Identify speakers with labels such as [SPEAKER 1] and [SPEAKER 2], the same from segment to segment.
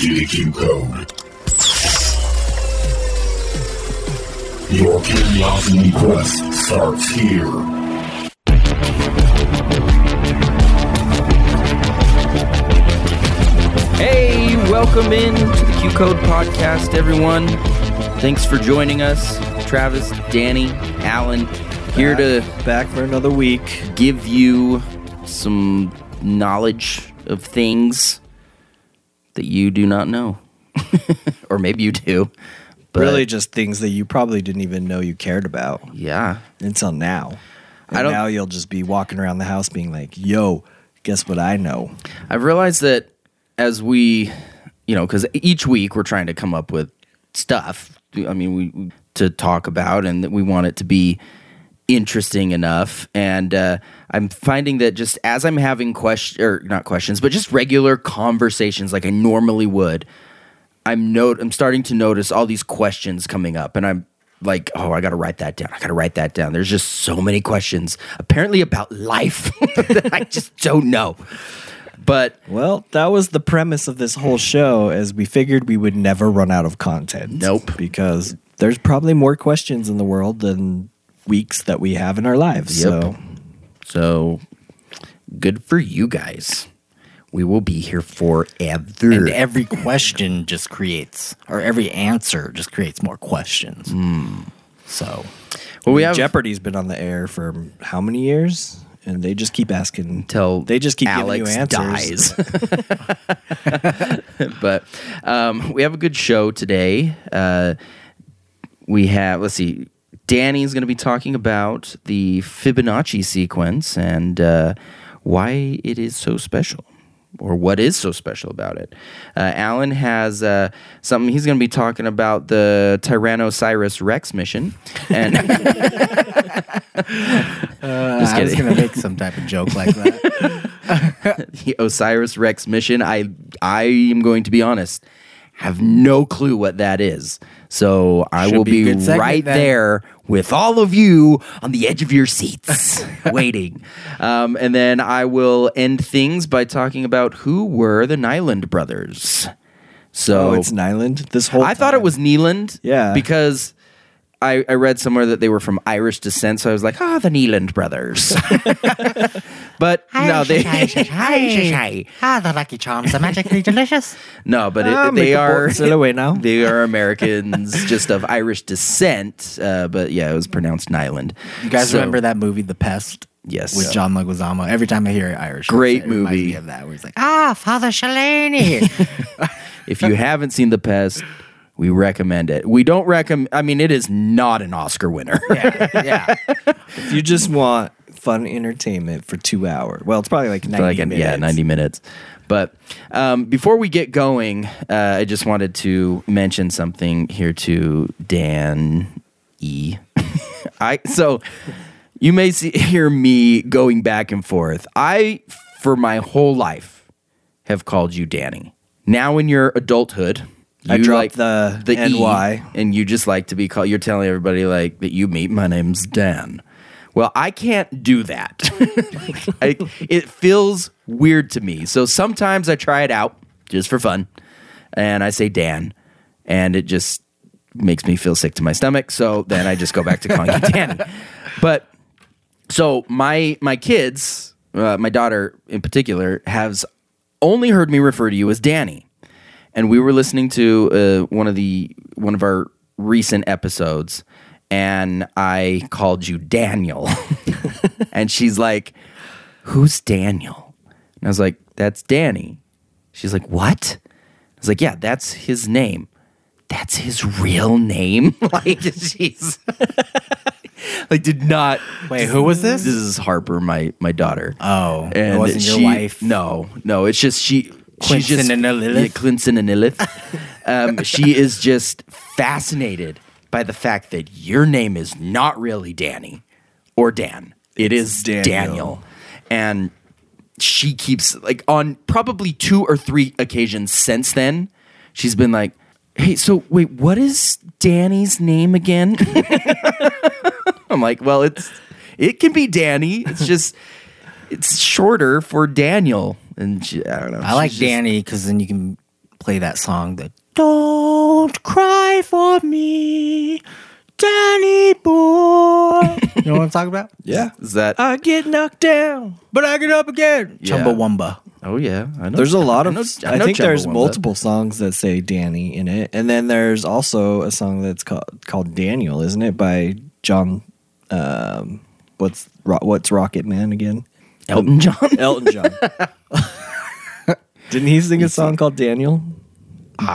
[SPEAKER 1] to the Q Code. Your curiosity quest starts here.
[SPEAKER 2] Hey, welcome in to the Q Code podcast, everyone. Thanks for joining us. Travis, Danny, Alan, here to
[SPEAKER 3] back for another week.
[SPEAKER 2] give you some knowledge of things that you do not know. or maybe you do. But
[SPEAKER 3] really, just things that you probably didn't even know you cared about
[SPEAKER 2] yeah.
[SPEAKER 3] until now. And
[SPEAKER 2] I don't-
[SPEAKER 3] now you'll just be walking around the house being like, "Yo, guess what I know?"
[SPEAKER 2] I've realized that as we, you know, because each week we're trying to come up with stuff. I mean, we to talk about, and that we want it to be interesting enough. And uh, I'm finding that just as I'm having questions, or not questions, but just regular conversations like I normally would, I'm note I'm starting to notice all these questions coming up, and I'm like, oh, I got to write that down. I got to write that down. There's just so many questions, apparently about life that I just don't know. But
[SPEAKER 3] Well, that was the premise of this whole show, as we figured we would never run out of content.
[SPEAKER 2] Nope.
[SPEAKER 3] because there's probably more questions in the world than weeks that we have in our lives.
[SPEAKER 2] Yep.
[SPEAKER 3] So
[SPEAKER 2] So good for you guys. We will be here forever.
[SPEAKER 4] And every question just creates, or every answer just creates more questions. So,
[SPEAKER 2] well, we have
[SPEAKER 3] Jeopardy's been on the air for how many years? And they just keep asking
[SPEAKER 2] till
[SPEAKER 3] they just keep
[SPEAKER 2] Alex
[SPEAKER 3] giving you answers.
[SPEAKER 2] dies. but um, we have a good show today. Uh, we have let's see. Danny's going to be talking about the Fibonacci sequence and uh, why it is so special. Or what is so special about it? Uh, Alan has uh, something. He's going to be talking about the Tyrannosaurus Rex mission, and Just
[SPEAKER 4] I was going to make some type of joke like that.
[SPEAKER 2] the Osiris Rex mission. I I am going to be honest, have no clue what that is. So I
[SPEAKER 4] Should
[SPEAKER 2] will
[SPEAKER 4] be
[SPEAKER 2] be,
[SPEAKER 4] segment
[SPEAKER 2] right
[SPEAKER 4] then.
[SPEAKER 2] there with all of you on the edge of your seats, waiting. Um, and then I will end things by talking about who were the Nyland brothers. So
[SPEAKER 3] Oh, it's Nyland. This whole
[SPEAKER 2] I thought it was Neeland.
[SPEAKER 3] Yeah.
[SPEAKER 2] Because I, I read somewhere that they were from Irish descent, so I was like, ah, the Neeland brothers. but no, they
[SPEAKER 4] Ah, the Lucky Charms are magically delicious.
[SPEAKER 2] no, but it,
[SPEAKER 3] Ah,
[SPEAKER 2] they are they are Americans just of Irish descent. Uh, but yeah, it was pronounced Nyland.
[SPEAKER 4] You guys
[SPEAKER 2] So-
[SPEAKER 4] remember that movie, The Pest?
[SPEAKER 2] Yes.
[SPEAKER 4] With John Leguizamo. Every time I hear it, Irish,
[SPEAKER 2] Great
[SPEAKER 4] it
[SPEAKER 2] movie.
[SPEAKER 4] of that, where he's like, ah, Father Shalani.
[SPEAKER 2] If you haven't seen The Pest, we recommend it. We don't recommend. I mean, it is not an Oscar winner.
[SPEAKER 4] yeah.
[SPEAKER 3] If you just want fun entertainment for two hours, well, it's probably like 90
[SPEAKER 2] like
[SPEAKER 3] minutes.
[SPEAKER 2] yeah, 90 minutes. But um, before we get going, uh, I just wanted to mention something here to Dan E. I so you may see hear me going back and forth. I for my whole life have called you Danny. Now in your adulthood,
[SPEAKER 3] I
[SPEAKER 2] you
[SPEAKER 3] dropped the the NY.
[SPEAKER 2] and you just like to be called. You're telling everybody like that you meet. My name's Dan. Well, I can't do that. I, it feels weird to me. So sometimes I try it out just for fun, and I say Dan, and it just makes me feel sick to my stomach. So then I just go back to calling you Danny. But so my my kids, uh, my daughter in particular, has only heard me refer to you as Danny, and we were listening to uh, one of the one of our recent episodes, and I called you Daniel, and she's like, "Who's Daniel?" And I was like, "That's Danny." She's like, "What?" I was like, "Yeah, that's his name." That's his real name. like she's like did not.
[SPEAKER 4] Wait, who was this?
[SPEAKER 2] This is Harper, my my daughter.
[SPEAKER 4] Oh, it
[SPEAKER 2] and
[SPEAKER 4] wasn't your
[SPEAKER 2] she-
[SPEAKER 4] wife?
[SPEAKER 2] No, no. It's just she. she's
[SPEAKER 4] Clinton
[SPEAKER 2] just,
[SPEAKER 4] and Lilith?
[SPEAKER 2] Yeah, Clinton and Lilith. um, she is just fascinated by the fact that your name is not really Danny or Dan. It is
[SPEAKER 3] Daniel.
[SPEAKER 2] Daniel. And she keeps like on probably two or three occasions since then. She's been like, "Hey, so wait, what is Danny's name again?" I'm like, "Well, it's it can be Danny. It's just it's shorter for Daniel." And she, I don't know.
[SPEAKER 4] I like
[SPEAKER 2] just-
[SPEAKER 4] Danny because then you can play that song. The Don't cry for me, Danny boy. you know what I'm talking about?
[SPEAKER 3] Yeah.
[SPEAKER 2] Is that?
[SPEAKER 3] I get knocked down.
[SPEAKER 4] But I get up again.
[SPEAKER 2] Yeah.
[SPEAKER 4] Chumbawamba.
[SPEAKER 2] oh yeah, I know.
[SPEAKER 3] There's a lot
[SPEAKER 2] I
[SPEAKER 3] of.
[SPEAKER 2] know-
[SPEAKER 3] I,
[SPEAKER 2] know
[SPEAKER 3] think there's multiple songs that say Danny in it, and then there's also a song that's called called Daniel, isn't it? By John. Um, what's Ro- what's Rocket Man again?
[SPEAKER 2] Elton John.
[SPEAKER 3] Elton John. Didn't he sing a song called Daniel?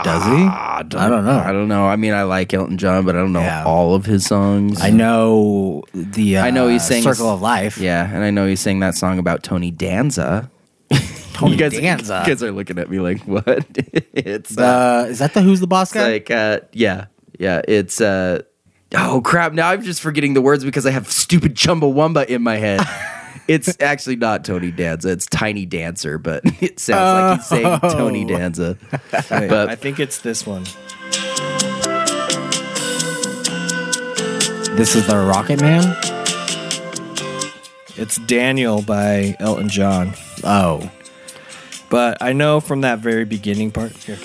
[SPEAKER 4] Does he?
[SPEAKER 2] I don't,
[SPEAKER 4] I don't know.
[SPEAKER 2] I don't know. I mean, I like Elton John, but I don't know
[SPEAKER 4] Yeah.
[SPEAKER 2] all of his songs.
[SPEAKER 4] I know the. Uh,
[SPEAKER 2] I know he sang
[SPEAKER 4] Circle of Life.
[SPEAKER 2] Yeah, and I know he sang that song about Tony Danza.
[SPEAKER 4] Tony
[SPEAKER 2] you guys,
[SPEAKER 4] Danza.
[SPEAKER 2] You guys are looking at me like, what? it's uh,
[SPEAKER 4] Uh, is that the Who's the Boss guy?
[SPEAKER 2] like, uh, yeah, yeah. It's uh, oh crap! Now I'm just forgetting the words because I have stupid Chumbawamba in my head. it's actually not Tony Danza. It's Tiny Dancer, but it sounds like he's saying Tony oh.
[SPEAKER 3] Danza.
[SPEAKER 2] But-
[SPEAKER 3] I think it's this one.
[SPEAKER 4] this is the Rocket Man.
[SPEAKER 3] It's Daniel by Elton John.
[SPEAKER 4] Oh,
[SPEAKER 3] But I know from that very beginning part. Here.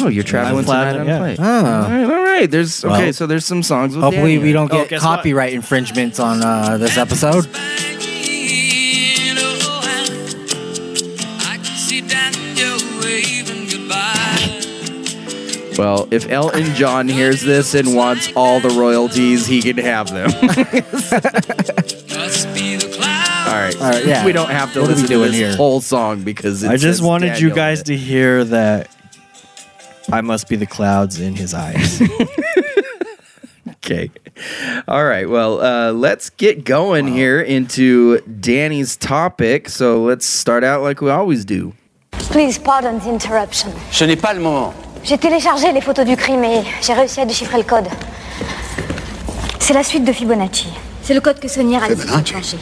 [SPEAKER 2] Oh, you're traveling
[SPEAKER 3] I'm
[SPEAKER 2] tonight
[SPEAKER 3] flat-
[SPEAKER 2] on
[SPEAKER 3] yeah.
[SPEAKER 2] a plane.
[SPEAKER 4] Oh.
[SPEAKER 2] All right, all right. There's okay.
[SPEAKER 4] Well,
[SPEAKER 2] so there's some songs with
[SPEAKER 4] hopefully
[SPEAKER 2] Danny
[SPEAKER 4] we don't
[SPEAKER 3] Oh,
[SPEAKER 4] get
[SPEAKER 3] what?
[SPEAKER 4] copyright infringements on uh, this episode.
[SPEAKER 2] Well, if Elton John hears this and wants all the royalties, he can have them. all right.
[SPEAKER 4] All right, yeah.
[SPEAKER 2] We don't have to
[SPEAKER 4] What
[SPEAKER 2] listen to
[SPEAKER 4] doing
[SPEAKER 2] this
[SPEAKER 4] here?
[SPEAKER 2] whole song because it
[SPEAKER 3] I just
[SPEAKER 2] says
[SPEAKER 3] wanted you guys to hear that I must be the clouds in his eyes.
[SPEAKER 2] Okay. All right. Well, uh, let's get going here into Danny's topic. So let's start out like we always do.
[SPEAKER 5] Please pardon the interruption.
[SPEAKER 6] Ce n'est pas le moment.
[SPEAKER 5] J'ai téléchargé les photos du crime et j'ai réussi à déchiffrer le code. C'est la suite de Fibonacci. C'est le code que Saunière a décidé de
[SPEAKER 7] Fibonacci.
[SPEAKER 5] cacher.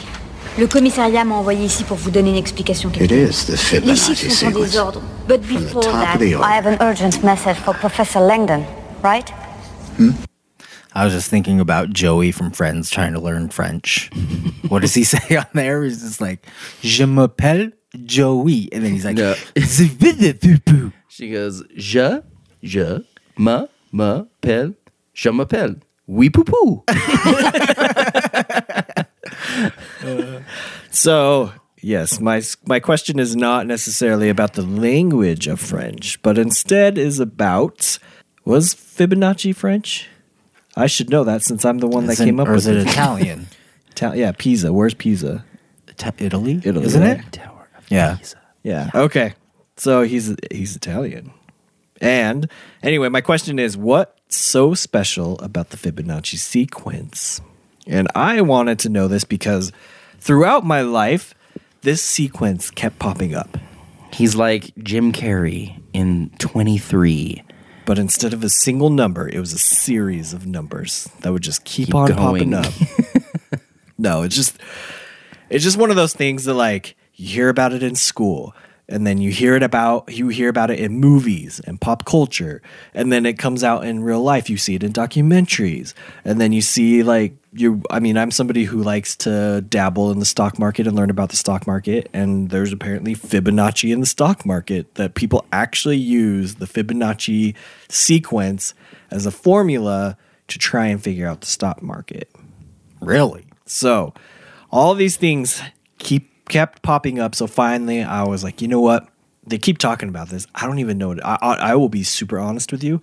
[SPEAKER 5] Le commissariat m'a envoyé ici pour vous donner une explication.
[SPEAKER 7] It is the
[SPEAKER 5] Les
[SPEAKER 7] Fibonacci
[SPEAKER 5] chiffres sont en désordre. But before that. I have an urgent message for Professor Langdon, right?
[SPEAKER 4] I was just thinking about Joey from Friends trying to learn French. what does he say on there? He's just like, Je m'appelle Joey. And then he's like,
[SPEAKER 2] No. She goes, Je, je, ma, m'appelle, je m'appelle. Oui, poupou.
[SPEAKER 3] so, yes, my my question is not necessarily about the language of French, but instead is about was Fibonacci French? I should know that since I'm the one that
[SPEAKER 4] Is it-
[SPEAKER 3] came up
[SPEAKER 4] or
[SPEAKER 3] with
[SPEAKER 4] is it
[SPEAKER 3] it.
[SPEAKER 4] Italian?
[SPEAKER 3] Ital- yeah, Pisa. Where's Pisa?
[SPEAKER 4] Ita- Italy?
[SPEAKER 3] Italy,
[SPEAKER 4] Isn't
[SPEAKER 3] right?
[SPEAKER 4] it? Yeah.
[SPEAKER 3] Yeah. Okay. So he's he's Italian. And anyway, my question is what's so special about the Fibonacci sequence? And I wanted to know this because throughout my life, this sequence kept popping up.
[SPEAKER 2] He's like Jim Carrey in 23.
[SPEAKER 3] But instead of a single number, it was a series of numbers that would just keep,
[SPEAKER 2] Keep
[SPEAKER 3] on
[SPEAKER 2] going.
[SPEAKER 3] popping up. no, it's just it's just one of those things that like you hear about it in school and then you hear it about you hear about it in movies and pop culture and then it comes out in real life you see it in documentaries and then you see like you I mean I'm somebody who likes to dabble in the stock market and learn about the stock market and there's apparently Fibonacci in the stock market that people actually use the Fibonacci sequence as a formula to try and figure out the stock market.
[SPEAKER 4] Really?
[SPEAKER 3] So all these things keep kept popping up. So finally, I was like, you know what? They keep talking about this. I don't even know. What, I, I I will be super honest with you.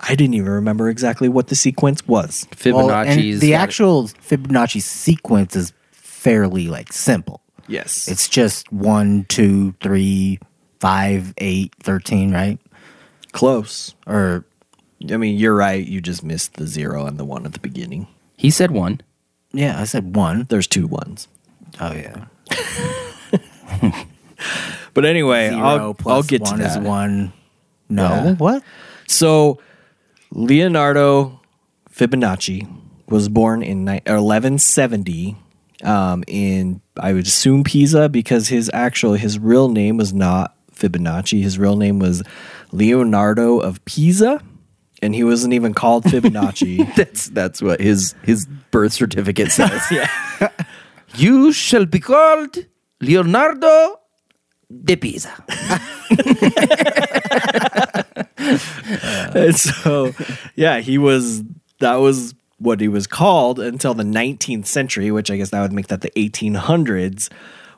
[SPEAKER 3] I didn't even remember exactly what the sequence was.
[SPEAKER 4] Well, and
[SPEAKER 2] Fibonacci's.
[SPEAKER 4] the actual Fibonacci sequence is fairly like simple.
[SPEAKER 3] Yes,
[SPEAKER 4] It's just one, two, three, five, eight, thirteen, right?
[SPEAKER 3] close.
[SPEAKER 4] Or
[SPEAKER 3] I mean, you're right. You just missed the zero and the one at the beginning.
[SPEAKER 2] he said one.
[SPEAKER 4] yeah, I said one.
[SPEAKER 3] There's two ones.
[SPEAKER 4] Oh yeah.
[SPEAKER 3] But anyway,
[SPEAKER 4] 0
[SPEAKER 3] I'll,
[SPEAKER 4] plus
[SPEAKER 3] I'll get
[SPEAKER 4] one
[SPEAKER 3] to that.
[SPEAKER 4] is one. No.
[SPEAKER 3] Yeah.
[SPEAKER 4] What?
[SPEAKER 3] So, Leonardo Fibonacci was born in ni- 1170 um, in, I would assume, Pisa because his actual, his real name was not Fibonacci. His real name was Leonardo of Pisa, and he wasn't even called Fibonacci.
[SPEAKER 2] That's that's what his his birth certificate says. yeah. You shall be called Leonardo de Pisa.
[SPEAKER 3] And so, yeah, he was. That was what he was called until the 19th century, which I guess that would make that the 1800s,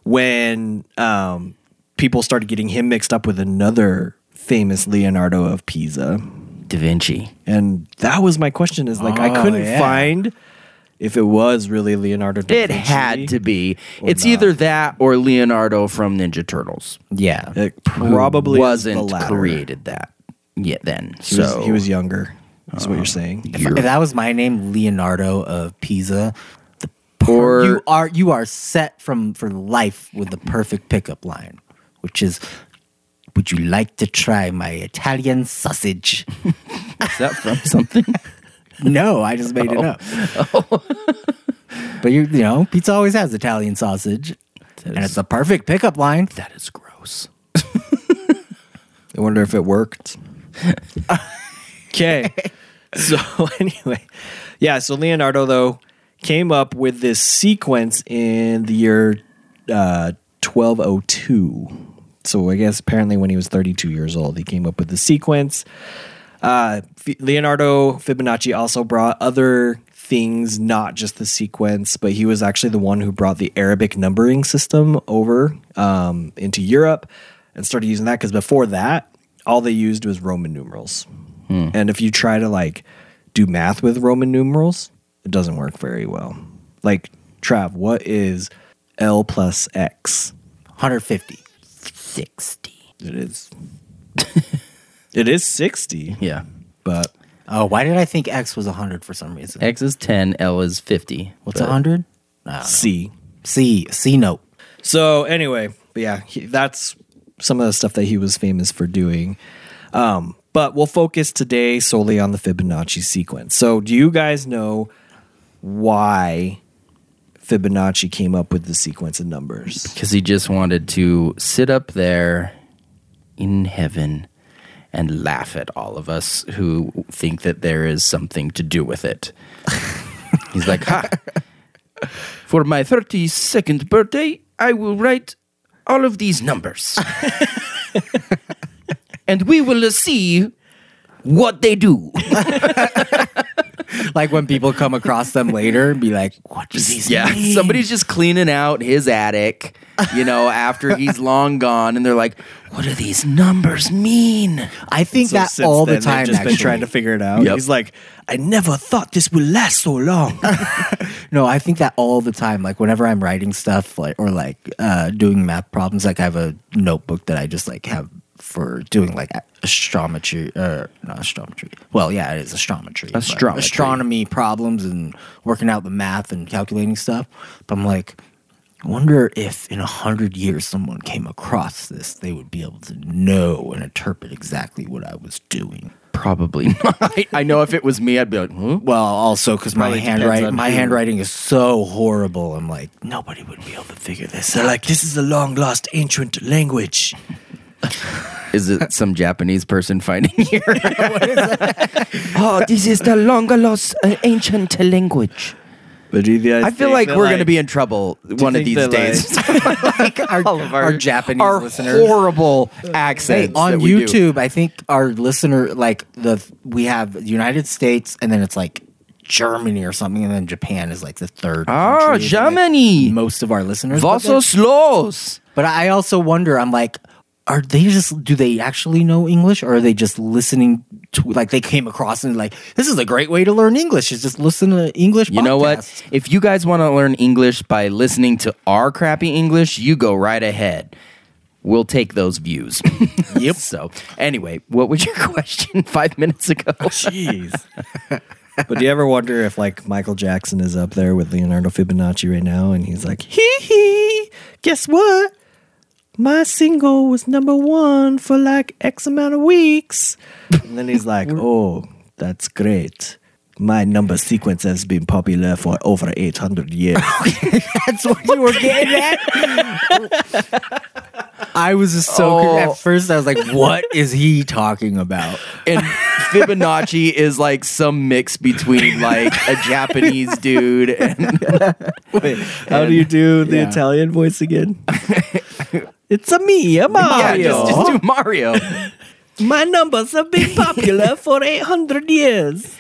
[SPEAKER 3] when um, people started getting him mixed up with another famous Leonardo of Pisa.
[SPEAKER 2] Da Vinci.
[SPEAKER 3] And that was my question: is like I
[SPEAKER 4] Oh,
[SPEAKER 3] couldn't
[SPEAKER 4] yeah.
[SPEAKER 3] find if it was really Leonardo. Da
[SPEAKER 2] It
[SPEAKER 3] Vinci.
[SPEAKER 2] had to be. It's
[SPEAKER 3] not.
[SPEAKER 2] either that or Leonardo from Ninja Turtles.
[SPEAKER 4] Yeah.
[SPEAKER 3] It probably
[SPEAKER 2] wasn't created that yet then.
[SPEAKER 3] He
[SPEAKER 2] so
[SPEAKER 3] was, he was younger. Is what you're um, saying?
[SPEAKER 4] If, if that was my name, Leonardo of Pisa, the per-
[SPEAKER 2] Or-
[SPEAKER 4] you are you are set from for life with the perfect pickup line, which is, "Would you like to try my Italian sausage?"
[SPEAKER 2] is that from something?
[SPEAKER 4] no, I just made it up. but you you know, pizza always has Italian sausage, and it's the perfect pickup line.
[SPEAKER 2] that is gross.
[SPEAKER 3] I wonder if it worked. Okay. so anyway, yeah. So Leonardo though came up with this sequence in the year uh, 1202. So I guess apparently when he was 32 years old, he came up with the sequence. Uh, F- Leonardo Fibonacci also brought other things, not just the sequence, but he was actually the one who brought the Arabic numbering system over um, into Europe and started using that because before that, all they used was Roman numerals. And if you try to like do math with Roman numerals, it doesn't work very well. Like, Trav, what is L plus X?
[SPEAKER 4] 150.
[SPEAKER 2] 60.
[SPEAKER 3] It is. it is 60,
[SPEAKER 2] Yeah.
[SPEAKER 3] but
[SPEAKER 4] Oh, why did I think X was 100 for some reason?
[SPEAKER 2] X is 10, L is 50.
[SPEAKER 4] What's
[SPEAKER 2] But
[SPEAKER 4] 100?
[SPEAKER 3] C.
[SPEAKER 4] C C note.
[SPEAKER 3] So anyway, but yeah, he, that's some of the stuff that he was famous for doing. Um, but we'll focus today solely on the Fibonacci sequence. So, do you guys know why Fibonacci came up with the sequence of numbers?
[SPEAKER 2] Because he just wanted to sit up there in heaven and laugh at all of us who think that there is something to do with it. He's like, ha! For my 32nd birthday, I will write all of these numbers. and we will see what they do.
[SPEAKER 4] Like when people come across them later and be like, what does these
[SPEAKER 2] Yeah,
[SPEAKER 4] mean?
[SPEAKER 2] somebody's just cleaning out his attic, you know, after he's long gone, and they're like, "What do these numbers mean?"
[SPEAKER 4] I think
[SPEAKER 3] So
[SPEAKER 4] that
[SPEAKER 3] since
[SPEAKER 4] all the
[SPEAKER 3] then, they've
[SPEAKER 4] time.
[SPEAKER 3] just
[SPEAKER 4] actually.
[SPEAKER 3] been trying to figure it out.
[SPEAKER 2] Yep.
[SPEAKER 3] He's like, I never thought this would last so long.
[SPEAKER 4] No, I think that all the time. Like whenever I'm writing stuff, like or like uh, doing math problems, like I have a notebook that I just like have for doing like astrometry, uh, not astrometry. Well, yeah, it is astrometry,
[SPEAKER 2] Astrometry.
[SPEAKER 4] astronomy problems, and working out the math and calculating stuff. But I'm like, I wonder if in a hundred years someone came across this, they would be able to know and interpret exactly what I was doing.
[SPEAKER 2] Probably not. I know if it was me, I'd be like, huh?
[SPEAKER 4] Well, also because my
[SPEAKER 3] Probably depends
[SPEAKER 4] handwriting,
[SPEAKER 3] on
[SPEAKER 4] my
[SPEAKER 3] who.
[SPEAKER 4] handwriting is so horrible. I'm like, nobody would be able to figure this
[SPEAKER 3] They're
[SPEAKER 4] out.
[SPEAKER 3] like, this is a long lost ancient language.
[SPEAKER 2] Is it some Japanese person finding here? oh, this is the long lost uh, ancient language.
[SPEAKER 3] But do you guys
[SPEAKER 2] I feel
[SPEAKER 3] think
[SPEAKER 2] like
[SPEAKER 3] that,
[SPEAKER 2] we're going to be in trouble one of
[SPEAKER 3] think
[SPEAKER 2] these
[SPEAKER 3] that,
[SPEAKER 2] days. like
[SPEAKER 4] our,
[SPEAKER 2] all of our,
[SPEAKER 4] our Japanese
[SPEAKER 2] our
[SPEAKER 4] listeners.
[SPEAKER 2] horrible
[SPEAKER 4] Hey,
[SPEAKER 2] accents
[SPEAKER 4] on
[SPEAKER 2] that we do.
[SPEAKER 4] YouTube, I think our listener, like the we have United States, and then it's like Germany or something, and then Japan is like the third.
[SPEAKER 2] Ah,
[SPEAKER 4] country. It's, like,
[SPEAKER 2] Germany.
[SPEAKER 4] most of our listeners. but then-
[SPEAKER 2] Vosos.
[SPEAKER 4] But I also wonder, I'm like, are they just, do they actually know English or are they just listening to, like, they came across and like, this is a great way to learn English, is just listen to English
[SPEAKER 2] You know what? If you guys want to learn English by listening to our crappy English, you go right ahead. We'll take those views. yep. so, anyway, what was your question five minutes ago?
[SPEAKER 3] Jeez. but do you ever wonder if like Michael Jackson is up there with Leonardo Fibonacci right now and he's like, hee hee, guess what? My single was number one for like X amount of weeks. And then he's like, oh, that's great. My number sequence has been popular for over 800 years.
[SPEAKER 4] That's what you were getting at? I was just so,
[SPEAKER 2] Oh.
[SPEAKER 4] at first I was like, what is he talking about?
[SPEAKER 2] and Fibonacci is like some mix between like a Japanese dude and
[SPEAKER 3] How do you do the
[SPEAKER 4] Yeah.
[SPEAKER 3] Italian voice again? It's a me, a
[SPEAKER 2] Yeah,
[SPEAKER 3] Mario.
[SPEAKER 2] just, just do Mario.
[SPEAKER 3] My numbers have been popular for 800 years.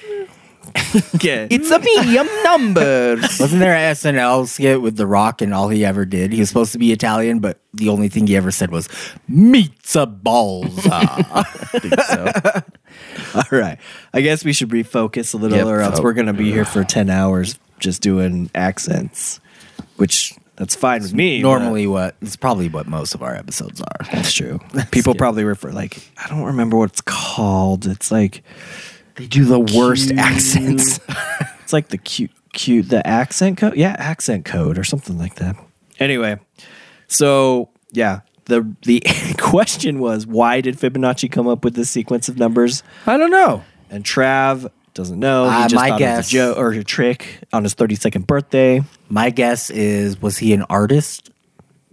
[SPEAKER 3] Okay.
[SPEAKER 2] it's a medium numbers.
[SPEAKER 4] Wasn't there an SNL skit with The Rock and all he ever did? He was supposed to be Italian, but the only thing he ever said was "Pizza balsa."
[SPEAKER 3] Ah, all right. I guess we should refocus a little,
[SPEAKER 2] Yep.
[SPEAKER 3] or else we're going to be here for 10 hours just doing accents, which that's fine with me.
[SPEAKER 4] Normally, what it's probably what most of our episodes are.
[SPEAKER 3] That's true. People probably refer, like, I don't remember what it's called. It's like,
[SPEAKER 2] they do the worst accents.
[SPEAKER 3] it's like the cute, cute, the accent code. Yeah, accent code or something like that. Anyway, so yeah, the the question was why did Fibonacci come up with this sequence of numbers?
[SPEAKER 2] I don't know.
[SPEAKER 3] And Trav doesn't know. He
[SPEAKER 4] Uh,
[SPEAKER 3] just
[SPEAKER 4] my
[SPEAKER 3] thought
[SPEAKER 4] guess-
[SPEAKER 3] a joke or a trick on his 32nd birthday.
[SPEAKER 4] My guess is was he an artist,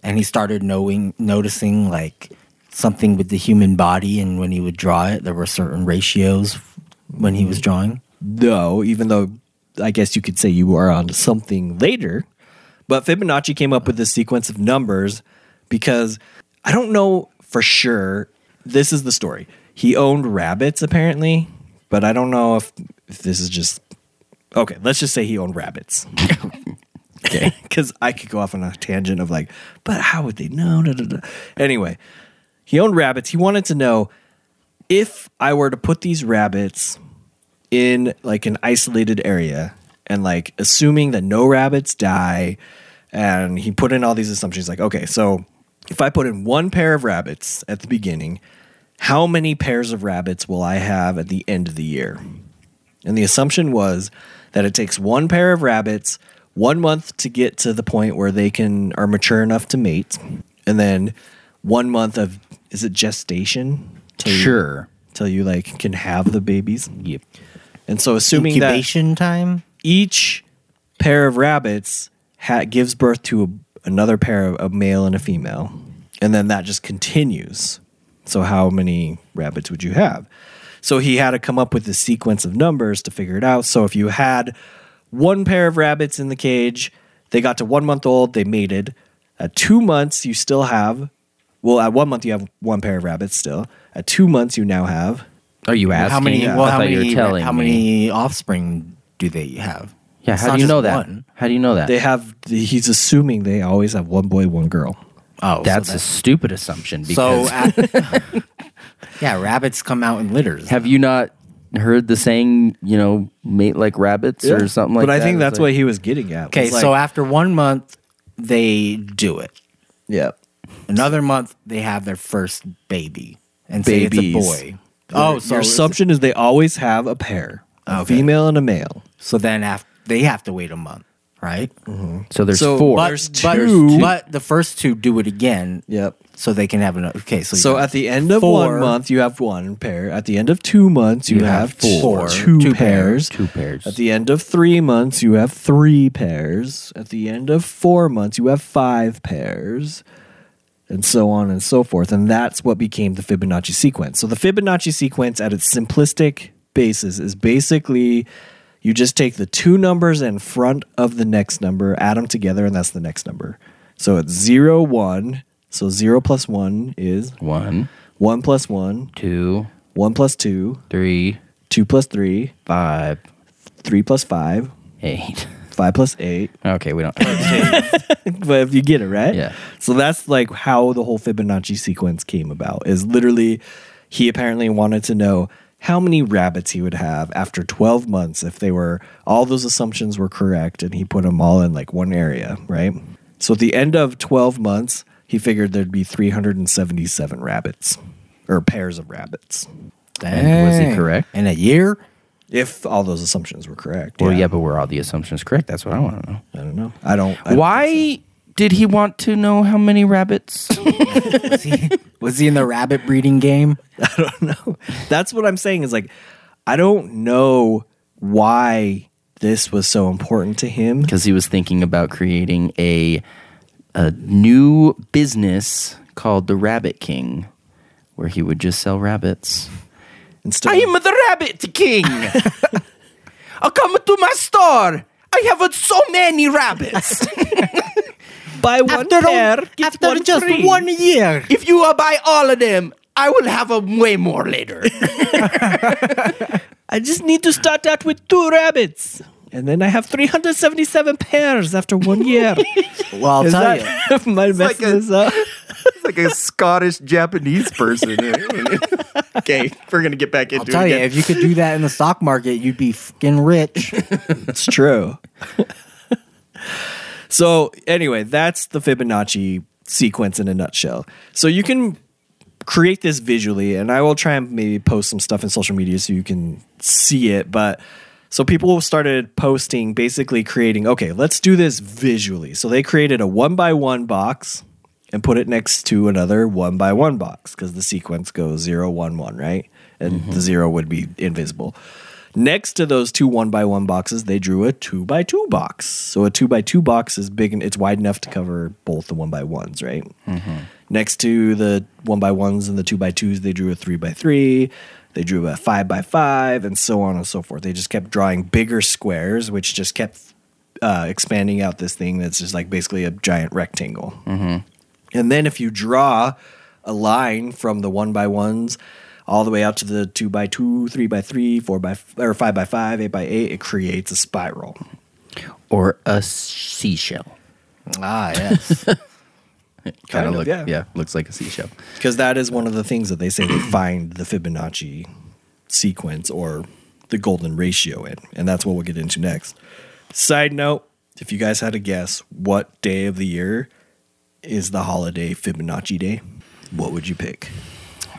[SPEAKER 4] and he started knowing noticing like something with the human body, and when he would draw it, there were certain ratios when he was drawing.
[SPEAKER 3] No, even though I guess you could say you are on something later. But Fibonacci came up with this sequence of numbers because I don't know for sure. This is the story. He owned rabbits apparently, but I don't know if if this is just okay. Let's just say he owned rabbits. okay, because I could go off on a tangent of like, but how would they know? Da, da, da. Anyway, he owned rabbits. He wanted to know if I were to put these rabbits in like an isolated area and like assuming that no rabbits die and he put in all these assumptions like okay so if i put in one pair of rabbits at the beginning how many pairs of rabbits will i have at the end of the year and the assumption was that it takes one pair of rabbits one month to get to the point where they can are mature enough to mate and then one month of is it gestation till you-
[SPEAKER 2] Sure.
[SPEAKER 3] till you like can have the babies
[SPEAKER 2] Yep.
[SPEAKER 3] and so, assuming that
[SPEAKER 4] Incubation time.
[SPEAKER 3] each pair of rabbits ha- gives birth to a, another pair of a male and a female, and then that just continues. So, how many rabbits would you have? So, he had to come up with a sequence of numbers to figure it out. So, if you had one pair of rabbits in the cage, they got to one month old, they mated. At two months, you still have, well, at one month, you have one pair of rabbits still. At two months, you now have
[SPEAKER 2] Are you asking?
[SPEAKER 4] how many?
[SPEAKER 2] I
[SPEAKER 4] Well, how
[SPEAKER 2] thought you
[SPEAKER 4] many?
[SPEAKER 2] telling
[SPEAKER 4] how
[SPEAKER 2] me.
[SPEAKER 4] many offspring do they have?
[SPEAKER 2] Yeah,
[SPEAKER 4] It's
[SPEAKER 2] how do you know that?
[SPEAKER 4] one.
[SPEAKER 2] How do you know that?
[SPEAKER 3] They have. He's assuming they always have one boy, one girl.
[SPEAKER 4] Oh,
[SPEAKER 2] That's
[SPEAKER 4] so
[SPEAKER 2] a stupid assumption
[SPEAKER 4] So,
[SPEAKER 2] because
[SPEAKER 4] uh, yeah, rabbits come out in litters.
[SPEAKER 2] have you not heard the saying, you know, mate like rabbits or something like
[SPEAKER 3] but
[SPEAKER 2] that?
[SPEAKER 3] But I think that's
[SPEAKER 2] like-
[SPEAKER 3] what he was getting at.
[SPEAKER 4] okay,
[SPEAKER 3] like-
[SPEAKER 4] so after one month, they do it.
[SPEAKER 3] yeah,
[SPEAKER 4] Another month, they have their first baby, and say it's a boy. Oh, so
[SPEAKER 3] your assumption is they always have a pair, a
[SPEAKER 4] Okay.
[SPEAKER 3] female and a male.
[SPEAKER 4] So then, after they have to wait a month, right? Mm-hmm.
[SPEAKER 2] So there's
[SPEAKER 3] So-
[SPEAKER 2] four.
[SPEAKER 4] But,
[SPEAKER 3] There's
[SPEAKER 4] but,
[SPEAKER 3] two.
[SPEAKER 4] but the first two do it again,
[SPEAKER 3] Yep.
[SPEAKER 4] So they can have another. Okay, so,
[SPEAKER 3] So
[SPEAKER 4] you got
[SPEAKER 3] at the end of
[SPEAKER 4] four.
[SPEAKER 3] one month, you have one pair. At the end of two months, you,
[SPEAKER 2] You
[SPEAKER 3] have,
[SPEAKER 2] have four.
[SPEAKER 3] two,
[SPEAKER 4] Two
[SPEAKER 3] pairs.
[SPEAKER 2] two pairs.
[SPEAKER 3] At the end of three months, you have three pairs. At the end of four months, you have five pairs, and so on and so forth. And that's what became the Fibonacci sequence. So the Fibonacci sequence, at its simplistic basis, is basically you just take the two numbers in front of the next number, add them together, and that's the next number. So it's zero, one. So zero plus one is
[SPEAKER 2] One,
[SPEAKER 3] one plus one,
[SPEAKER 2] two,
[SPEAKER 3] one plus two,
[SPEAKER 2] three,
[SPEAKER 3] two plus three,
[SPEAKER 2] five,
[SPEAKER 3] three plus five,
[SPEAKER 2] eight.
[SPEAKER 3] five plus eight.
[SPEAKER 2] Okay, we don't.
[SPEAKER 3] but if you get it right,
[SPEAKER 2] Yeah.
[SPEAKER 3] So that's like how the whole Fibonacci sequence came about. Is literally he apparently wanted to know how many rabbits he would have after 12 months if they were all those assumptions were correct, and he put them all in like one area, right? So at the end of 12 months, he figured there'd be 377 rabbits or pairs of rabbits
[SPEAKER 2] And was he correct?
[SPEAKER 4] in a year.
[SPEAKER 3] if all those assumptions were correct.
[SPEAKER 2] Well, yeah. but were all the assumptions correct? That's what I want to know.
[SPEAKER 3] I don't know. I don't. I don't
[SPEAKER 2] Why did he want to know how many rabbits?
[SPEAKER 4] Was he, was he in the rabbit breeding game? So. I don't know.
[SPEAKER 3] That's what I'm saying is like I don't know why this was so important to him.
[SPEAKER 2] Because he was thinking about creating a a new business called the Rabbit King, where he would just sell rabbits. I am the Rabbit King. I come to my store. I have so many rabbits.
[SPEAKER 3] buy one pair, get
[SPEAKER 4] after
[SPEAKER 3] one
[SPEAKER 4] just
[SPEAKER 3] free.
[SPEAKER 4] one year.
[SPEAKER 2] If you uh, buy all of them, I will have a way more later.
[SPEAKER 3] I just need to start out with two rabbits. And then I have 377 pairs after one year.
[SPEAKER 4] Well, I'll
[SPEAKER 3] Is
[SPEAKER 4] tell you.
[SPEAKER 3] that, am I messing
[SPEAKER 2] like a-
[SPEAKER 3] up?
[SPEAKER 2] It's like a Scottish Japanese person. okay, we're gonna get back into
[SPEAKER 4] I'll tell
[SPEAKER 2] it
[SPEAKER 4] you,
[SPEAKER 2] again.
[SPEAKER 4] if you could do that in the stock market, you'd be fucking rich.
[SPEAKER 3] It's true. so, anyway, that's the Fibonacci sequence in a nutshell. So, you can create this visually, and I will try and maybe post some stuff in social media so you can see it. But so people started posting, basically creating, okay, let's do this visually. So, they created a one by one box and put it next to another one by one box because the sequence goes zero, one, one, right? And mm-hmm. the zero would be invisible. Next to those two one by one boxes, they drew a two by two box. So a two by two box is big and it's wide enough to cover both the one by ones, right? Mm-hmm. Next to the one by ones and the two by twos, they drew a three by three. They drew a five by five, and so on and so forth. They just kept drawing bigger squares, which just kept uh, expanding out this thing that's just like basically a giant rectangle. And then if you draw a line from the one by ones all the way out to the two by two, three by three, four by f- or five by five, eight by eight, it creates a spiral.
[SPEAKER 2] or a seashell.
[SPEAKER 4] ah, yes.
[SPEAKER 2] Kind
[SPEAKER 3] Kind
[SPEAKER 2] of
[SPEAKER 3] of,
[SPEAKER 2] look,
[SPEAKER 3] yeah.
[SPEAKER 2] yeah. looks like a seashell.
[SPEAKER 3] Because that is one of the things that they say they find the Fibonacci sequence or the golden ratio in. And that's what we'll get into next. Side note if you guys had to guess what day of the year is the holiday Fibonacci Day, what would you pick?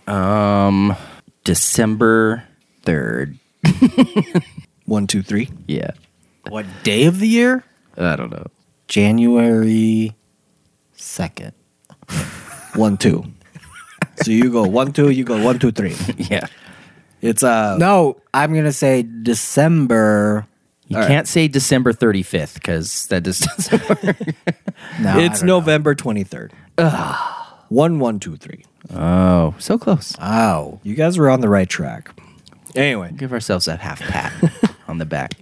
[SPEAKER 2] Um, December third.
[SPEAKER 3] One, two, three.
[SPEAKER 2] Yeah,
[SPEAKER 4] what day of the year?
[SPEAKER 2] I don't know.
[SPEAKER 4] January 2nd.
[SPEAKER 3] One, two. so you go one, two, you go one, two, three.
[SPEAKER 2] Yeah,
[SPEAKER 3] It's uh
[SPEAKER 4] No, I'm going to say December.
[SPEAKER 2] you
[SPEAKER 3] All right.
[SPEAKER 2] can't say December thirty fifth because that just doesn't work.
[SPEAKER 4] No,
[SPEAKER 3] it's
[SPEAKER 4] don't know.
[SPEAKER 3] November twenty third. One, one, two, three.
[SPEAKER 2] oh, so close.
[SPEAKER 4] Oh.
[SPEAKER 3] You guys were on the right track. Anyway,
[SPEAKER 2] Give ourselves that half pat on the back.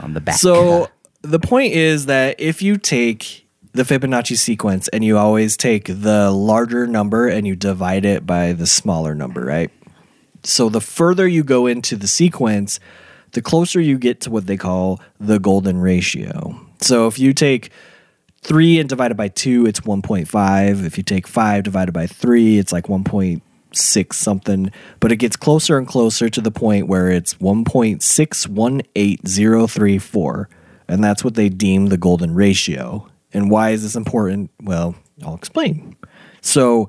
[SPEAKER 2] On the back.
[SPEAKER 3] So the point is that if you take the Fibonacci sequence and you always take the larger number and you divide it by the smaller number, right? So the further you go into the sequence, the closer you get to what they call the golden ratio. So if you take 3 and divide it by 2, it's 1.5. If you take 5 divided by 3, it's like 1.6 something. But it gets closer and closer to the point where it's 1.618034. And that's what they deem the golden ratio. And why is this important? Well, I'll explain. So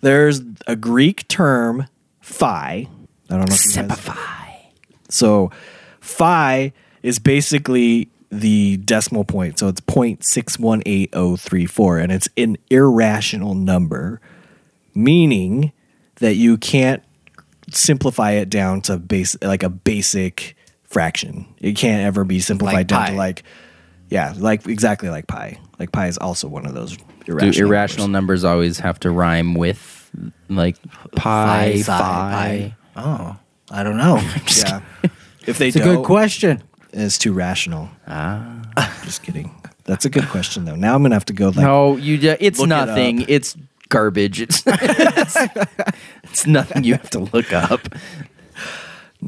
[SPEAKER 3] there's a Greek term, phi. I don't know if you guys so phi is basically the decimal point. So it's 0.618034 and it's an irrational number, meaning that you can't simplify it down to base like a basic fraction. It can't ever be simplified
[SPEAKER 4] Like
[SPEAKER 3] down
[SPEAKER 4] pi.
[SPEAKER 3] to like yeah, like exactly like pi. Like pi is also one of those irrational.
[SPEAKER 2] Do
[SPEAKER 3] irrational
[SPEAKER 2] irrational
[SPEAKER 3] numbers.
[SPEAKER 2] numbers always have to rhyme with like pi,
[SPEAKER 4] Phi,
[SPEAKER 2] phi?
[SPEAKER 4] psi, pi. Oh, I don't know.
[SPEAKER 3] Yeah. If they
[SPEAKER 4] It's a
[SPEAKER 3] don't,
[SPEAKER 4] good question.
[SPEAKER 3] it's too rational. Ah. Just kidding. That's a good question though. Now I'm gonna have to go like
[SPEAKER 2] no, you. ju- It's
[SPEAKER 3] Look it
[SPEAKER 2] nothing. it's garbage. It's, it's it's nothing you have to look up.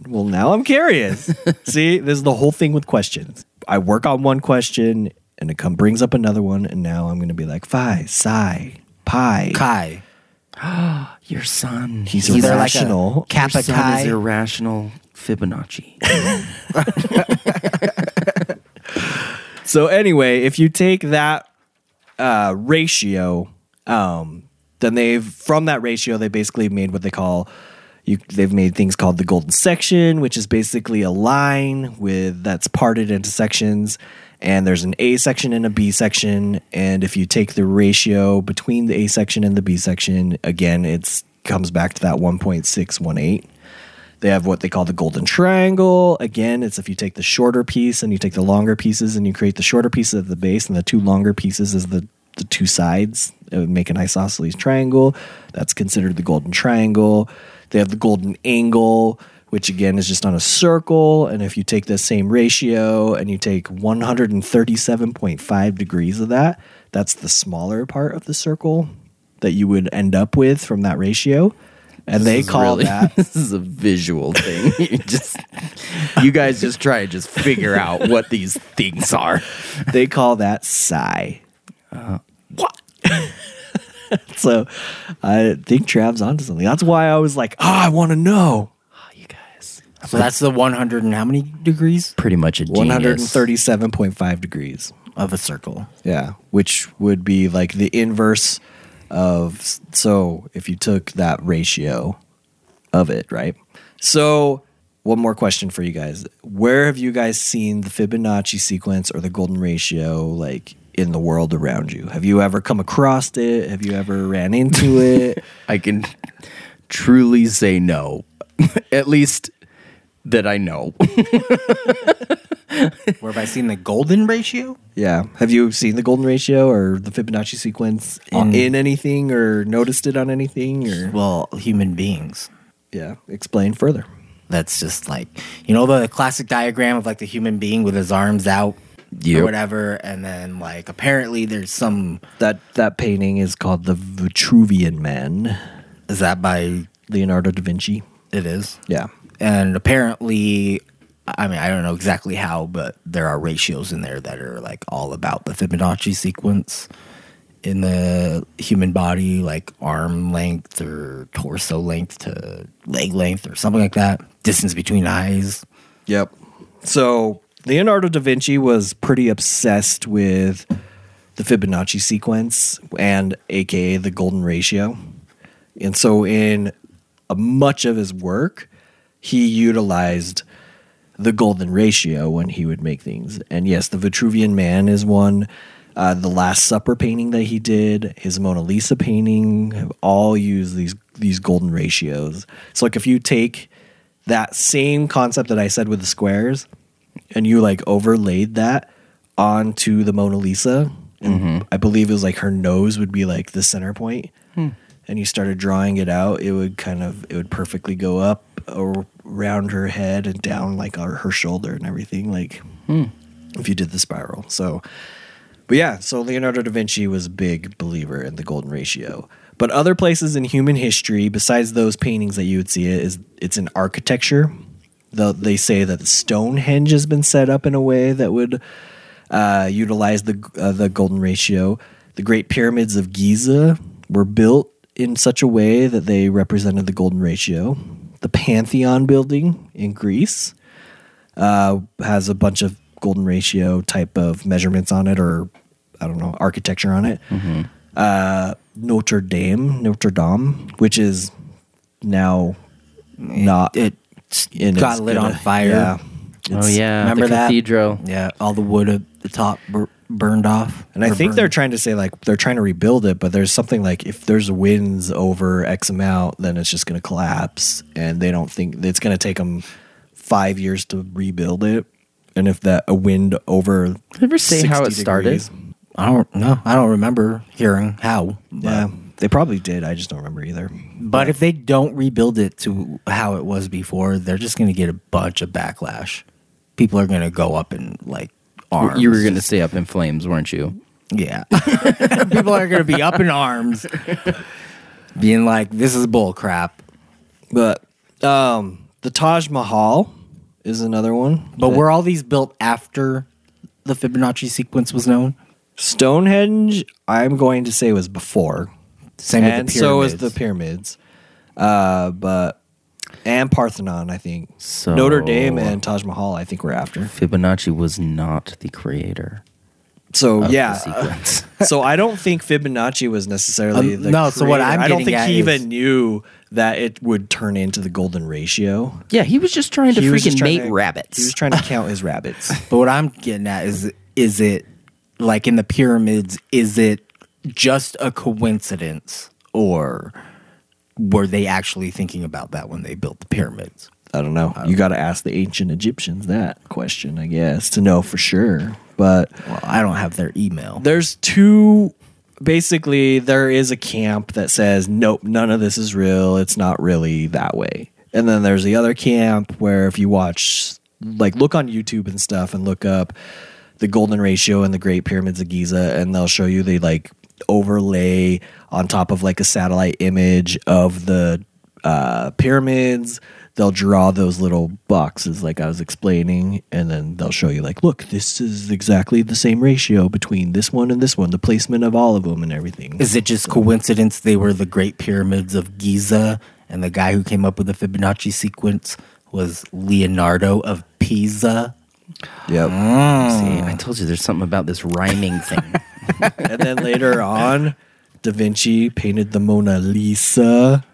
[SPEAKER 3] Well, now I'm curious. See, this is the whole thing with questions. I work on one question and it come brings up another one, and now I'm gonna be like phi, psi, pi.
[SPEAKER 4] Kai.
[SPEAKER 2] Your son.
[SPEAKER 3] He's
[SPEAKER 4] Is there like
[SPEAKER 3] irrational.
[SPEAKER 4] a Kappa
[SPEAKER 2] Your son
[SPEAKER 4] Kai?
[SPEAKER 2] is irrational Fibonacci.
[SPEAKER 3] So anyway, if you take that uh, ratio, um, then they've from that ratio they basically made what they call you. They've made things called the golden section, which is basically a line with that's parted into sections, and there's an A section and a B section. And if you take the ratio between the A section and the B section, again, it comes back to that 1.618. They have what they call the golden triangle. Again, it's if you take the shorter piece and you take the longer pieces and you create the shorter pieces at the base and the two longer pieces as the, the two sides, it would make an isosceles triangle. That's considered the golden triangle. They have the golden angle, which again is just on a circle. And if you take the same ratio and you take 137.5 degrees of that, that's the smaller part of the circle that you would end up with from that ratio. And they
[SPEAKER 2] This is
[SPEAKER 3] call
[SPEAKER 2] really-
[SPEAKER 3] that
[SPEAKER 2] this is a visual thing. you just you guys just try to just figure out what these things are.
[SPEAKER 3] they call that psi.
[SPEAKER 2] Uh, what?
[SPEAKER 3] So I think Trav's onto something. That's why I was like, oh, I want to know.
[SPEAKER 2] Ah, you guys,
[SPEAKER 4] So that's the 100 and how many degrees
[SPEAKER 2] pretty much a genius.
[SPEAKER 3] 137.5 degrees.
[SPEAKER 4] of a circle?
[SPEAKER 3] Yeah, which would be like the inverse of so if you took that ratio of it, right? So, one more question for you guys. Where have you guys seen the Fibonacci sequence or the golden ratio like in the world around you? Have you ever come across it? Have you ever ran into it?
[SPEAKER 2] I can truly say no. At least that I know.
[SPEAKER 4] Where have I seen the golden ratio?
[SPEAKER 3] yeah. Have you seen the golden ratio or the Fibonacci sequence
[SPEAKER 4] In-
[SPEAKER 3] in anything or noticed it on anything or
[SPEAKER 4] Well, human beings.
[SPEAKER 3] yeah, explain further.
[SPEAKER 4] That's just like you know the classic diagram of like the human being with his arms out
[SPEAKER 2] Yep.
[SPEAKER 4] or whatever, and then like apparently there's some
[SPEAKER 3] That that painting is called the Vitruvian Man,
[SPEAKER 4] is that by
[SPEAKER 3] Leonardo da Vinci.
[SPEAKER 4] it is
[SPEAKER 3] Yeah.
[SPEAKER 4] and apparently I mean I don't know exactly how, but there are ratios in there that are like all about the Fibonacci sequence in the human body, like arm length or torso length to leg length or something like that. Distance between eyes.
[SPEAKER 3] Yep. So Leonardo da Vinci was pretty obsessed with the Fibonacci sequence and aka the golden ratio. And so in much of his work, he utilized the golden ratio when he would make things. And yes, the Vitruvian Man is one. Uh, the Last Supper painting that he did, his Mona Lisa painting, all used these these golden ratios. So like if you take that same concept that I said with the squares, and you like overlaid that onto the Mona Lisa, and mm-hmm. I believe it was like her nose would be like the center point, hmm. and you started drawing it out, it would kind of it would perfectly go up or around her head and down like her, her shoulder and everything, like hmm. if you did the spiral. So, but yeah, so Leonardo da Vinci was a big believer in the golden ratio. But other places in human history, besides those paintings that you would see it, is it's in architecture. The, they say that Stonehenge has been set up in a way that would uh, utilize the uh, the golden ratio. The Great Pyramids of Giza were built in such a way that they represented the golden ratio. The Pantheon building in Greece uh, has a bunch of golden ratio type of measurements on it, or I don't know, architecture on it. Uh, Notre Dame, Notre Dame, which is now not
[SPEAKER 4] It
[SPEAKER 3] in
[SPEAKER 4] got
[SPEAKER 3] its-
[SPEAKER 4] lit
[SPEAKER 3] in
[SPEAKER 4] on fire.
[SPEAKER 3] Yeah,
[SPEAKER 2] Oh yeah,
[SPEAKER 4] remember
[SPEAKER 2] the
[SPEAKER 4] that?
[SPEAKER 2] cathedral.
[SPEAKER 4] Yeah, all the wood at the top bur- burned off.
[SPEAKER 3] And I think
[SPEAKER 4] burned.
[SPEAKER 3] they're trying to say like they're trying to rebuild it, but there's something like if there's winds over X amount, then it's just going to collapse, and they don't think it's going to take them five years to rebuild it. And if that a wind over,
[SPEAKER 2] Did ever say how it
[SPEAKER 3] 60
[SPEAKER 2] started?
[SPEAKER 4] I don't know. I don't remember hearing how.
[SPEAKER 3] yeah, they probably did. I just don't remember either.
[SPEAKER 4] But if they don't rebuild it to how it was before, they're just going to get a bunch of backlash. People are going to go up in like arms.
[SPEAKER 2] You were going to stay up in flames, weren't you?
[SPEAKER 4] yeah. People are going to be up in arms, being like, "This is bull crap."
[SPEAKER 3] But um, the Taj Mahal is another one.
[SPEAKER 4] But were all these built after the Fibonacci sequence was known?
[SPEAKER 3] Stonehenge, I'm going to say was before.
[SPEAKER 4] Same with
[SPEAKER 3] and so is the
[SPEAKER 4] pyramids.
[SPEAKER 3] pyramids. Uh, but and Parthenon, I think.
[SPEAKER 2] So-
[SPEAKER 3] Notre Dame and Taj Mahal, I think, we're after.
[SPEAKER 2] Fibonacci was not the creator.
[SPEAKER 3] So
[SPEAKER 2] of
[SPEAKER 3] yeah,
[SPEAKER 2] the
[SPEAKER 3] so I don't think Fibonacci was necessarily
[SPEAKER 4] Um,
[SPEAKER 3] the
[SPEAKER 4] no, so what. I'm
[SPEAKER 3] I don't think
[SPEAKER 4] at
[SPEAKER 3] he
[SPEAKER 4] is-
[SPEAKER 3] even knew that it would turn into the golden ratio.
[SPEAKER 2] yeah, he was just trying to
[SPEAKER 3] He
[SPEAKER 2] freaking
[SPEAKER 3] trying
[SPEAKER 2] mate
[SPEAKER 3] to-
[SPEAKER 2] rabbits.
[SPEAKER 3] He was trying to count his rabbits.
[SPEAKER 4] But what I'm getting at is is it like in the pyramids, is it just a coincidence or were they actually thinking about that when they built the pyramids?
[SPEAKER 3] I don't know. Uh, you got to ask the ancient Egyptians that question, I guess, to know for sure. But
[SPEAKER 4] Well, I don't have their email.
[SPEAKER 3] there's two basically there is a camp that says nope none of this is real it's not really that way and then there's the other camp where if you watch like look on youtube and stuff and look up the golden ratio and the great pyramids of giza and they'll show you they like overlay on top of like a satellite image of the uh, pyramids they'll draw those little boxes like i was explaining and then they'll show you like look this is exactly the same ratio between this one and this one the placement of all of them and everything
[SPEAKER 4] Is it just coincidence they were the Great Pyramids of Giza, and the guy who came up with the Fibonacci sequence was Leonardo of Pisa?
[SPEAKER 3] yep
[SPEAKER 2] See, I told you there's something about this rhyming thing.
[SPEAKER 3] and then later on da vinci painted the mona lisa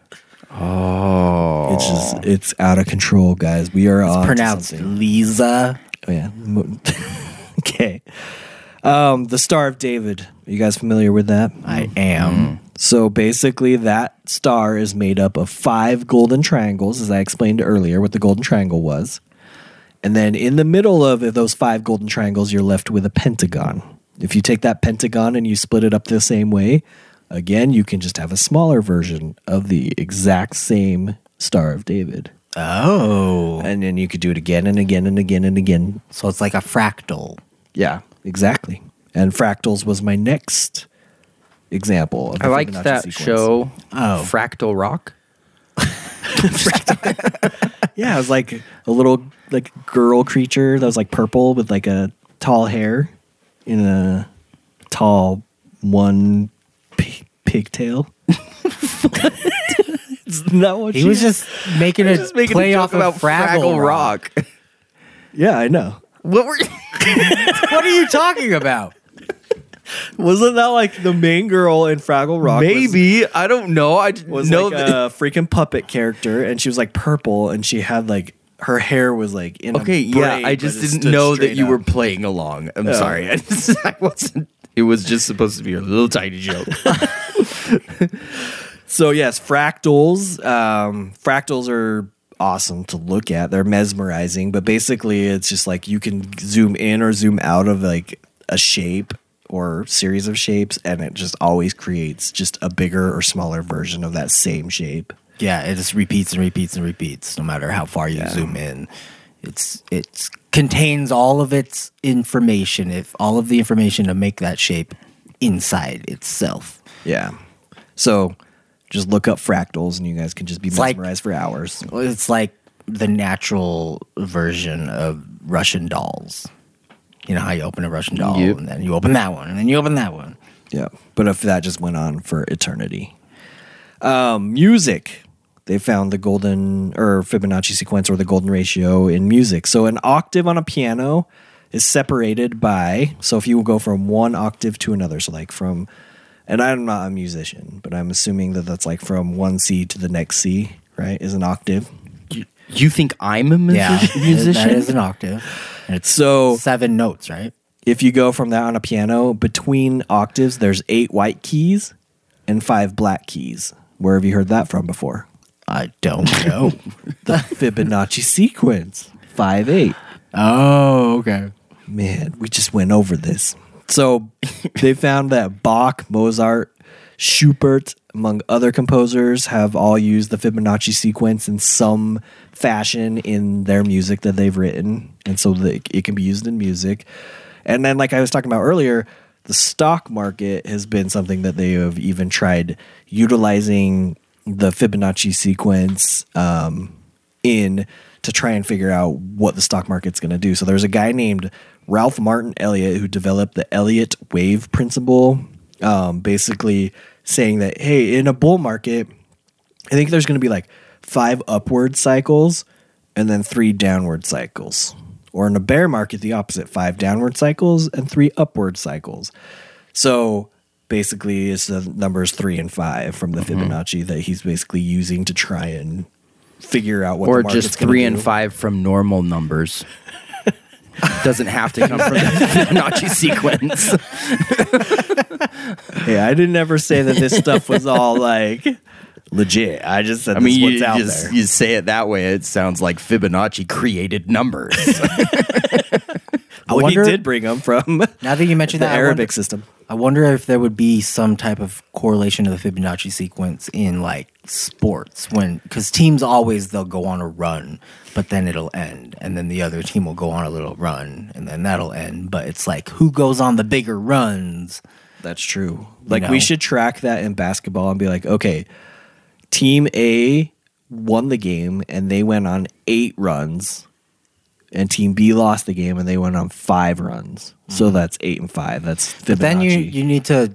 [SPEAKER 2] oh.
[SPEAKER 3] it's just it's out of control guys we are on
[SPEAKER 4] Pronounced
[SPEAKER 3] something.
[SPEAKER 4] Lisa.
[SPEAKER 3] Oh, yeah. Mo- okay. Um, the Star of David. Are you guys familiar with that?
[SPEAKER 4] I am.
[SPEAKER 3] So basically, that star is made up of five golden triangles, as I explained earlier what the golden triangle was. And then in the middle of those five golden triangles, you're left with a pentagon. If you take that pentagon and you split it up the same way, again, you can just have a smaller version of the exact same Star of David.
[SPEAKER 4] Oh.
[SPEAKER 3] And then you could do it again and again and again and again
[SPEAKER 4] So it's like a fractal.
[SPEAKER 3] Yeah, exactly. And fractals was my next example. Of the
[SPEAKER 2] I liked
[SPEAKER 3] Fibonacci
[SPEAKER 2] that
[SPEAKER 3] sequence.
[SPEAKER 2] show,
[SPEAKER 4] Oh.
[SPEAKER 2] Fractal Rock.
[SPEAKER 3] Yeah, it was like a little like girl creature that was like purple with like a tall hair in a tall one p- pigtail. Isn't that what
[SPEAKER 4] He
[SPEAKER 3] she
[SPEAKER 4] was just making a
[SPEAKER 2] Just making
[SPEAKER 4] play
[SPEAKER 2] a joke
[SPEAKER 4] off
[SPEAKER 2] about
[SPEAKER 4] of Fraggle, Rock.
[SPEAKER 3] Yeah, I know.
[SPEAKER 2] What were?
[SPEAKER 4] What are you talking about?
[SPEAKER 3] Wasn't that like the main girl in Fraggle Rock? was-
[SPEAKER 2] Maybe I don't know. I
[SPEAKER 3] was
[SPEAKER 2] know
[SPEAKER 3] like
[SPEAKER 2] that.
[SPEAKER 3] a freaking puppet character, and she was like purple, and she had like her hair was like in.
[SPEAKER 2] Okay,
[SPEAKER 3] a
[SPEAKER 2] yeah, I just didn't know that you were playing along. I'm
[SPEAKER 3] Oh.
[SPEAKER 2] sorry. I, just, I wasn't. It was just supposed to be a little tiny joke.
[SPEAKER 3] So yes, fractals. Um, fractals are awesome to look at. They're mesmerizing, but basically, it's just like you can zoom in or zoom out of like a shape or series of shapes, and it just always creates just a bigger or smaller version of that same shape.
[SPEAKER 4] Yeah, it just repeats and repeats and repeats, no matter how far you zoom in. It's it contains all of its information, if all of the information to make that shape inside itself.
[SPEAKER 3] Yeah. So just look up fractals, and you guys can just be
[SPEAKER 4] like-
[SPEAKER 3] mesmerized for hours.
[SPEAKER 4] It's like the natural version of Russian dolls. You know how you open a Russian doll,
[SPEAKER 2] Yep.
[SPEAKER 4] and then you open that one, and then you open that one.
[SPEAKER 3] Yeah. But if that just went on for eternity. Um, music. They found the golden or Fibonacci sequence or the golden ratio in music. So an octave on a piano is separated by so if you go from one octave to another, so like from and I'm not a musician, but I'm assuming that that's like from one C to the next C, right? Is an octave.
[SPEAKER 2] you think I'm a music-
[SPEAKER 4] Yeah,
[SPEAKER 2] musician?
[SPEAKER 4] that is an octave. And it's
[SPEAKER 3] So
[SPEAKER 4] seven notes, right?
[SPEAKER 3] if you go from that on a piano, between octaves, there's eight white keys and five black keys. Where have you heard that from before?
[SPEAKER 4] I don't know.
[SPEAKER 3] The Fibonacci sequence. Five eight.
[SPEAKER 4] oh, okay.
[SPEAKER 3] Man, we just went over this. So they found that Bach, Mozart, Schubert, among other composers, have all used the Fibonacci sequence in some fashion in their music that they've written. And so that it can be used in music. And then, like I was talking about earlier, the stock market has been something that they have even tried utilizing the Fibonacci sequence um, in to try and figure out what the stock market's going to do. So there's a guy named Ralph Martin Elliott who developed the Elliott wave principle, um, basically saying that hey, in a bull market, I think there's going to be like five upward cycles and then three downward cycles. Or in a bear market, the opposite five downward cycles and three upward cycles. So basically, it's the numbers three and five from the mm-hmm. Fibonacci that he's basically using to try and figure out what
[SPEAKER 2] or
[SPEAKER 3] the
[SPEAKER 2] just three
[SPEAKER 3] do.
[SPEAKER 2] and five from normal numbers. Doesn't have to come from the Fibonacci sequence.
[SPEAKER 3] Hey, I didn't ever say that this stuff was all like legit. I just said
[SPEAKER 2] I mean,
[SPEAKER 3] this
[SPEAKER 2] you
[SPEAKER 3] out
[SPEAKER 2] just
[SPEAKER 3] there.
[SPEAKER 2] you say it that way, it sounds like Fibonacci created numbers.
[SPEAKER 3] Well,
[SPEAKER 4] wonder-
[SPEAKER 3] he did bring them from
[SPEAKER 4] Now that you mentioned
[SPEAKER 3] the
[SPEAKER 4] that, I
[SPEAKER 3] Arabic
[SPEAKER 4] wonder-
[SPEAKER 3] system.
[SPEAKER 4] I wonder if there would be some type of correlation to the Fibonacci sequence in like sports when because teams always they'll go on a run, but then it'll end, and then the other team will go on a little run, and then that'll end. But it's like who goes on the bigger runs?
[SPEAKER 3] That's true. Like
[SPEAKER 4] know?
[SPEAKER 3] we should track that in basketball and be like, okay, team A won the game and they went on eight runs, and team B lost the game and they went on five runs. So that's eight and five. That's Fibonacci.
[SPEAKER 4] Mm-hmm. But then you you need to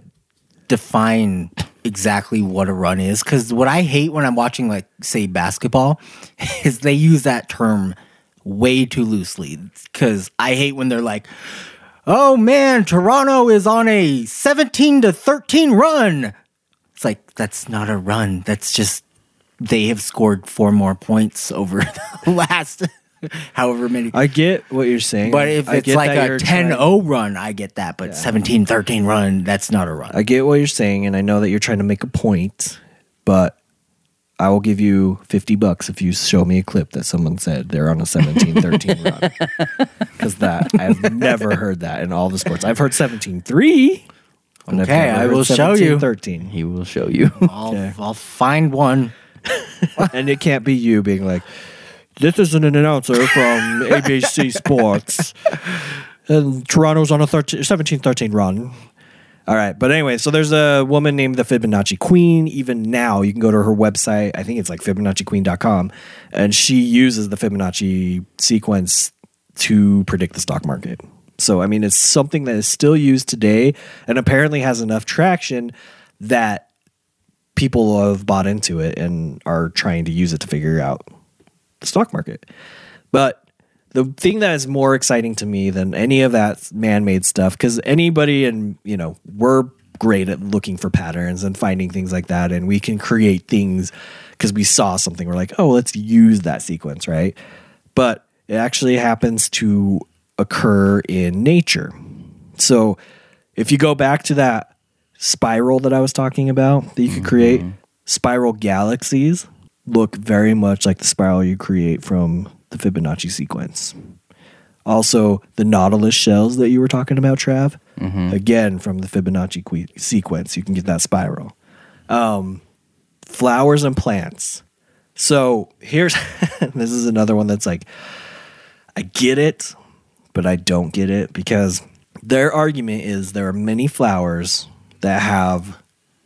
[SPEAKER 4] define exactly what a run is because what I hate when I'm watching like say basketball is they use that term way too loosely because I hate when they're like, "Oh man, Toronto is on a 17 to 13 run." That's not a run. That's just they have scored four more points over the last however many
[SPEAKER 3] I get what you're saying.
[SPEAKER 4] but if
[SPEAKER 3] I
[SPEAKER 4] it's like a 10 0 run, I get that. But 17 13 run, that's not a run.
[SPEAKER 3] I get what you're saying, and I know that you're trying to make a point, but I will give you 50 bucks if you show me a clip that someone said they're on a 17 13 run. Because that, I've never heard that in all the sports. I've heard 17 3.
[SPEAKER 4] Okay, I will show you.
[SPEAKER 3] 13.
[SPEAKER 2] He will show you.
[SPEAKER 4] I'll,
[SPEAKER 3] Okay.
[SPEAKER 4] I'll find one.
[SPEAKER 3] and it can't be you being like, this isn't an announcer from ABC Sports. And Toronto's on a 13, 17-13 run. All right. But anyway, so there's a woman named the Fibonacci Queen. Even now, you can go to her website. I think it's like FibonacciQueen.com. And she uses the Fibonacci sequence to predict the stock market. So, I mean, it's something that is still used today and apparently has enough traction that people have bought into it and are trying to use it to figure out the stock market. But the thing that is more exciting to me than any of that man-made stuff because anybody and you know we're great at looking for patterns and finding things like that and we can create things because we saw something we're like oh let's use that sequence right but it actually happens to occur in nature so if you go back to that spiral that I was talking about that you could create, spiral galaxies look very much like the spiral you create from the Fibonacci sequence. Also, the Nautilus shells that you were talking about, Trav, again from the Fibonacci que- sequence, you can get that spiral. Um, flowers and plants. So here's this is another one that's like, I get it, but I don't get it because their argument is there are many flowers that have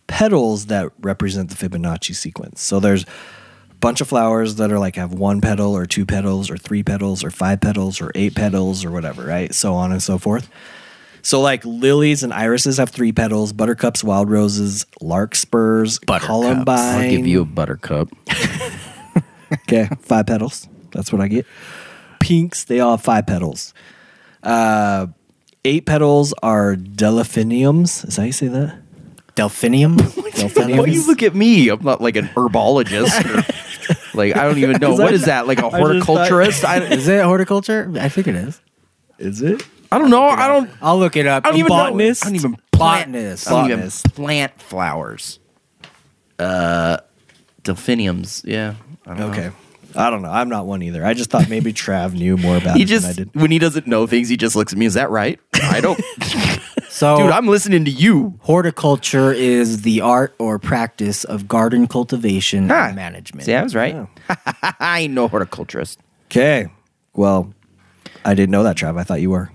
[SPEAKER 3] petals that represent the Fibonacci sequence. So there's a bunch of flowers that are like have one petal or two petals or three petals or five petals or eight petals or whatever, right? So on and so forth. So like lilies and irises have three petals, buttercups, wild roses, larkspurs, columbine.
[SPEAKER 2] I'll give you a buttercup.
[SPEAKER 3] Okay, five petals. That's what I get. Pinks, they all have five petals. Uh, eight petals are delphiniums. Is that how you say that?
[SPEAKER 4] Delphinium?
[SPEAKER 2] Why do you look at me? I'm not like an herbologist. or- like I don't even know what is that. Like a
[SPEAKER 3] just thought-
[SPEAKER 2] horticulturist? I,
[SPEAKER 4] is it horticulture? I think it is.
[SPEAKER 3] Is it?
[SPEAKER 2] I don't know. I don't.
[SPEAKER 4] I'll look it up.
[SPEAKER 2] I don't even
[SPEAKER 3] botanist?
[SPEAKER 2] know. I don't even plant.
[SPEAKER 4] Botanist.
[SPEAKER 2] I don't even
[SPEAKER 3] Botanist.
[SPEAKER 2] plant flowers. Uh, delphiniums. Yeah. I don't
[SPEAKER 3] Okay. I don't know. I'm not one either. I just thought maybe Trav knew more about
[SPEAKER 2] He
[SPEAKER 3] it
[SPEAKER 2] just
[SPEAKER 3] than I did.
[SPEAKER 2] when he doesn't know things, he just looks at me. Is that right? I don't.
[SPEAKER 4] So,
[SPEAKER 2] Dude, I'm listening to you.
[SPEAKER 4] horticulture is the art or practice of garden cultivation
[SPEAKER 2] Ah,
[SPEAKER 4] and management.
[SPEAKER 2] See, I was right. I ain't no horticulturist.
[SPEAKER 3] Okay. Well, I didn't know that, Trav. I thought you were.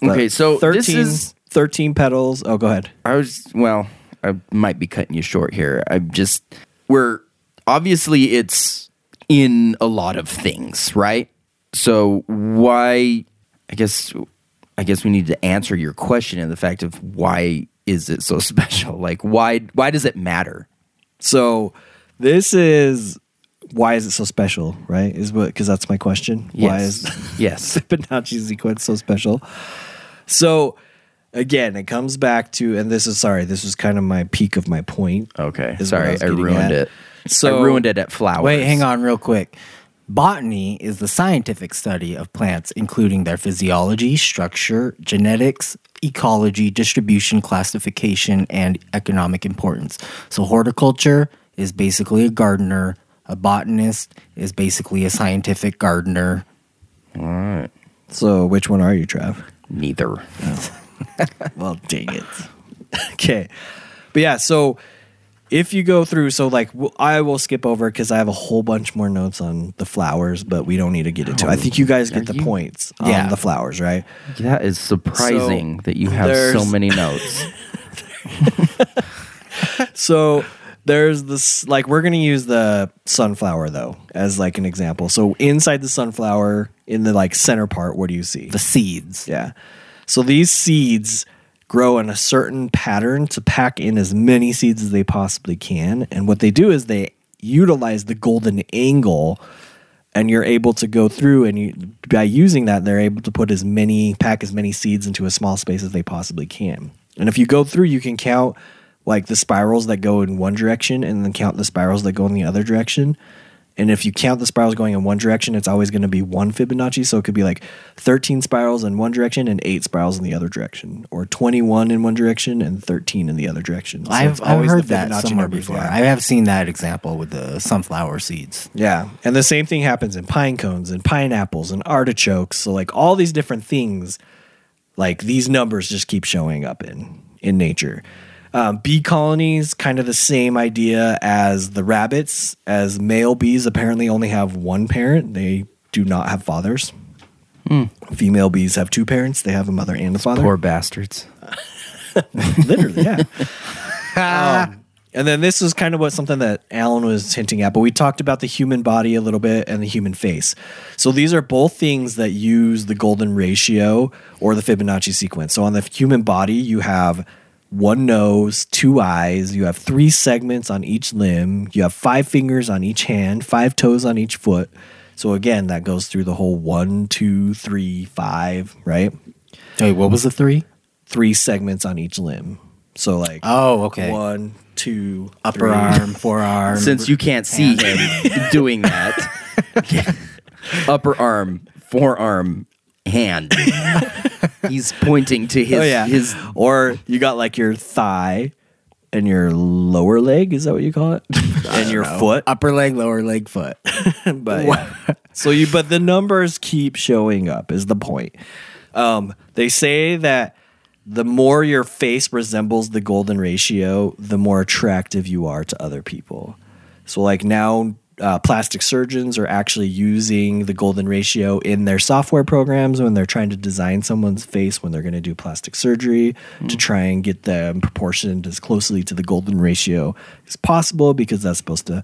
[SPEAKER 3] But
[SPEAKER 2] Okay, so
[SPEAKER 3] 13,
[SPEAKER 2] this is
[SPEAKER 3] 13 petals. Oh, go ahead.
[SPEAKER 2] I was well, I might be cutting you short here. I'm just we're obviously it's in a lot of things, right? So why I guess I guess we need to answer your question and the fact of why is it so special? Like why why does it matter?
[SPEAKER 3] So this is why is it so special, right? Is what because that's my question. Why is
[SPEAKER 2] Yes.
[SPEAKER 3] Fibonacci sequence so special? So again, it comes back to, and this is sorry, this was kind of my peak of my point.
[SPEAKER 2] Okay. Sorry,
[SPEAKER 3] was
[SPEAKER 2] I, ruined
[SPEAKER 3] at.
[SPEAKER 2] it.
[SPEAKER 3] So
[SPEAKER 2] I ruined it at flowers.
[SPEAKER 4] Wait, hang on real quick. Botany is the scientific study of plants, including their physiology, structure, genetics, ecology, distribution, classification, and economic importance. So, horticulture is basically a gardener. A botanist is basically a scientific gardener. All right.
[SPEAKER 3] So which one are you, Trav?
[SPEAKER 2] Neither.
[SPEAKER 3] Well, dang it. okay. But yeah, so if you go through, so like w- I will skip over because I have a whole bunch more notes on the flowers, but we don't need to get into. it. I think you guys get the
[SPEAKER 2] you-
[SPEAKER 3] points on
[SPEAKER 4] Yeah.
[SPEAKER 3] the flowers, right?
[SPEAKER 2] That is surprising that you have so
[SPEAKER 3] there's-
[SPEAKER 2] many notes.
[SPEAKER 3] So there's this like we're gonna use the sunflower though as like an example. So inside the sunflower, in the like center part, what do you see?
[SPEAKER 4] The seeds.
[SPEAKER 3] Yeah. So these seeds grow in a certain pattern to pack in as many seeds as they possibly can. And what they do is they utilize the golden angle and you're able to go through and you by using that they're able to put as many pack as many seeds into a small space as they possibly can. And if you go through you can count like the spirals that go in one direction and then count the spirals that go in the other direction. And if you count the spirals going in one direction, it's always going to be one Fibonacci. So it could be like 13 spirals in one direction and eight spirals in the other direction, or 21 in one direction and 13 in the other direction. So
[SPEAKER 4] I've, I've heard that somewhere before.
[SPEAKER 3] yeah.
[SPEAKER 4] I have seen that example with the sunflower seeds.
[SPEAKER 3] Yeah. And the same thing happens in pine cones and pineapples and artichokes. So like all these different things, like these numbers just keep showing up in in nature. Um, bee colonies, kind of the same idea as the rabbits, as male bees apparently only have one parent. They do not have fathers. Female bees have two parents. They have a mother and a father.
[SPEAKER 2] Poor bastards.
[SPEAKER 3] Literally, yeah. um, and then this is kind of what something that Alan was hinting at, but we talked about the human body a little bit and the human face. So these are both things that use the golden ratio or the Fibonacci sequence. So on the human body, you have one nose, two eyes, you have three segments on each limb, you have five fingers on each hand, five toes on each foot. So again, that goes through the whole one, two, three, five, right?
[SPEAKER 4] Wait, what was the three?
[SPEAKER 3] Three segments on each limb. So like
[SPEAKER 4] Oh, okay.
[SPEAKER 3] one, two,
[SPEAKER 4] Upper
[SPEAKER 3] three.
[SPEAKER 4] arm, forearm.
[SPEAKER 2] Since you can't see him doing that, upper arm, forearm, hand. He's pointing to his
[SPEAKER 3] oh yeah.
[SPEAKER 2] his
[SPEAKER 3] or you got like your thigh and your lower leg. Is that what you call it? and your foot.
[SPEAKER 4] upper leg, lower leg, foot.
[SPEAKER 3] But yeah. so you, but the numbers keep showing up. Is the point? Um, they say that the more your face resembles the golden ratio, the more attractive you are to other people. So like now. Uh, plastic surgeons are actually using the golden ratio in their software programs when they're trying to design someone's face when they're going to do plastic surgery to try and get them proportioned as closely to the golden ratio as possible because that's supposed to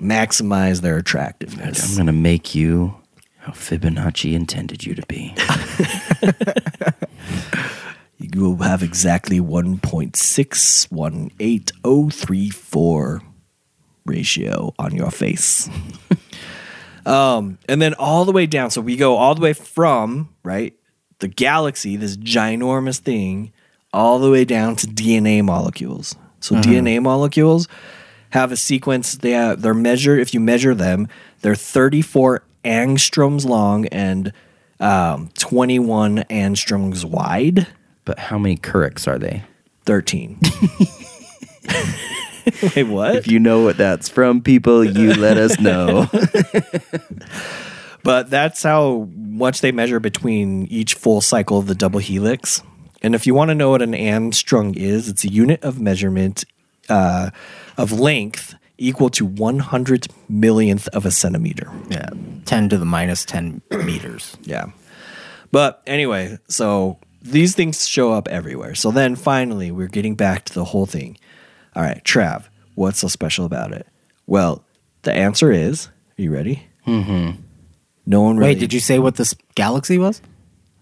[SPEAKER 3] maximize their attractiveness.
[SPEAKER 2] I'm gonna make you how Fibonacci intended you to be.
[SPEAKER 3] You will have exactly 1.618034 ratio on your face. um, and then all the way down. So we go all the way from, right, the galaxy, this ginormous thing, all the way down to DNA molecules. So DNA molecules have a sequence. They have, they're measured. If you measure them, they're 34 angstroms long and um, 21 angstroms wide.
[SPEAKER 2] But how many Kuricks are they?
[SPEAKER 3] 13. Wait, what?
[SPEAKER 2] If you know what that's from, people, you let us know.
[SPEAKER 3] but that's how much they measure between each full cycle of the double helix. And if you want to know what an angstrom is, it's a unit of measurement uh, of length equal to 100 millionth of a centimeter.
[SPEAKER 4] Yeah, ten to the minus ten meters.
[SPEAKER 3] Yeah. But anyway, so these things show up everywhere. So then finally, we're getting back to the whole thing. All right, Trav, what's so special about it? Well, the answer is are you ready? Mm-hmm. No one really.
[SPEAKER 4] Wait, did you say what this galaxy was?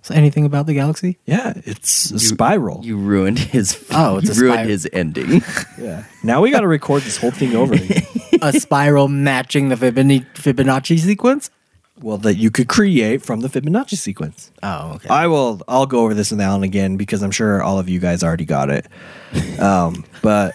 [SPEAKER 4] Is there anything about the galaxy?
[SPEAKER 3] Yeah, it's a spiral.
[SPEAKER 2] You ruined his.
[SPEAKER 4] Oh, it's
[SPEAKER 2] you
[SPEAKER 4] a
[SPEAKER 2] ruined
[SPEAKER 4] spir-
[SPEAKER 2] his ending.
[SPEAKER 3] yeah. Now we got to record this whole thing over again.
[SPEAKER 4] a spiral matching the Fibonacci, Fibonacci sequence?
[SPEAKER 3] Well, that you could create from the Fibonacci sequence.
[SPEAKER 4] Oh, okay.
[SPEAKER 3] I will. I'll go over this with Alan again because I'm sure all of you guys already got it. Um, but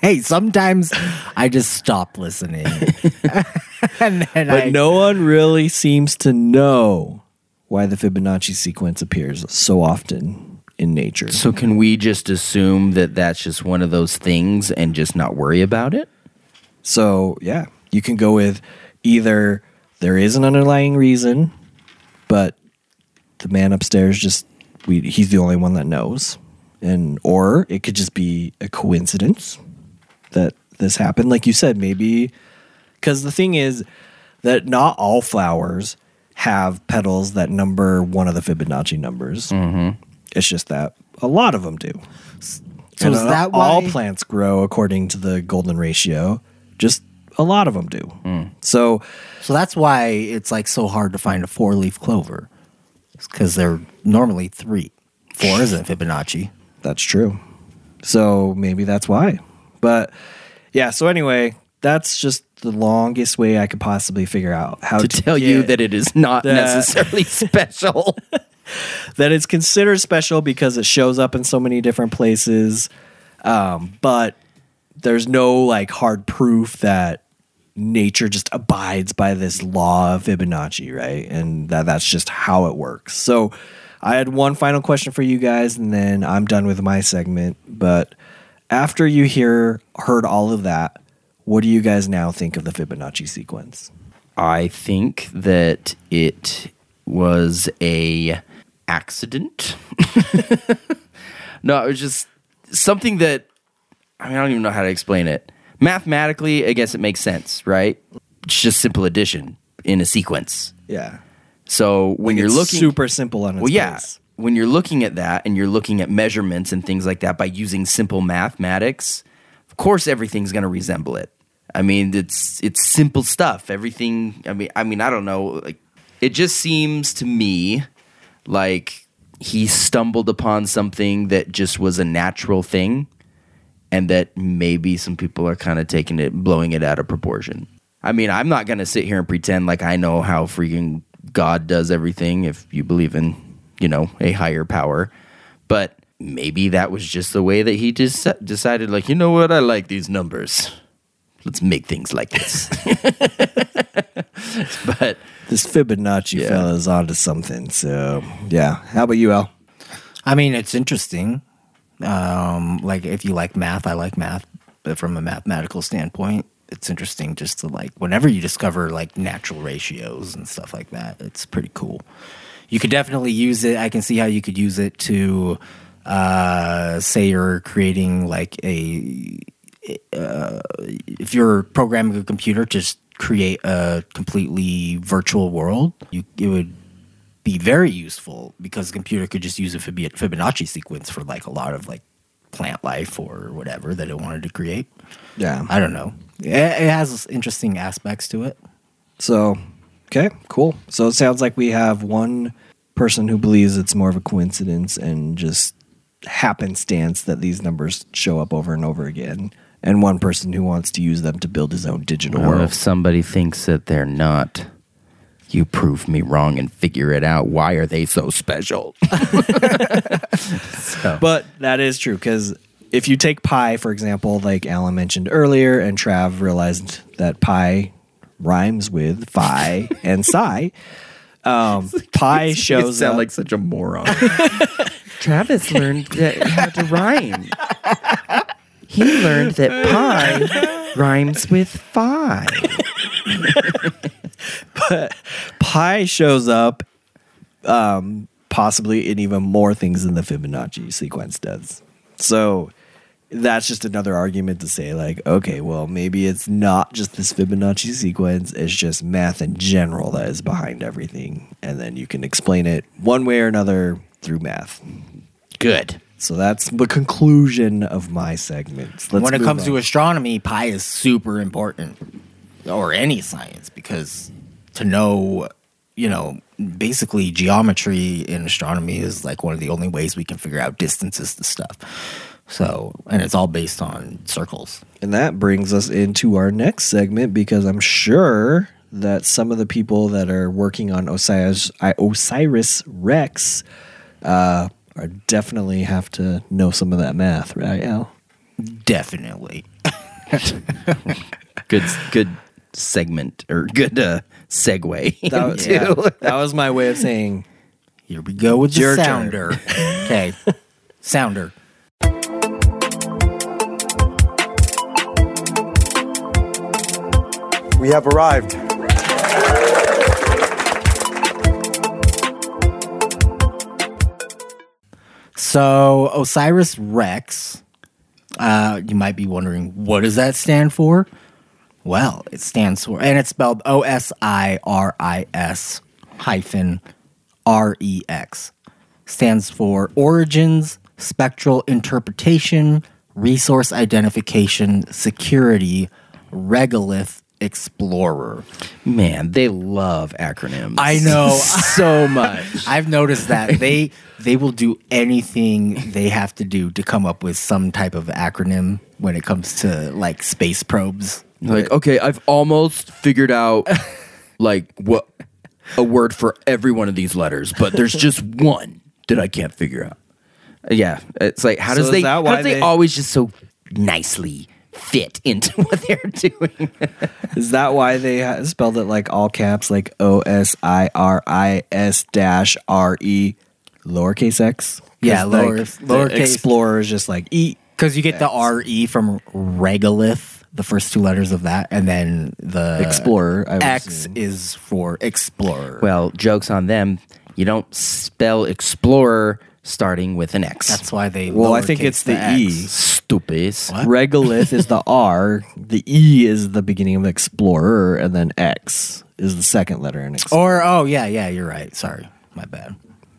[SPEAKER 4] hey, sometimes I just stop listening. and then
[SPEAKER 3] but
[SPEAKER 4] I,
[SPEAKER 3] no one really seems to know why the Fibonacci sequence appears so often in nature.
[SPEAKER 2] so, can we just assume that that's just one of those things and just not worry about it?
[SPEAKER 3] So yeah, you can go with either there is an underlying reason, but the man upstairs just we he's the only one that knows, and or it could just be a coincidence that this happened. Like you said, maybe because the thing is that not all flowers have petals that number one of the Fibonacci numbers. Mm-hmm. It's just that a lot of them do.
[SPEAKER 4] So is that
[SPEAKER 3] all
[SPEAKER 4] why-
[SPEAKER 3] plants grow according to the golden ratio? Just a lot of them do.
[SPEAKER 4] Hmm.
[SPEAKER 3] So
[SPEAKER 4] So that's why it's like so hard to find a four leaf clover. Because they're normally three. Four isn't Fibonacci.
[SPEAKER 3] That's true. So maybe that's why. But yeah, so anyway, that's just the longest way I could possibly figure out how
[SPEAKER 2] to
[SPEAKER 3] to,
[SPEAKER 2] tell you that it is not
[SPEAKER 3] that-
[SPEAKER 2] necessarily special.
[SPEAKER 3] that it's considered special because it shows up in so many different places. Um, but there's no like hard proof that nature just abides by this law of Fibonacci, right? And that that's just how it works. So I had one final question for you guys, and then I'm done with my segment. But after you hear heard all of that, what do you guys now think of the Fibonacci sequence?
[SPEAKER 2] I think that it was a accident. no, it was just something that I mean I don't even know how to explain it. Mathematically, I guess it makes sense, right? It's just simple addition in a sequence.
[SPEAKER 3] Yeah,
[SPEAKER 2] So when you're
[SPEAKER 3] It's
[SPEAKER 2] looking
[SPEAKER 3] super simple on its
[SPEAKER 2] well, yeah. When you're looking at that and you're looking at measurements and things like that by using simple mathematics, of course everything's going to resemble it. I mean, it's it's simple stuff. Everything. I mean, I mean, I don't know. Like, it just seems to me like he stumbled upon something that just was a natural thing, and that maybe some people are kind of taking it, blowing it out of proportion. I mean, I'm not going to sit here and pretend like I know how freaking God does everything if you believe in, you know, a higher power. But maybe that was just the way that he just decided, like, you know what? I like these numbers. Let's make things like this. but
[SPEAKER 3] This Fibonacci
[SPEAKER 2] Yeah.
[SPEAKER 3] fella is onto something. So yeah, how about you, Al?
[SPEAKER 4] I mean, it's interesting. Um, like if you like math, I like math, but from a mathematical standpoint, it's interesting just to like whenever you discover like natural ratios and stuff like that, it's pretty cool. You could definitely use it. I can see how you could use it to uh, say you're creating like a uh, if you're programming a computer to create a completely virtual world, you it would be very useful because the computer could just use a Fibonacci sequence for like a lot of like plant life or whatever that it wanted to create.
[SPEAKER 3] Yeah.
[SPEAKER 4] I don't know. It, it has interesting aspects to it.
[SPEAKER 3] So okay, cool. So it sounds like we have one person who believes it's more of a coincidence and just happenstance that these numbers show up over and over again, and one person who wants to use them to build his own digital
[SPEAKER 2] Well,
[SPEAKER 3] world.
[SPEAKER 2] if somebody thinks that they're not, you prove me wrong and figure it out. Why are they so special?
[SPEAKER 3] But that is true because if you take pi, for example, like Alan mentioned earlier, and Trav realized that pi rhymes with phi and psi, um, pi shows
[SPEAKER 2] sound
[SPEAKER 3] up.
[SPEAKER 2] like such a moron. Travis learned that how to rhyme. He learned that pi rhymes with phi.
[SPEAKER 3] pi shows up um, possibly in even more things than the Fibonacci sequence does. So that's just another argument to say, like, okay, well, maybe it's not just this Fibonacci sequence, it's just math in general that is behind everything. And then you can explain it one way or another through math.
[SPEAKER 2] Good.
[SPEAKER 3] So that's the conclusion of my segment. Let's
[SPEAKER 4] when it comes to astronomy, pi is super important, or any science, because to know, you know, basically geometry in astronomy is like one of the only ways we can figure out distances to stuff. So, and it's all based on circles.
[SPEAKER 3] And that brings us into our next segment because I'm sure that some of the people that are working on Osiris, Osiris Rex uh, are definitely have to know some of that math, right, Al?
[SPEAKER 4] Definitely.
[SPEAKER 2] Good good segment or good uh, segue.
[SPEAKER 3] That was,
[SPEAKER 2] into-
[SPEAKER 3] yeah, that was my way of saying
[SPEAKER 4] Here we go with the
[SPEAKER 3] Your turn.
[SPEAKER 4] sounder. okay. Sounder.
[SPEAKER 6] We have arrived.
[SPEAKER 4] So Osiris Rex, uh, you might be wondering, what does that stand for? Well, it stands for, and it's spelled O S I R I S hyphen R E X. Stands for Origins, Spectral Interpretation, Resource Identification, Security, Regolith Explorer.
[SPEAKER 2] Man, they love acronyms.
[SPEAKER 4] I know.
[SPEAKER 2] so much.
[SPEAKER 4] I've noticed that they they will do anything they have to do to come up with some type of acronym when it comes to like space probes.
[SPEAKER 2] Like, okay, I've almost figured out like what a word for every one of these letters, but there's just one that I can't figure out. Yeah, it's like how
[SPEAKER 3] So
[SPEAKER 2] does
[SPEAKER 3] is
[SPEAKER 2] they
[SPEAKER 3] that
[SPEAKER 2] how
[SPEAKER 3] why
[SPEAKER 2] do they,
[SPEAKER 3] they-
[SPEAKER 2] always just so nicely fit into what they're doing?
[SPEAKER 3] Is that why they ha- spelled it like all caps, like O S I R I S dash R E lowercase x? 'Cause,
[SPEAKER 4] Yeah, lower-
[SPEAKER 3] the
[SPEAKER 4] lowercase.
[SPEAKER 3] Explorer is just like E.
[SPEAKER 4] Because you get the R E from regolith, the first two letters of that, and then the
[SPEAKER 3] Explorer, I would
[SPEAKER 4] X
[SPEAKER 3] assume.
[SPEAKER 4] is for explorer.
[SPEAKER 2] well, jokes on them. You don't spell explorer starting with an X.
[SPEAKER 4] That's why they.
[SPEAKER 3] Well, I think it's the E.
[SPEAKER 2] stupid.
[SPEAKER 3] Regolith is the R, the E is the beginning of Explorer, and then X is the second letter in Explorer.
[SPEAKER 4] Or oh yeah, yeah, you're right. Sorry, my bad.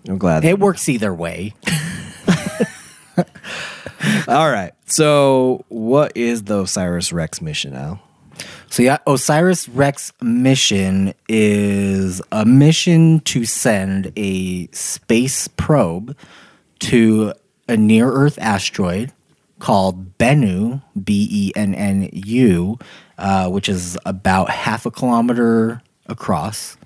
[SPEAKER 3] I'm glad.
[SPEAKER 4] It works either way.
[SPEAKER 3] All right. So, what is the Osiris Rex mission, Al?
[SPEAKER 4] So yeah, Osiris Rex mission is a mission to send a space probe to a near Earth asteroid called Bennu, B E N N U, uh, which is about half a kilometer across.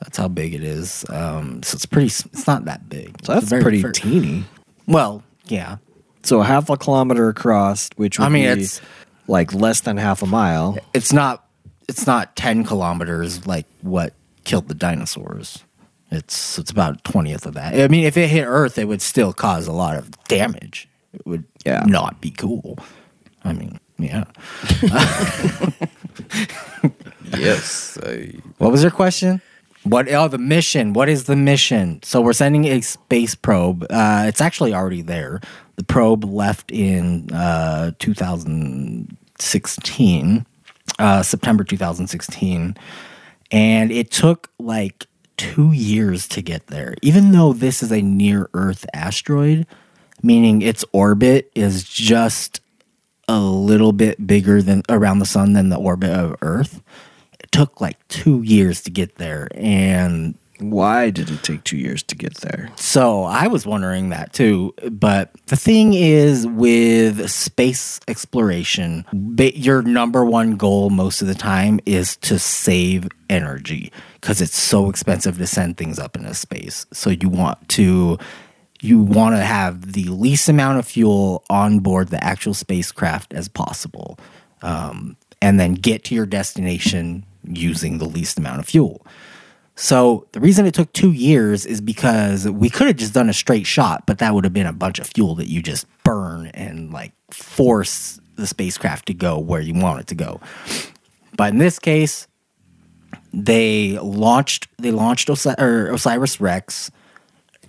[SPEAKER 4] That's how big it is. Um, so it's pretty. It's not that big.
[SPEAKER 3] So that's
[SPEAKER 4] very-
[SPEAKER 3] pretty
[SPEAKER 4] very-
[SPEAKER 3] teeny.
[SPEAKER 4] Well, yeah.
[SPEAKER 3] So half a kilometer across, which would
[SPEAKER 4] I mean,
[SPEAKER 3] be
[SPEAKER 4] it's-
[SPEAKER 3] like less than half a mile.
[SPEAKER 4] it's not it's not 10 kilometers like what killed the dinosaurs it's it's about a 20th of that i mean if it hit earth it would still cause a lot of damage it would
[SPEAKER 3] Yeah.
[SPEAKER 4] not be cool i mean yeah
[SPEAKER 2] Yes.
[SPEAKER 4] what was your question what oh the mission? What is the mission? So we're sending a space probe. Uh, it's actually already there. The probe left in uh, 2016 uh, september 2016 and it took like two years to get there. Even though this is a near earth asteroid meaning its orbit is just a little bit bigger than around the sun than the orbit of earth took like two years to get there and
[SPEAKER 3] Why did it take two years to get there?
[SPEAKER 4] so i was wondering that too. But the thing is with space exploration your number one goal most of the time is to save energy because it's so expensive to send things up into space. So you want to you want to have the least amount of fuel on board the actual spacecraft as possible. Um, and then get to your destination using the least amount of fuel so the reason it took two years is because we could have just done a straight shot, but that would have been a bunch of fuel that you just burn and like force the spacecraft to go where you want it to go. But in this case, they launched they launched or Osiris Rex,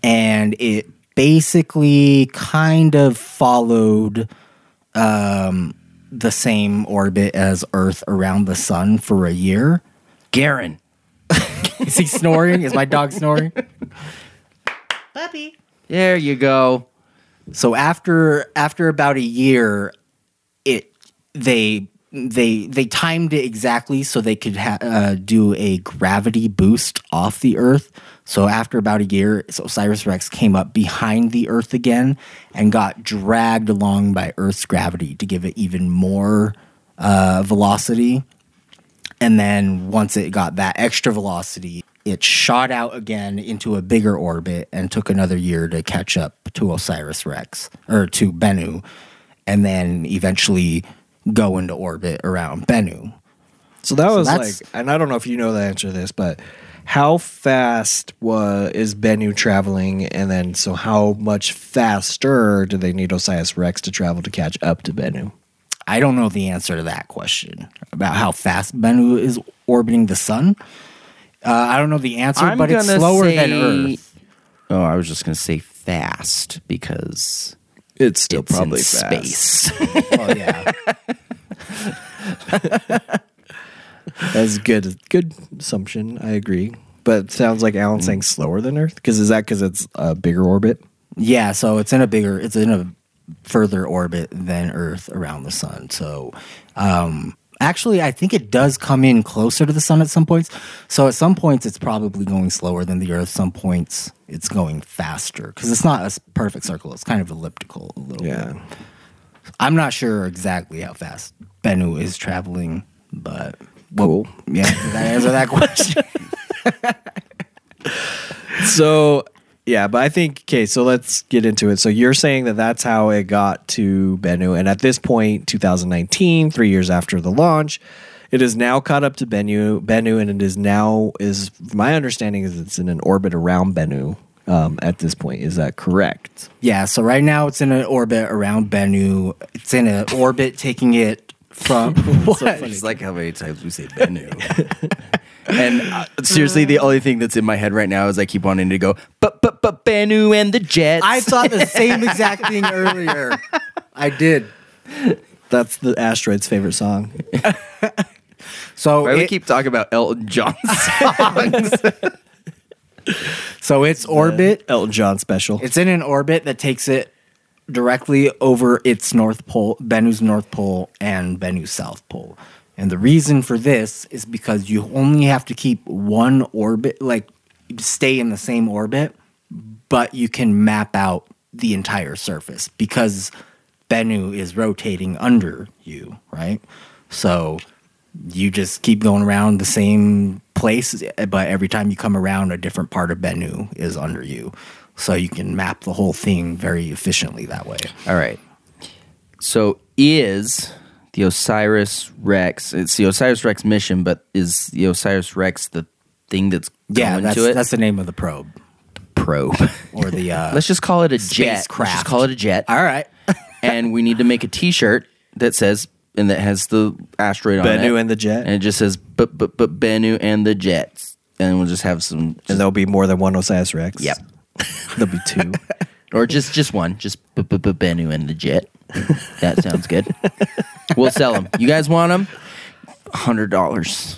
[SPEAKER 4] and it basically kind of followed um, the same orbit as Earth around the sun for a year.
[SPEAKER 2] Garen.
[SPEAKER 4] Is he snoring? Is my dog snoring? Puppy.
[SPEAKER 2] There you go.
[SPEAKER 4] So after after about a year, it they they they timed it exactly so they could ha- uh, do a gravity boost off the Earth. So after about a year, Osiris Rex came up behind the Earth again and got dragged along by Earth's gravity to give it even more uh, velocity. And then once it got that extra velocity, it shot out again into a bigger orbit and took another year to catch up to Osiris Rex or to Bennu, and then eventually go into orbit around Bennu.
[SPEAKER 3] So that was
[SPEAKER 4] that's-
[SPEAKER 3] like, and I don't know if you know the answer to this, but how fast was is Bennu traveling, and then so how much faster do they need Osiris Rex to travel to catch up to Bennu?
[SPEAKER 4] I don't know the answer to that question about how fast Bennu is orbiting the sun. Uh, I don't know the answer,
[SPEAKER 2] I'm
[SPEAKER 4] but it's slower
[SPEAKER 2] say,
[SPEAKER 4] than Earth.
[SPEAKER 2] Oh, I was just gonna say fast because
[SPEAKER 3] It's still
[SPEAKER 2] it's
[SPEAKER 3] probably
[SPEAKER 2] space.
[SPEAKER 4] Oh yeah.
[SPEAKER 3] That's good. Good assumption. I agree. But it sounds like Alan's saying slower than Earth. Because is that because it's a bigger orbit?
[SPEAKER 4] Yeah, so it's in a bigger, it's in a further orbit than Earth around the sun. So, um, actually, I think it does come in closer to the sun at some points. So, at some points, it's probably going slower than the Earth. Some points, it's going faster because it's not a perfect circle. It's kind of elliptical a little
[SPEAKER 3] Yeah.
[SPEAKER 4] bit. I'm not sure exactly how fast Bennu is traveling, but
[SPEAKER 3] Cool.
[SPEAKER 4] yeah, did that answer that question?
[SPEAKER 3] So yeah, but I think okay. So let's get into it. So you're saying that that's how it got to Bennu, and at this point, 2019, three years after the launch, it is now caught up to Bennu. Bennu, and it is now is my understanding is it's in an orbit around Bennu. Um, at this point, is that correct?
[SPEAKER 4] Yeah, so right now it's in an orbit around Bennu. It's in an orbit taking it from what?
[SPEAKER 2] It's like how many times we say Bennu. and uh, seriously, the only thing that's in my head right now is I keep wanting to go, but but but Bennu and the Jets.
[SPEAKER 4] I thought the same exact thing earlier. I did.
[SPEAKER 3] That's the asteroid's favorite song.
[SPEAKER 4] So
[SPEAKER 2] Why do we
[SPEAKER 4] it-
[SPEAKER 2] keep talking about Elton John songs?
[SPEAKER 4] so its orbit
[SPEAKER 3] Elton John special.
[SPEAKER 4] it's in an orbit that takes it directly over its north pole, Bennu's north pole and Bennu's south pole. And the reason for this is because you only have to keep one orbit like stay in the same orbit, but you can map out the entire surface because Bennu is rotating under you, right? So you just keep going around the same place, but every time you come around, a different part of Bennu is under you. So you can map the whole thing very efficiently that way.
[SPEAKER 2] All right. So is the Osiris Rex? It's the Osiris Rex mission, but is the Osiris Rex the thing that's
[SPEAKER 4] Yeah,
[SPEAKER 2] going
[SPEAKER 4] that's,
[SPEAKER 2] to it?
[SPEAKER 4] that's the name of the probe
[SPEAKER 2] probe.
[SPEAKER 4] or the. Uh,
[SPEAKER 2] Let's just call it a jet. Let's just call it a jet.
[SPEAKER 4] all right.
[SPEAKER 2] and we need to make a T-shirt that says and that has the asteroid on it.
[SPEAKER 3] Bennu and the Jet?
[SPEAKER 2] and it just says but but but Bennu and the Jets, and we'll just have some,
[SPEAKER 3] and there'll be more than one Osiris Rex.
[SPEAKER 2] Yep.
[SPEAKER 3] there'll be two.
[SPEAKER 2] or just just one, just but but but Bennu and the Jet. That sounds good. we'll sell them. You guys want them? Hundred dollars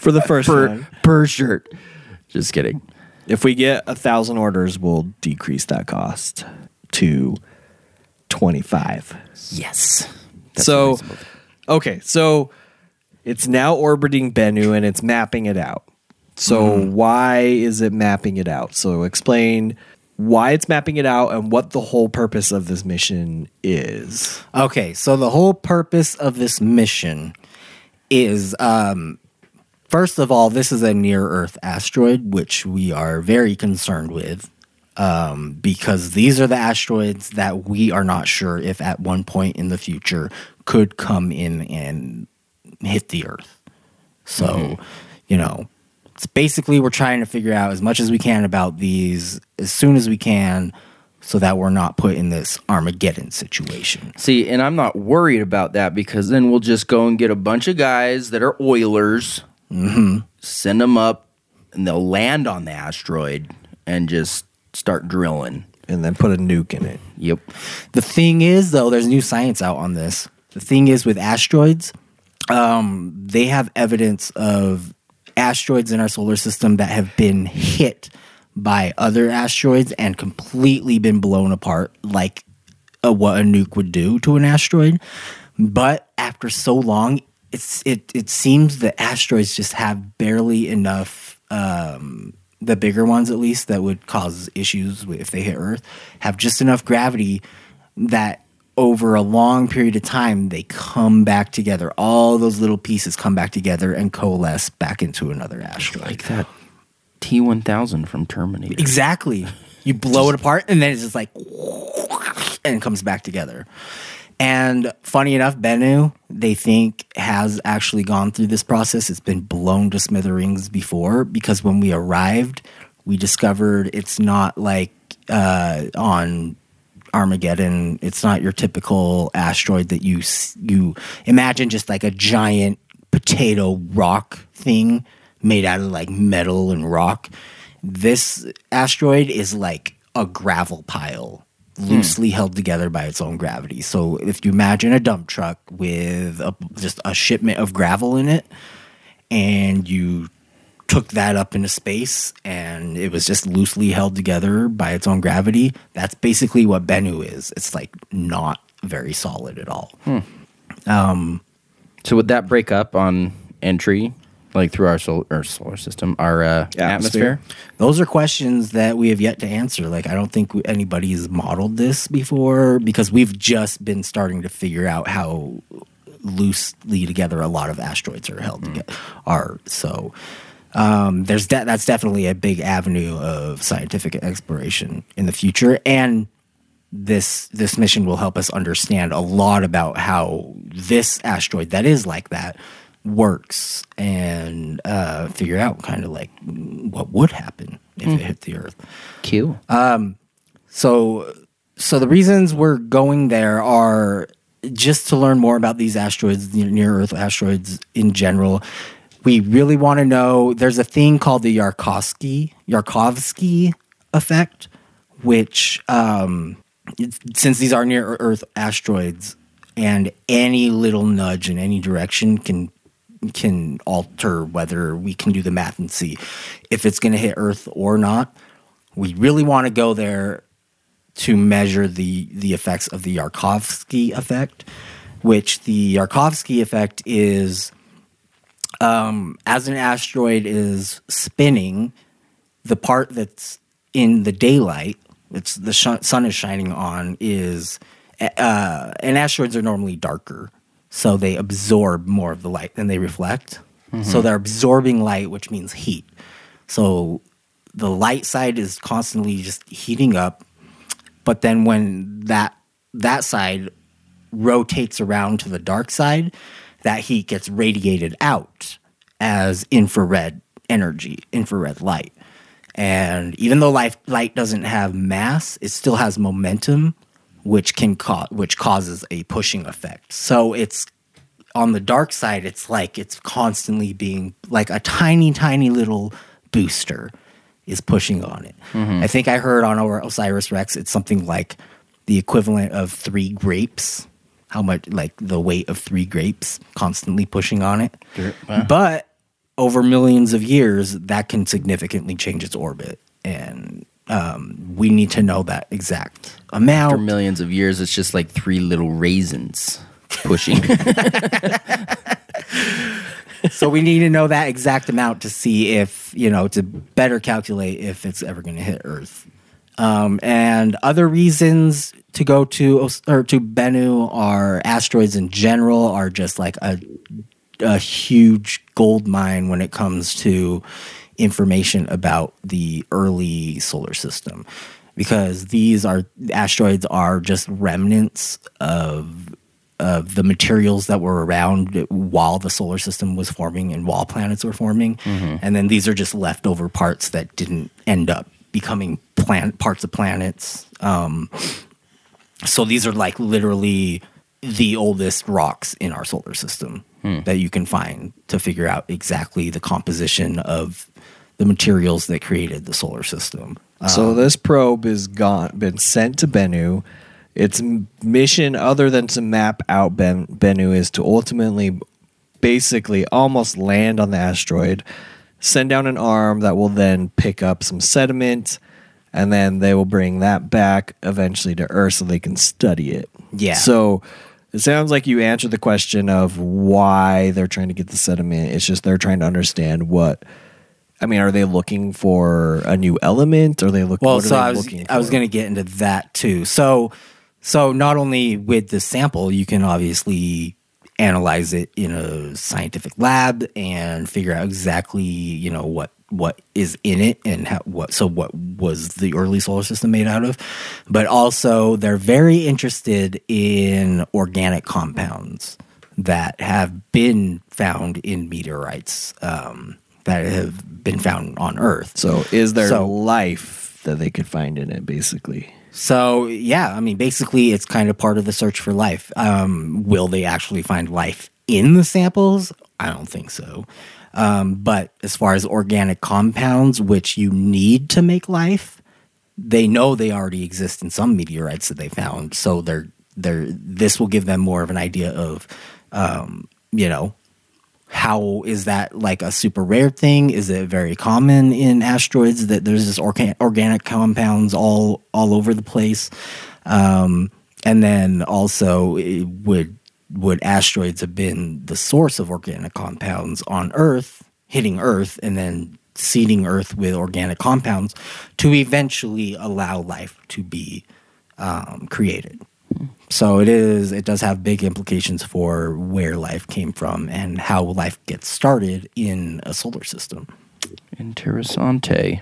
[SPEAKER 3] For the first
[SPEAKER 2] per
[SPEAKER 3] one.
[SPEAKER 2] per shirt. Just kidding.
[SPEAKER 3] If we get a thousand orders, we'll decrease that cost to twenty five.
[SPEAKER 2] Yes.
[SPEAKER 3] So,
[SPEAKER 2] reasonable.
[SPEAKER 3] okay, so it's now orbiting Bennu and it's mapping it out. So mm-hmm. why is it mapping it out? So explain why it's mapping it out and what the whole purpose of this mission is.
[SPEAKER 4] Okay, so the whole purpose of this mission is um first of all, this is a near Earth asteroid, which we are very concerned with. Um, because these are the asteroids that we are not sure if at one point in the future could come in and hit the Earth. So, you know, it's basically we're trying to figure out as much as we can about these as soon as we can so that we're not put in this Armageddon situation.
[SPEAKER 2] See, and I'm not worried about that because then we'll just go and get a bunch of guys that are oilers, send them up, and they'll land on the asteroid and just start drilling.
[SPEAKER 3] And then put a nuke in it.
[SPEAKER 2] Yep.
[SPEAKER 4] The thing is, though, there's new science out on this. The thing is, with asteroids, um, they have evidence of asteroids in our solar system that have been hit by other asteroids and completely been blown apart, like uh, what a nuke would do to an asteroid. But after so long, it's it it seems that asteroids just have barely enough. Um, the bigger ones, at least, that would cause issues if they hit Earth, have just enough gravity that over a long period of time they come back together. All those little pieces come back together and coalesce back into another asteroid.
[SPEAKER 2] Like that T1000 from Terminator.
[SPEAKER 4] Exactly. You blow it apart and then it's just like and it comes back together. And funny enough, Bennu, they think has actually gone through this process. It's been blown to smithereens before because when we arrived, we discovered it's not like uh, on Armageddon. It's not your typical asteroid that you you imagine just like a giant potato rock thing made out of like metal and rock. This asteroid is like a gravel pile hmm. loosely held together by its own gravity. So if you imagine a dump truck with a, just a shipment of gravel in it and you took that up into space and it was just loosely held together by its own gravity, that's basically what Bennu is. It's like not very solid at all. Hmm.
[SPEAKER 2] Um, so would that break up on entry, like through our solar, our solar system, our uh, atmosphere?
[SPEAKER 3] Atmosphere.
[SPEAKER 4] Those are questions that we have yet to answer. Like, I don't think anybody's modeled this before because we've just been starting to figure out how loosely together a lot of asteroids are held hmm. together. Are so. Um, there's de- that's definitely a big avenue of scientific exploration in the future, and this this mission will help us understand a lot about how this asteroid that is like that works and uh, figure out kind of like what would happen if it hit the Earth.
[SPEAKER 2] Cool.
[SPEAKER 4] So, so the reasons we're going there are just to learn more about these asteroids, near Earth asteroids in general. We really want to know. There's a thing called the Yarkovsky Yarkovsky effect, which, um, since these are near Earth asteroids, and any little nudge in any direction can can alter whether we can do the math and see if it's going to hit Earth or not. We really want to go there to measure the the effects of the Yarkovsky effect, which the Yarkovsky effect is um, as an asteroid is spinning, the part that's in the daylight, it's the sh- sun is shining on, is uh, and asteroids are normally darker, so they absorb more of the light than they reflect. So they're absorbing light, which means heat. So the light side is constantly just heating up, but then when that that side rotates around to the dark side, that heat gets radiated out as infrared energy, infrared light. And even though light, light doesn't have mass, it still has momentum, which can cause which causes a pushing effect. So it's on the dark side, it's like it's constantly being like a tiny, tiny little booster is pushing on it. Mm-hmm. I think I heard on our Osiris Rex, it's something like the equivalent of three grapes. How much, like the weight of three grapes constantly pushing on it. But over millions of years, that can significantly change its orbit. And um, we need to know that exact amount.
[SPEAKER 2] After millions of years, it's just like three little raisins pushing.
[SPEAKER 4] so we need to know that exact amount to see if you know to better calculate if it's ever going to hit Earth. Um, and other reasons to go to or to Bennu are asteroids in general are just like a a huge gold mine when it comes to information about the early solar system. Because these are asteroids are just remnants of of the materials that were around while the solar system was forming and while planets were forming. And then these are just leftover parts that didn't end up becoming plant parts of planets. Um, so these are like literally the oldest rocks in our solar system hmm. that you can find to figure out exactly the composition of the materials that created the solar system.
[SPEAKER 3] So um, this probe is gone, been sent to Bennu. Its mission, other than to map out ben, Bennu, is to ultimately, basically, almost land on the asteroid, send down an arm that will then pick up some sediment, and then they will bring that back eventually to Earth so they can study it.
[SPEAKER 4] Yeah.
[SPEAKER 3] So it sounds like you answered the question of why they're trying to get the sediment. It's just they're trying to understand what. I mean, are they looking for a new element? Or are they looking?
[SPEAKER 4] Well,
[SPEAKER 3] what are
[SPEAKER 4] so
[SPEAKER 3] they
[SPEAKER 4] I was I was going to get into that too. So so not only with the sample, you can obviously analyze it in a scientific lab and figure out exactly you know what what is in it and how, what so what was the early solar system made out of but also they're very interested in organic compounds that have been found in meteorites um, that have been found on earth
[SPEAKER 3] So, is there
[SPEAKER 4] So-
[SPEAKER 3] life that they could find in it? Basically,
[SPEAKER 4] So yeah, I mean, basically, it's kind of part of the search for life. Um, will they actually find life in the samples? I don't think so. Um, but as far as organic compounds, which you need to make life, they know they already exist in some meteorites that they found. So they're they're this will give them more of an idea of, um, you know, how is that like a super rare thing? Is it very common in asteroids that there's this orga- organic compounds all all over the place? Um, and then also, it would would asteroids have been the source of organic compounds on Earth, hitting Earth, and then seeding Earth with organic compounds to eventually allow life to be um, created? So it is. It does have big implications for where life came from and how life gets started in a solar system.
[SPEAKER 2] Interessante.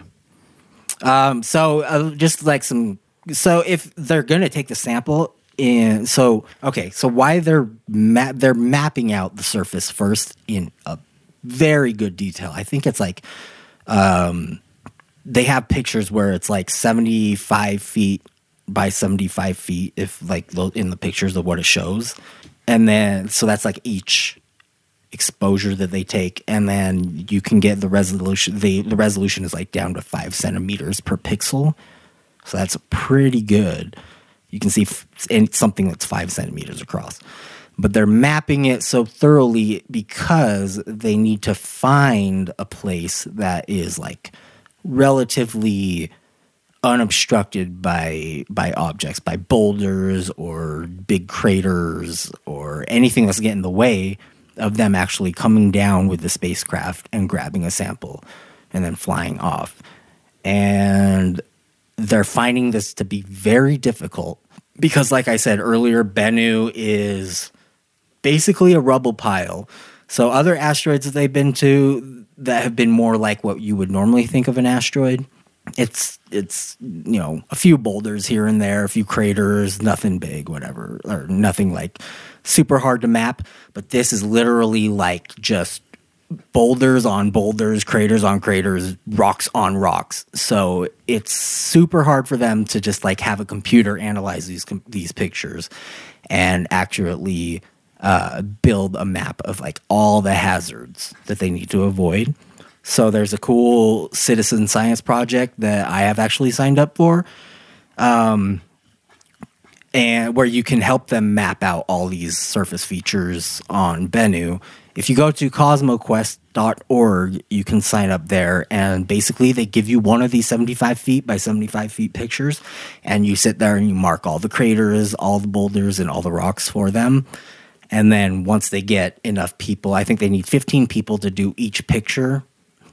[SPEAKER 4] Um, so uh, just like some. So if they're gonna take the sample, and so okay, so why they're ma- they're mapping out the surface first in a very good detail. I think it's like um, they have pictures where it's like seventy five feet by 75 feet if like in the pictures of what it shows. And then so that's like each exposure that they take. And then you can get the resolution the, the resolution is like down to five centimeters per pixel. So that's pretty good you can see f- in something that's five centimeters across but they're mapping it so thoroughly because they need to find a place that is like relatively unobstructed by by objects, by boulders or big craters or anything that's getting in the way of them actually coming down with the spacecraft and grabbing a sample and then flying off. And they're finding this to be very difficult because like I said earlier, Bennu is basically a rubble pile. So other asteroids that they've been to that have been more like what you would normally think of an asteroid it's it's you know a few boulders here and there, a few craters, nothing big, whatever, or nothing like super hard to map. But this is literally like just boulders on boulders, craters on craters, rocks on rocks. So it's super hard for them to just like have a computer analyze these these pictures and accurately uh, build a map of like all the hazards that they need to avoid. So there's a cool citizen science project that I have actually signed up for, um, and where you can help them map out all these surface features on Bennu. If you go to cosmoquest.org, you can sign up there, and basically they give you one of these 75 feet by 75 feet pictures, and you sit there and you mark all the craters, all the boulders, and all the rocks for them. And then once they get enough people, I think they need 15 people to do each picture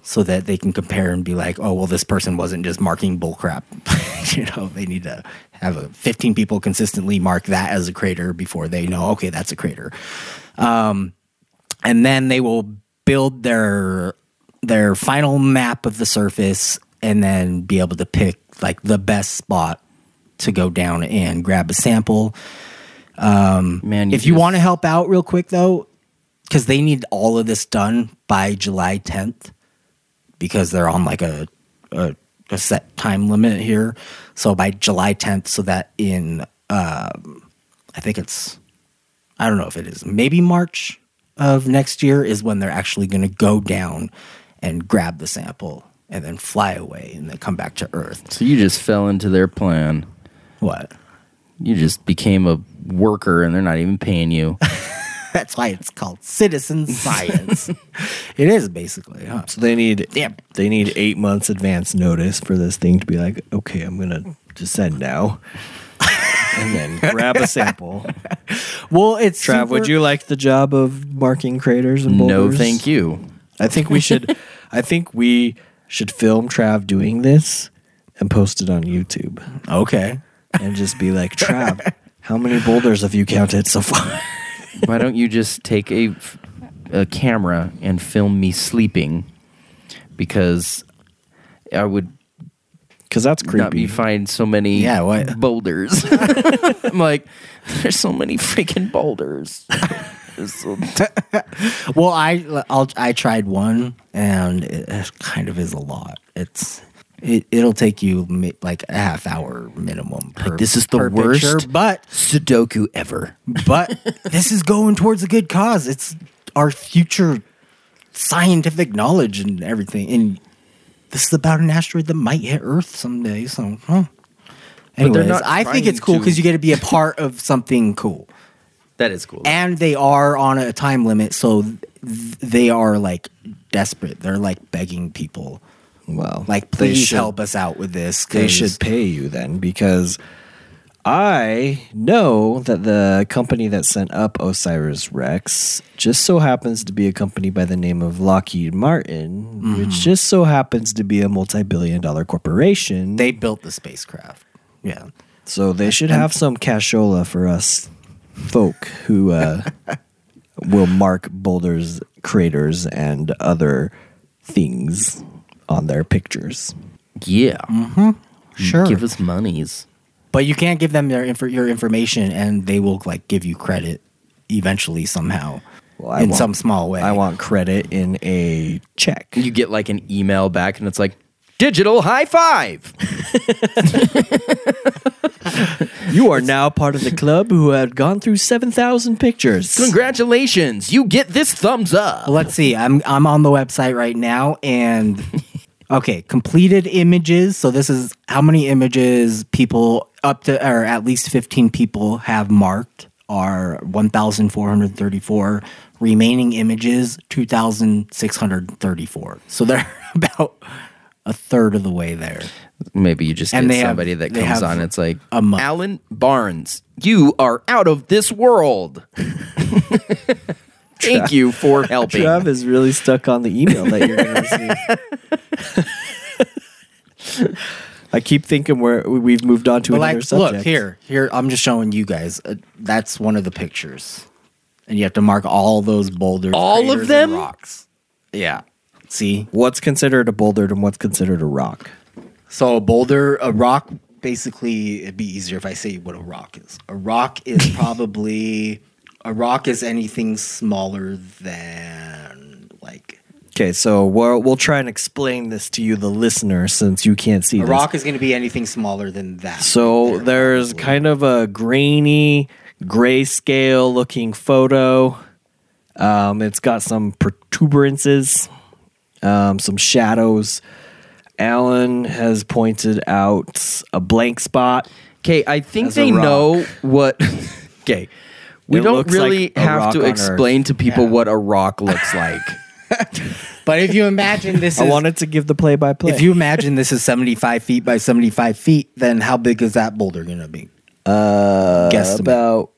[SPEAKER 4] so that they can compare and be like, oh, well, this person wasn't just marking bullcrap. you know, they need to have a 15 people consistently mark that as a crater before they know, okay, that's a crater. Um, and then they will build their their final map of the surface and then be able to pick like the best spot to go down and grab a sample.
[SPEAKER 2] Man,
[SPEAKER 4] if you
[SPEAKER 2] just-
[SPEAKER 4] want to help out real quick though, because they need all of this done by July 10th, because they're on like a, a a set time limit here. So by July 10th, so that in um, I think it's I don't know if it is maybe March of next year is when they're actually going to go down and grab the sample and then fly away and then come back to Earth.
[SPEAKER 2] So you just fell into their plan.
[SPEAKER 4] What?
[SPEAKER 2] You just became a worker and they're not even paying you.
[SPEAKER 4] That's why it's called citizen science. it is basically. Huh?
[SPEAKER 3] So they need
[SPEAKER 4] Damn.
[SPEAKER 3] they need eight months advance notice for this thing to be like, okay, I'm gonna descend now, and then grab a sample.
[SPEAKER 4] Well, it's
[SPEAKER 3] Trav,
[SPEAKER 4] super-
[SPEAKER 3] would you like the job of marking craters and boulders?
[SPEAKER 2] no, thank you.
[SPEAKER 3] I think we should. I think we should film Trav doing this and post it on YouTube
[SPEAKER 4] Okay.
[SPEAKER 3] and just be like, Trav, how many boulders have you counted so far?
[SPEAKER 2] Why don't you just take a, a camera and film me sleeping? Because I would
[SPEAKER 3] Because that's
[SPEAKER 2] not be
[SPEAKER 3] creepy.
[SPEAKER 2] find so many
[SPEAKER 4] Yeah, what?
[SPEAKER 2] boulders. I'm like, there's so many freaking boulders. So-
[SPEAKER 4] Well, I I'll, I tried one, and it, it kind of is a lot. It's it it'll take you mi- like a half hour minimum. Per,
[SPEAKER 2] this is the
[SPEAKER 4] per
[SPEAKER 2] worst
[SPEAKER 4] picture, but
[SPEAKER 2] Sudoku ever.
[SPEAKER 4] but this is going towards a good cause. It's our future scientific knowledge and everything. And this is about an asteroid that might hit Earth someday. So, huh. Anyways, I think it's cool because you get to be a part of something cool.
[SPEAKER 2] That is cool.
[SPEAKER 4] And they are on a time limit, so th- they are like desperate. They're like begging people,
[SPEAKER 3] Well,
[SPEAKER 4] like, please
[SPEAKER 3] should-
[SPEAKER 4] help us out with this.
[SPEAKER 3] They
[SPEAKER 4] 'cause-
[SPEAKER 3] should pay you then because I know that the company that sent up Osiris Rex just so happens to be a company by the name of Lockheed Martin, which just so happens to be a multi billion dollar corporation.
[SPEAKER 4] They built the spacecraft. Yeah.
[SPEAKER 3] so they should have some cashola for us folk who uh, will mark boulders, craters, and other things on their pictures.
[SPEAKER 2] yeah.
[SPEAKER 4] Sure.
[SPEAKER 2] Give us monies.
[SPEAKER 4] But you can't give them their inf- your information, and they will like give you credit eventually somehow
[SPEAKER 3] Well,
[SPEAKER 4] in
[SPEAKER 3] want-
[SPEAKER 4] some small way.
[SPEAKER 3] I want credit in a check.
[SPEAKER 2] You get like an email back and it's like, digital high five.
[SPEAKER 3] You are now part of the club who had gone through 7,000 pictures.
[SPEAKER 2] Congratulations. You get this thumbs up.
[SPEAKER 4] Let's see. I'm I'm on the website right now, and okay, completed images. So this is how many images people up to, or at least 15 people have marked are 1,434. Remaining images 2,634. So they're about a third of the way there.
[SPEAKER 2] Maybe you just
[SPEAKER 4] And
[SPEAKER 2] get
[SPEAKER 4] they have-
[SPEAKER 2] somebody that comes on. It's like,
[SPEAKER 4] a month.
[SPEAKER 2] Alan Barnes, you are out of this world. Thank you for helping.
[SPEAKER 3] Trav is really stuck on the email that you're going to receive. I keep thinking where we're, we've moved on to
[SPEAKER 4] But
[SPEAKER 3] another
[SPEAKER 4] like,
[SPEAKER 3] subject.
[SPEAKER 4] look here, here. I'm just showing you guys. Uh, that's one of the pictures, and you have to mark all those boulders.
[SPEAKER 2] All of them?
[SPEAKER 4] rocks. Yeah. See,
[SPEAKER 3] What's considered a boulder and what's considered a rock?
[SPEAKER 4] so a boulder, a rock. Basically, it'd be easier if I say what a rock is. A rock is probably a rock is anything smaller than like
[SPEAKER 3] Okay, so we'll, we'll try and explain this to you, the listener, since you can't see
[SPEAKER 4] a
[SPEAKER 3] this.
[SPEAKER 4] rock is going to be anything smaller than that.
[SPEAKER 3] So
[SPEAKER 4] There,
[SPEAKER 3] there's
[SPEAKER 4] probably.
[SPEAKER 3] kind of a grainy, grayscale looking photo. Um, it's got some protuberances, um, some shadows. Alan has pointed out a blank spot.
[SPEAKER 2] Okay, I think they know what. Okay, we
[SPEAKER 3] It
[SPEAKER 2] don't really
[SPEAKER 3] like
[SPEAKER 2] have to
[SPEAKER 3] on Earth.
[SPEAKER 2] explain to people
[SPEAKER 4] Yeah.
[SPEAKER 2] what a rock looks like.
[SPEAKER 4] But if you imagine this,
[SPEAKER 3] I
[SPEAKER 4] is,
[SPEAKER 3] wanted to give the play by play.
[SPEAKER 4] If you imagine this is 75 feet by 75 feet, then how big is that boulder going to be?
[SPEAKER 3] uh,
[SPEAKER 4] guesstimate.
[SPEAKER 3] about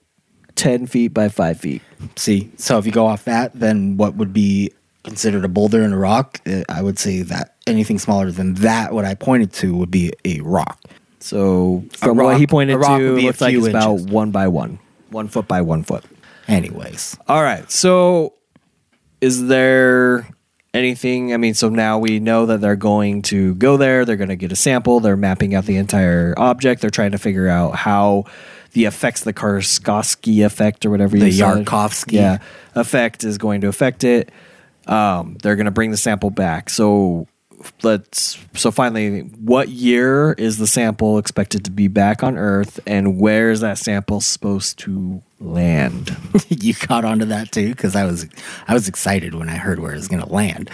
[SPEAKER 3] 10 feet by 5 feet.
[SPEAKER 4] See, so if you go off that, then what would be considered a boulder and a rock? Uh, I would say that anything smaller than that, what I pointed to, would be a rock.
[SPEAKER 3] So from what he pointed to,
[SPEAKER 4] would be a
[SPEAKER 3] looks like it's about one by one. One foot by one foot.
[SPEAKER 4] Anyways,
[SPEAKER 3] All right. So, is there anything? I mean, so now we know that they're going to go there. They're going to get a sample. They're mapping out the entire object. They're trying to figure out how the effects, the Karskowski effect or whatever
[SPEAKER 4] The
[SPEAKER 3] you said,
[SPEAKER 4] Yarkovsky.
[SPEAKER 3] yeah, effect is going to affect it. Um, they're going to bring the sample back. So let's. So finally, what year is the sample expected to be back on Earth, and where is that sample supposed to land?
[SPEAKER 4] you caught onto that too because I was I was excited when I heard where it was going to land.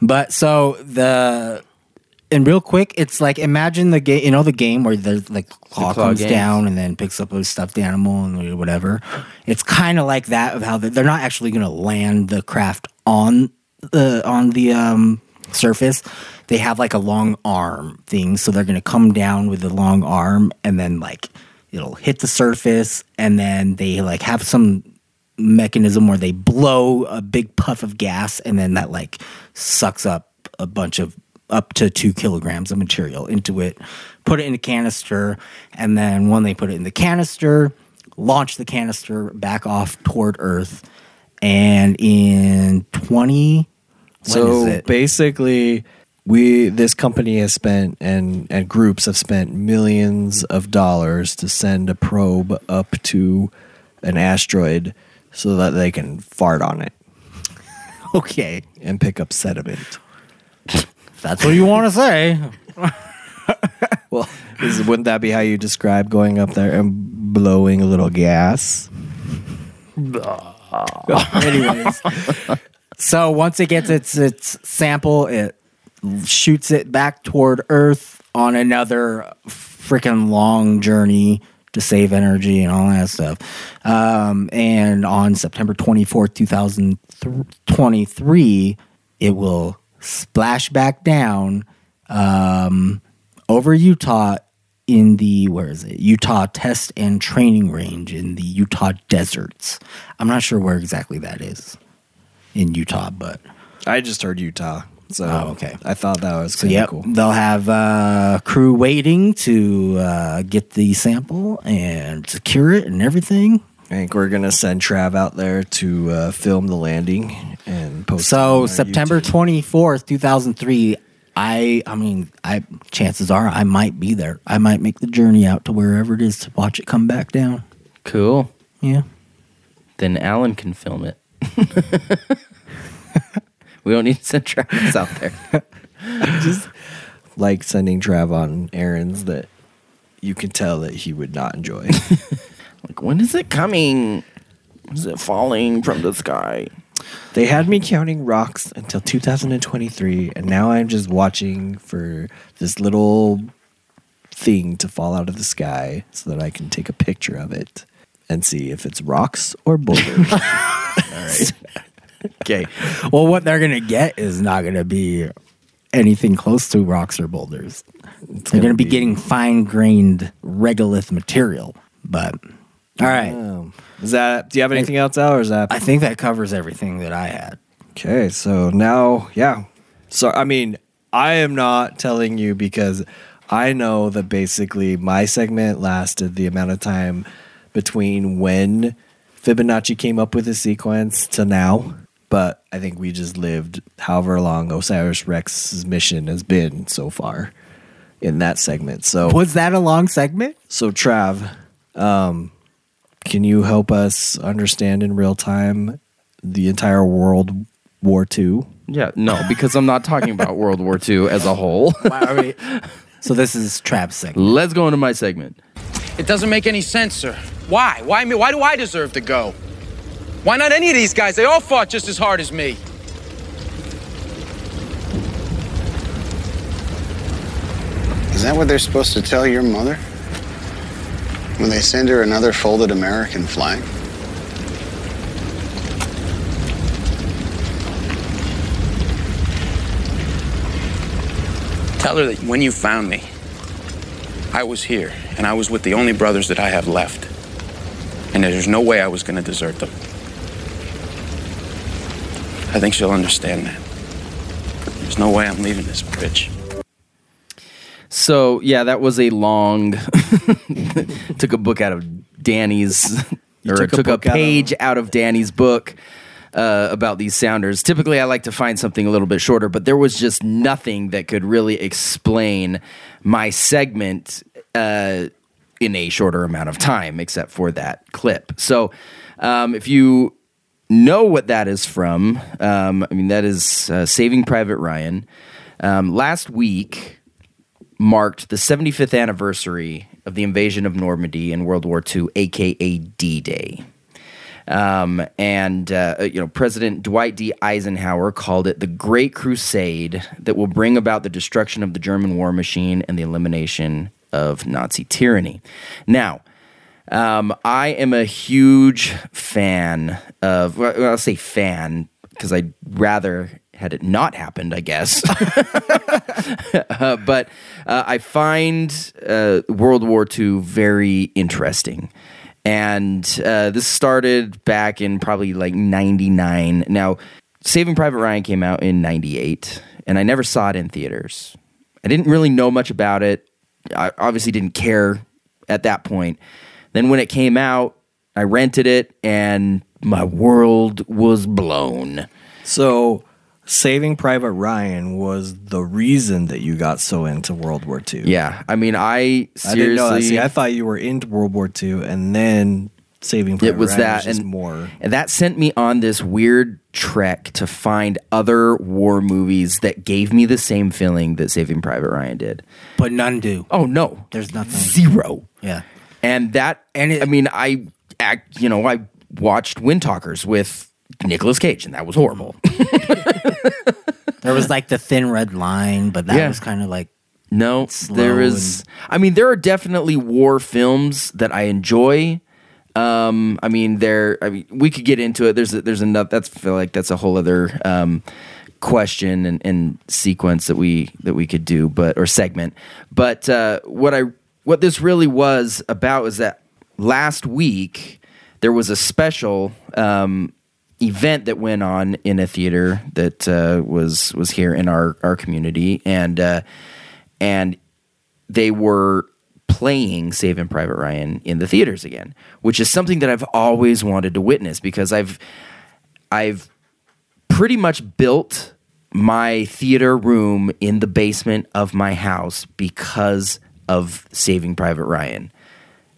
[SPEAKER 4] But so the and real quick, it's like imagine the game. You know the game where the like claw
[SPEAKER 2] claw
[SPEAKER 4] comes
[SPEAKER 2] games.
[SPEAKER 4] down and then picks up a stuffed animal and whatever. It's kind of like that of how they, they're not actually going to land the craft on the on the um, surface. They have like a long arm thing, so they're going to come down with the long arm and then like it'll hit the surface and then they like have some mechanism where they blow a big puff of gas and then that like sucks up a bunch of up to two kilograms of material into it. Put it in a canister and then when they put it in the canister launch the canister back off toward earth. And in 20
[SPEAKER 3] so basically we this company has spent and and groups have spent millions of dollars to send a probe up to an asteroid so that they can fart on it.
[SPEAKER 4] Okay.
[SPEAKER 3] And pick up sediment.
[SPEAKER 4] That's what you want to say.
[SPEAKER 3] Well is, wouldn't that be how you describe going up there and blowing a little gas? Anyways.
[SPEAKER 4] So once it gets its its sample, it shoots it back toward Earth on another freaking long journey to save energy and all that stuff. Um, and on September twenty fourth, two thousand twenty three, it will splash back down um, over Utah in the where is it Utah Test and Training Range in the Utah deserts. I'm not sure where exactly that is in Utah, but
[SPEAKER 3] I just heard Utah. So
[SPEAKER 4] Oh, okay.
[SPEAKER 3] I thought that was
[SPEAKER 4] so
[SPEAKER 3] kinda
[SPEAKER 4] yep,
[SPEAKER 3] cool.
[SPEAKER 4] they'll have uh, crew waiting to uh, get the sample and secure it and everything.
[SPEAKER 3] I think we're gonna send Trav out there to uh, film the landing and post. it
[SPEAKER 4] So September twenty fourth, two thousand three. I I mean, I chances are I might be there. I might make the journey out to wherever it is to watch it come back down.
[SPEAKER 2] Cool.
[SPEAKER 4] Yeah.
[SPEAKER 2] Then Alan can film it. we don't need to send Travis out there.
[SPEAKER 3] Just like sending Trav on errands that you can tell that he would not enjoy.
[SPEAKER 2] Like, when is it coming? Is it falling from the sky?
[SPEAKER 3] they had me counting rocks until 2023, and now I'm just watching for this little thing to fall out of the sky so that I can take a picture of it and see if it's rocks or boulders.
[SPEAKER 2] Okay.
[SPEAKER 4] Well, what they're gonna get is not gonna be anything close to rocks or boulders. they're gonna,
[SPEAKER 3] gonna
[SPEAKER 4] be,
[SPEAKER 3] be-
[SPEAKER 4] getting fine grained regolith material. But all right,
[SPEAKER 3] um, is that? Do you have anything else, Al, or is that?
[SPEAKER 4] I think that covers everything that I had.
[SPEAKER 3] Okay, so now, yeah. So, I mean, I am not telling you because I know that basically my segment lasted the amount of time between when Fibonacci came up with the sequence to now. But I think we just lived however long Osiris Rex's mission has been so far in that segment. So,
[SPEAKER 4] Was that a long segment?
[SPEAKER 3] so Trav, um, can you help us understand in real time the entire World War II?
[SPEAKER 2] Yeah, no, because I'm not talking about World War II as a whole.
[SPEAKER 4] So this is Trav's segment.
[SPEAKER 2] Let's go into my segment.
[SPEAKER 6] It doesn't make any sense, sir. Why? Why me? Why do I deserve to go? Why not any of these guys? They all fought just as hard as me.
[SPEAKER 7] Is that what they're supposed to tell your mother? When they send her another folded American flag?
[SPEAKER 6] Tell her that when you found me, I was here, and I was with the only brothers that I have left. And there's no way I was going to desert them. I think she'll understand that. There's no way I'm leaving this bitch.
[SPEAKER 2] So yeah, that was a long. took a book out of Danny's, or
[SPEAKER 3] took a
[SPEAKER 2] took a,
[SPEAKER 3] book out of-
[SPEAKER 2] page out of Danny's book uh, about these sounders. Typically, I like to find something a little bit shorter, but there was just nothing that could really explain my segment uh, in a shorter amount of time, except for that clip. So, um, if you know what that is from, um, I mean, that is uh, Saving Private Ryan. Um, last week, marked the 75th anniversary of the invasion of Normandy in World War II, aka D Day. Um, and uh, you know, President Dwight D. Eisenhower called it the Great Crusade that will bring about the destruction of the German war machine and the elimination of Nazi tyranny. Now, um, I am a huge fan of. Well, I'll say fan because I'd rather had it not happened. I guess. Uh, but uh, I find uh, World War II very interesting. And uh, this started back in probably like 99. Now, Saving Private Ryan came out in 98, and I never saw it in theaters. I didn't really know much about it. I obviously didn't care at that point. Then when it came out, I rented it, and my world was blown.
[SPEAKER 3] So, Saving Private Ryan was the reason that you got so into World War II.
[SPEAKER 2] Yeah, I mean, I seriously,
[SPEAKER 3] I didn't know that. See, I thought you were into World War II, and then Saving Private
[SPEAKER 2] it was
[SPEAKER 3] Ryan
[SPEAKER 2] that
[SPEAKER 3] just
[SPEAKER 2] and
[SPEAKER 3] more.
[SPEAKER 2] and that sent me on this weird trek to find other war movies that gave me the same feeling that Saving Private Ryan did.
[SPEAKER 4] But none do.
[SPEAKER 2] Oh no,
[SPEAKER 4] There's nothing.
[SPEAKER 2] zero.
[SPEAKER 4] Yeah.
[SPEAKER 2] And that,
[SPEAKER 4] And
[SPEAKER 2] and
[SPEAKER 4] it-
[SPEAKER 2] I mean, I act, you know, I watched Wind Talkers with Nicolas Cage, and that was horrible.
[SPEAKER 4] There was like the thin red line, but that
[SPEAKER 2] Yeah.
[SPEAKER 4] was kind of like
[SPEAKER 2] No, there is. I mean, there are definitely war films that I enjoy. Um, I mean, there. I mean, we could get into it. There's a, there's enough. That's I feel like that's a whole other um, question and, and sequence that we that we could do, but or segment. But uh, what I what this really was about is that last week there was a special um, event that went on in a theater that uh, was was here in our our community, and uh, and they were playing Saving Private Ryan in the theaters again, which is something that I've always wanted to witness because I've I've pretty much built my theater room in the basement of my house because of Saving Private Ryan.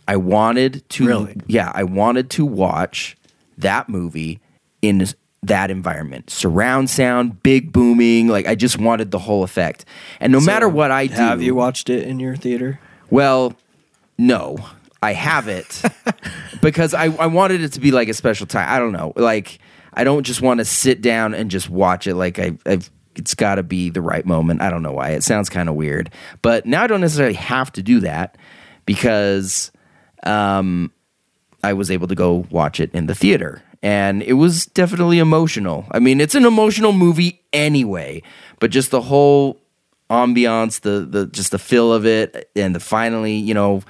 [SPEAKER 2] I wanted to
[SPEAKER 4] Really?
[SPEAKER 2] yeah, I wanted to watch that movie in that environment. Surround sound, big booming, like I just wanted the whole effect. And no matter what I do
[SPEAKER 3] Have you watched it in your theater?
[SPEAKER 2] well, no, I have it because I, I wanted it to be like a special time. I don't know. Like, I don't just want to sit down and just watch it. Like, I, I've, it's got to be the right moment. I don't know why. It sounds kind of weird. But now I don't necessarily have to do that because um, I was able to go watch it in the theater. And it was definitely emotional. I mean, it's an emotional movie anyway, but just the whole ambiance, the the just the feel of it, and the finally, you know,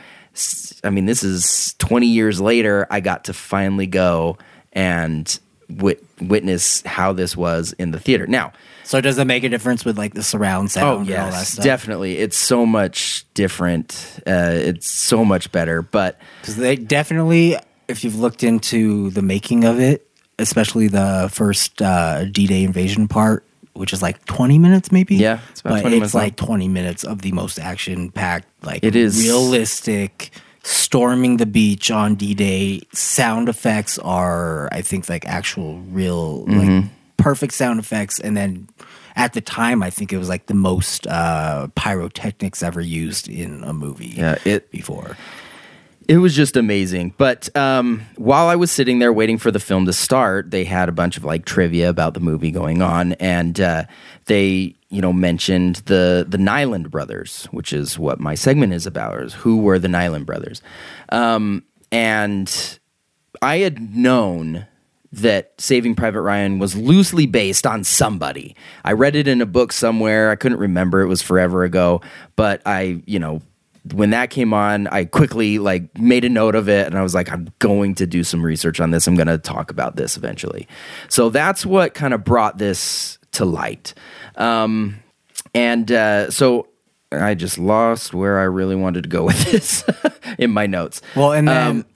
[SPEAKER 2] I mean, this is twenty years later. I got to finally go and wit- witness how this was in the theater. Now,
[SPEAKER 4] So does it make a difference with like the surround sound
[SPEAKER 2] oh
[SPEAKER 4] and all that
[SPEAKER 2] yes,
[SPEAKER 4] stuff?
[SPEAKER 2] definitely, it's so much different. Uh, it's so much better, but.
[SPEAKER 4] Because they definitely, if you've looked into the making of it, especially the first uh, D-Day invasion part, which is like 20 minutes maybe.
[SPEAKER 2] Yeah, it's about
[SPEAKER 4] but
[SPEAKER 2] 20
[SPEAKER 4] it's
[SPEAKER 2] minutes long.
[SPEAKER 4] like 20 minutes of the most action-packed, like
[SPEAKER 2] It is-
[SPEAKER 4] realistic storming the beach on D-Day. Sound effects are, I think, like actual real,
[SPEAKER 2] Mm-hmm.
[SPEAKER 4] Perfect sound effects, and then. At the time, I think it was like the most uh, pyrotechnics ever used in a movie.
[SPEAKER 2] Yeah, it-
[SPEAKER 4] before.
[SPEAKER 2] It was just amazing. But um, while I was sitting there waiting for the film to start, they had a bunch of like trivia about the movie going on, and uh, they, you know, mentioned the the Niland brothers, which is what my segment is about. Is who were the Niland brothers? Um, and I had known that Saving Private Ryan was loosely based on somebody. I read it in a book somewhere. I couldn't remember. It was forever ago. But I, you know, when that came on, I quickly like made a note of it and I was like, I'm going to do some research on this. I'm going to talk about this eventually. So that's what kind of brought this to light. Um, and uh, so I just lost where I really wanted to go with this in my notes.
[SPEAKER 4] Well, and then
[SPEAKER 2] Um,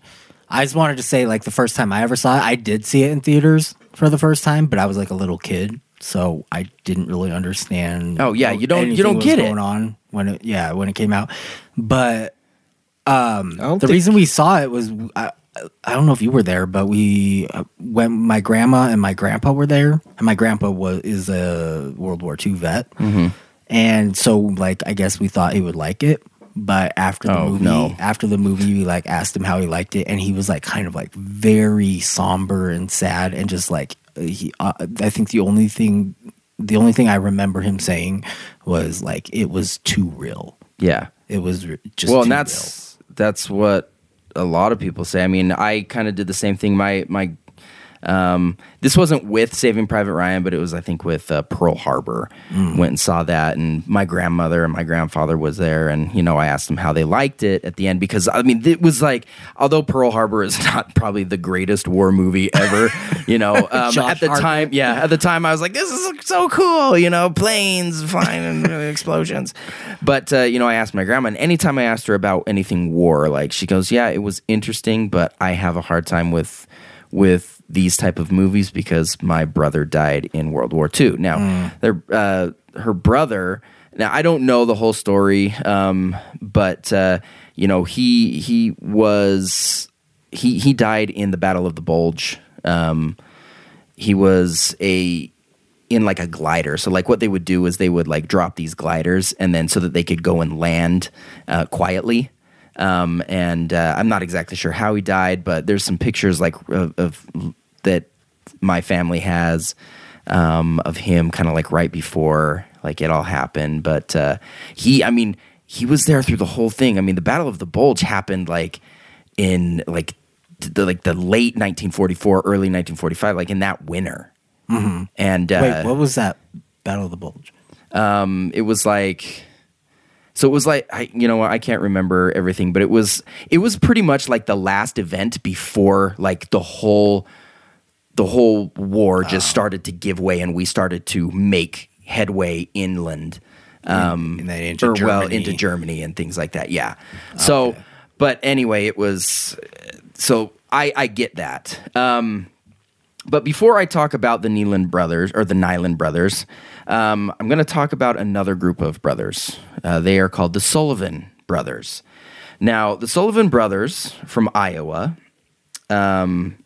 [SPEAKER 4] I just wanted to say, like the first time I ever saw it, I did see it in theaters for the first time, but I was like a little kid, so I didn't really understand.
[SPEAKER 2] Oh, yeah, you don't- you don't
[SPEAKER 4] was
[SPEAKER 2] get it.
[SPEAKER 4] going on when it yeah when it came out. But um, the
[SPEAKER 3] think-
[SPEAKER 4] reason we saw it was I, I don't know if you were there, but we uh, when my grandma and my grandpa were there, and my grandpa was is a World War II vet,
[SPEAKER 2] Mm-hmm.
[SPEAKER 4] and so like I guess we thought he would like it. But after the
[SPEAKER 2] Oh,
[SPEAKER 4] movie,
[SPEAKER 2] no.
[SPEAKER 4] after the movie, we like asked him how he liked it, and he was like kind of like very somber and sad, and just like he. Uh, I think the only thing, the only thing I remember him saying was like it was too real.
[SPEAKER 2] Yeah.
[SPEAKER 4] It was just
[SPEAKER 2] well, and that's that's what a lot of people say. I mean, I kind of did the same thing. My my um, this wasn't with Saving Private Ryan, but it was I think with uh, Pearl Harbor.
[SPEAKER 4] Mm.
[SPEAKER 2] Went and saw that, and my grandmother and my grandfather was there, and you know I asked them how they liked it at the end because I mean it was like although Pearl Harbor is not probably the greatest war movie ever, you know um, at the
[SPEAKER 4] Hartnett.
[SPEAKER 2] time yeah at the time I was like this is so cool you know planes flying and explosions but uh, you know I asked my grandma and anytime I asked her about anything war like she goes yeah it was interesting but I have a hard time with with these type of movies because my brother died in World War II now their uh, her brother now I don't know the whole story um, but uh, you know he he was he he died in the Battle of the Bulge um, he was a in like a glider. So like what they would do is they would like drop these gliders and then so that they could go and land uh, quietly. Um, and uh, I'm not exactly sure how he died, but there's some pictures like of, of that my family has um, of him, kind of like right before like it all happened. But uh, he, I mean, he was there through the whole thing. I mean, the Battle of the Bulge happened like in like the like the late 1944, early 1945, like in that winter. Mm-hmm. And uh,
[SPEAKER 4] Wait, what was that Battle of the Bulge?
[SPEAKER 2] um, it was like so it was like I you know I can't remember everything but it was it was pretty much like the last event before like the whole the whole war just started to give way and we started to make headway inland um
[SPEAKER 3] and then into
[SPEAKER 2] or well
[SPEAKER 3] Germany.
[SPEAKER 2] into Germany and things like that yeah. So but anyway it was so I I get that. Um but before I talk about the Neelan brothers or the Niland brothers, um, I'm going to talk about another group of brothers. Uh, they are called the Sullivan brothers. Now, the Sullivan brothers from Iowa, um,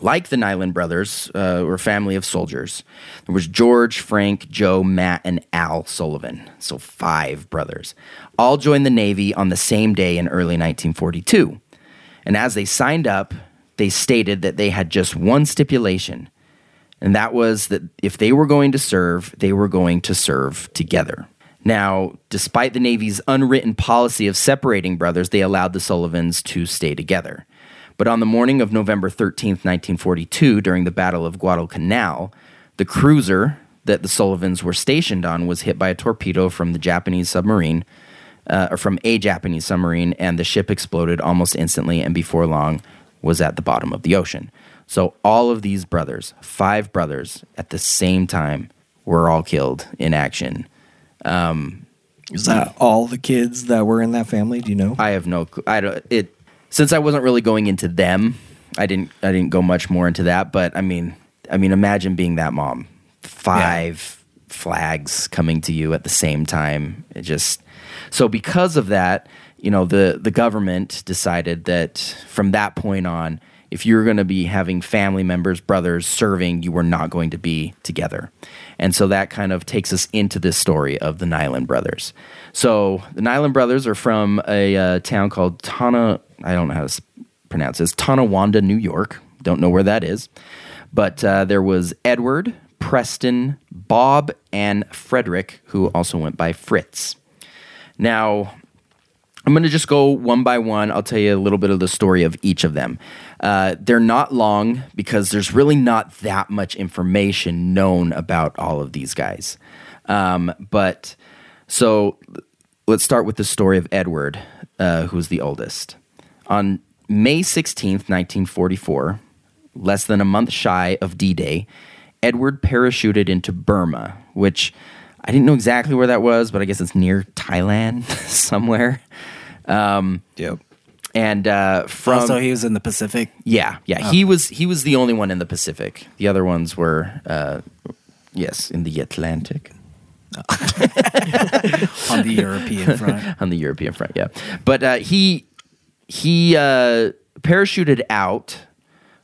[SPEAKER 2] like the Niland brothers, uh, were a family of soldiers. There was George, Frank, Joe, Matt, and Al Sullivan. So five brothers. All joined the Navy on the same day in early 1942. And as they signed up, they stated that they had just one stipulation, and that was that if they were going to serve, they were going to serve together. Now, despite the Navy's unwritten policy of separating brothers, they allowed the Sullivans to stay together. But on the morning of November 13th, 1942, during the Battle of Guadalcanal, the cruiser that the Sullivans were stationed on was hit by a torpedo from the Japanese submarine, uh, or from a Japanese submarine, and the ship exploded almost instantly and before long was at the bottom of the ocean. So all of these brothers, five brothers, at the same time, were all killed in action.
[SPEAKER 3] Um, Is that all the kids that were in that family? Do you know?
[SPEAKER 2] I have no. cl- I don't. It since I wasn't really going into them. I didn't. I didn't go much more into that. But I mean, I mean, imagine being that mom. Five flags coming to you at the same time. It just so because of that, you know, the the government decided that from that point on, if you're going to be having family members, brothers serving, you were not going to be together. And so that kind of takes us into this story of the Niland brothers. So the Niland brothers are from a uh, town called Tana. I don't know how to pronounce this. Tonawanda, New York. Don't know where that is. But uh, there was Edward, Preston, Bob, and Frederick, who also went by Fritz. Now, I'm going to just go one by one. I'll tell you a little bit of the story of each of them. Uh, they're not long because there's really not that much information known about all of these guys. Um, but so let's start with the story of Edward, uh, who's the oldest. On May 16th, 1944, less than a month shy of D Day, Edward parachuted into Burma, which I didn't know exactly where that was, but I guess it's near Thailand somewhere.
[SPEAKER 3] Yep.
[SPEAKER 2] And uh, from
[SPEAKER 4] also, he was in the Pacific.
[SPEAKER 2] yeah, yeah, he was he was the only one in the Pacific. The other ones were uh, yes in the Atlantic.
[SPEAKER 4] on the European front.
[SPEAKER 2] on the European front. Yeah, but uh, he he uh, parachuted out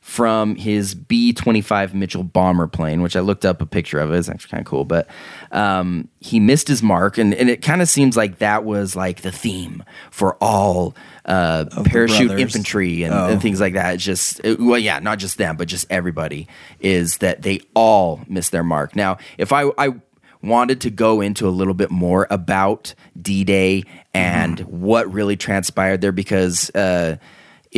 [SPEAKER 2] from his B twenty five Mitchell bomber plane, which I looked up a picture of. It's actually kind of cool, but um, he missed his mark, and, and it kind of seems like that was like the theme for all uh, parachute infantry and, and things like that. It's just it- well, yeah, not just them, but just everybody is that they all missed their mark. Now, if I I wanted to go into a little bit more about D Day and what really transpired there because uh,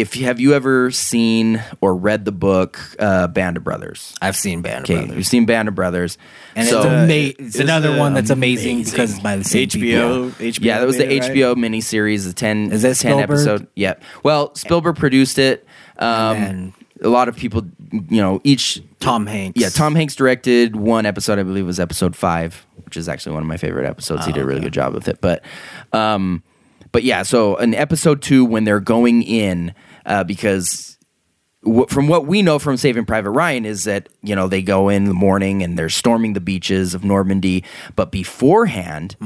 [SPEAKER 2] if you have you ever seen or read the book uh, Band of Brothers?
[SPEAKER 4] I've seen Band of
[SPEAKER 2] Okay,
[SPEAKER 4] Brothers.
[SPEAKER 2] you've seen Band of Brothers,
[SPEAKER 4] And
[SPEAKER 2] so
[SPEAKER 4] it's, ama- it's
[SPEAKER 3] Is
[SPEAKER 4] another
[SPEAKER 3] it
[SPEAKER 4] one that's amazing,
[SPEAKER 3] amazing?
[SPEAKER 4] because it's by the same
[SPEAKER 3] HBO,
[SPEAKER 4] people.
[SPEAKER 3] HBO.
[SPEAKER 2] yeah, that was the
[SPEAKER 3] made it, right?
[SPEAKER 2] HBO miniseries, the 10,
[SPEAKER 4] Is that
[SPEAKER 2] 10
[SPEAKER 4] Spielberg?
[SPEAKER 2] episode. Yeah. Well, Spielberg produced it. Um,
[SPEAKER 4] And
[SPEAKER 2] a lot of people, you know, each
[SPEAKER 4] Tom Hanks.
[SPEAKER 2] Yeah, Tom Hanks directed one episode. I believe it was episode five, which is actually one of my favorite episodes. he did a really good job with it. But, um, but yeah. So in episode two, when they're going in, uh, because from what we know from Saving Private Ryan is that you know they go in the morning and they're storming the beaches of Normandy, but beforehand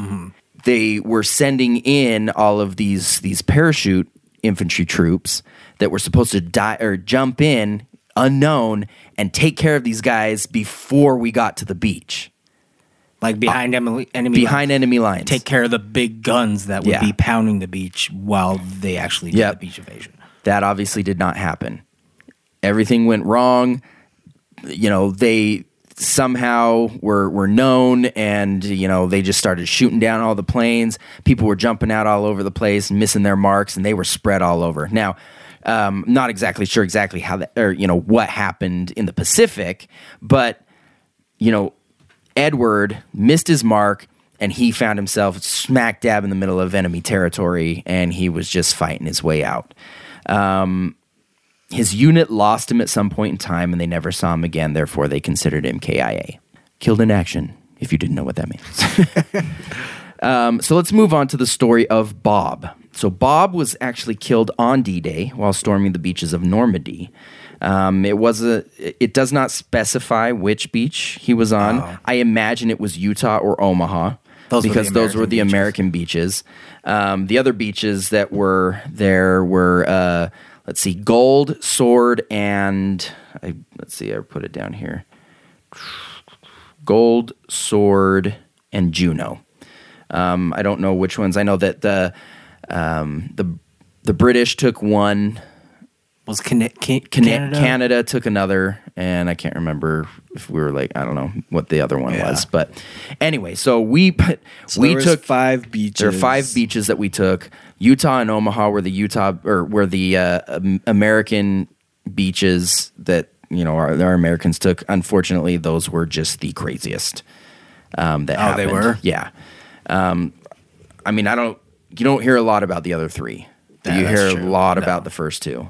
[SPEAKER 2] they were sending in all of these these parachute infantry troops that were supposed to die or jump in unknown and take care of these guys before we got to the beach
[SPEAKER 4] like behind enemy, enemy
[SPEAKER 2] behind
[SPEAKER 4] lines.
[SPEAKER 2] enemy lines.
[SPEAKER 4] Take care of the big guns that would
[SPEAKER 2] Yeah.
[SPEAKER 4] be pounding the beach while they actually did
[SPEAKER 2] Yep.
[SPEAKER 4] the beach invasion.
[SPEAKER 2] That obviously did not happen. Everything went wrong. you know, they somehow were were known and you know they just started shooting down all the planes people were jumping out all over the place missing their marks and they were spread all over now um, not exactly sure exactly how that or you know what happened in the pacific but you know edward missed his mark and he found himself smack dab in the middle of enemy territory and he was just fighting his way out um, his unit lost him at some point in time and they never saw him again. Therefore, they considered him KIA. Killed in action, if you didn't know what that means. um, so let's move on to the story of Bob. So, Bob was actually killed on D Day while storming the beaches of Normandy. Um, it was a. It does not specify which beach he was on. I imagine it was Utah or Omaha,
[SPEAKER 4] Those were
[SPEAKER 2] because those were the
[SPEAKER 4] beaches.
[SPEAKER 2] American beaches. Um, the other beaches that were there were, uh, let's see, Gold, Sword, and I, let's see, I put it down here. Gold, Sword, and Juno. Um, I don't know which ones. I know that the um, the the British took one.
[SPEAKER 4] Was Can- Can- Canada?
[SPEAKER 2] Canada? took another, and I can't remember if we were like I don't know what the other one
[SPEAKER 3] Yeah.
[SPEAKER 2] was, but anyway, so we
[SPEAKER 3] So
[SPEAKER 2] we took
[SPEAKER 3] five beaches.
[SPEAKER 2] There are five beaches that we took. Utah and Omaha were the Utah or were the uh, American beaches that you know our, our Americans took. Unfortunately, those were just the craziest. Um, that
[SPEAKER 4] Oh, they
[SPEAKER 2] happened.
[SPEAKER 4] were?
[SPEAKER 2] yeah. Um, I mean, I don't. You don't hear a lot about the other three.
[SPEAKER 4] Yeah,
[SPEAKER 2] you hear a lot
[SPEAKER 4] No.
[SPEAKER 2] about the first two.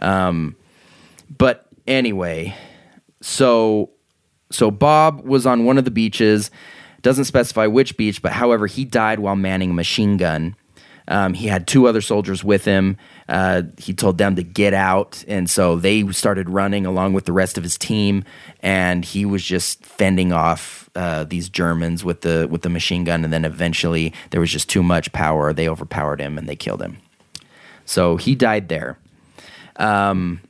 [SPEAKER 2] Um, but anyway, so so Bob was on one of the beaches. Doesn't specify which beach, but however, he died while manning a machine gun. Um, he had two other soldiers with him. Uh, he told them to get out, and so they started running along with the rest of his team. And he was just fending off uh, these Germans with the with the machine gun. And then eventually, there was just too much power. They overpowered him, and they killed him. So he died there. Um,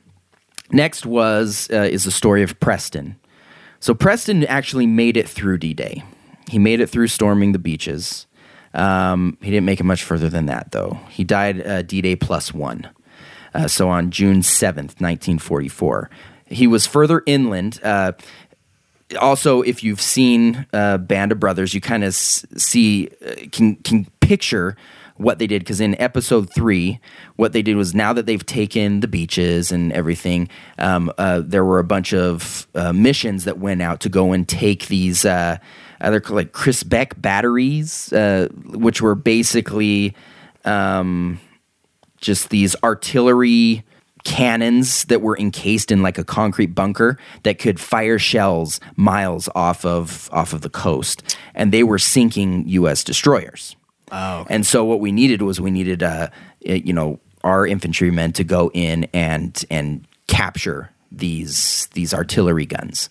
[SPEAKER 2] next was uh, is the story of Preston. So Preston actually made it through D-Day. He made it through storming the beaches. Um, he didn't make it much further than that, though. He died uh, D-Day plus one. Uh, so on June seventh, nineteen forty-four, he was further inland. Uh, also, if you've seen uh, Band of Brothers, you kind of s- see uh, can can picture what they did because in episode three, what they did was now that they've taken the beaches and everything, um, uh, there were a bunch of uh, missions that went out to go and take these. Uh, called like Crisbecq batteries, uh, which were basically um, just these artillery cannons that were encased in like a concrete bunker that could fire shells miles off of off of the coast and they were sinking US destroyers. Oh. And so what we needed was we needed uh you know our infantrymen to go in and and capture these these artillery guns.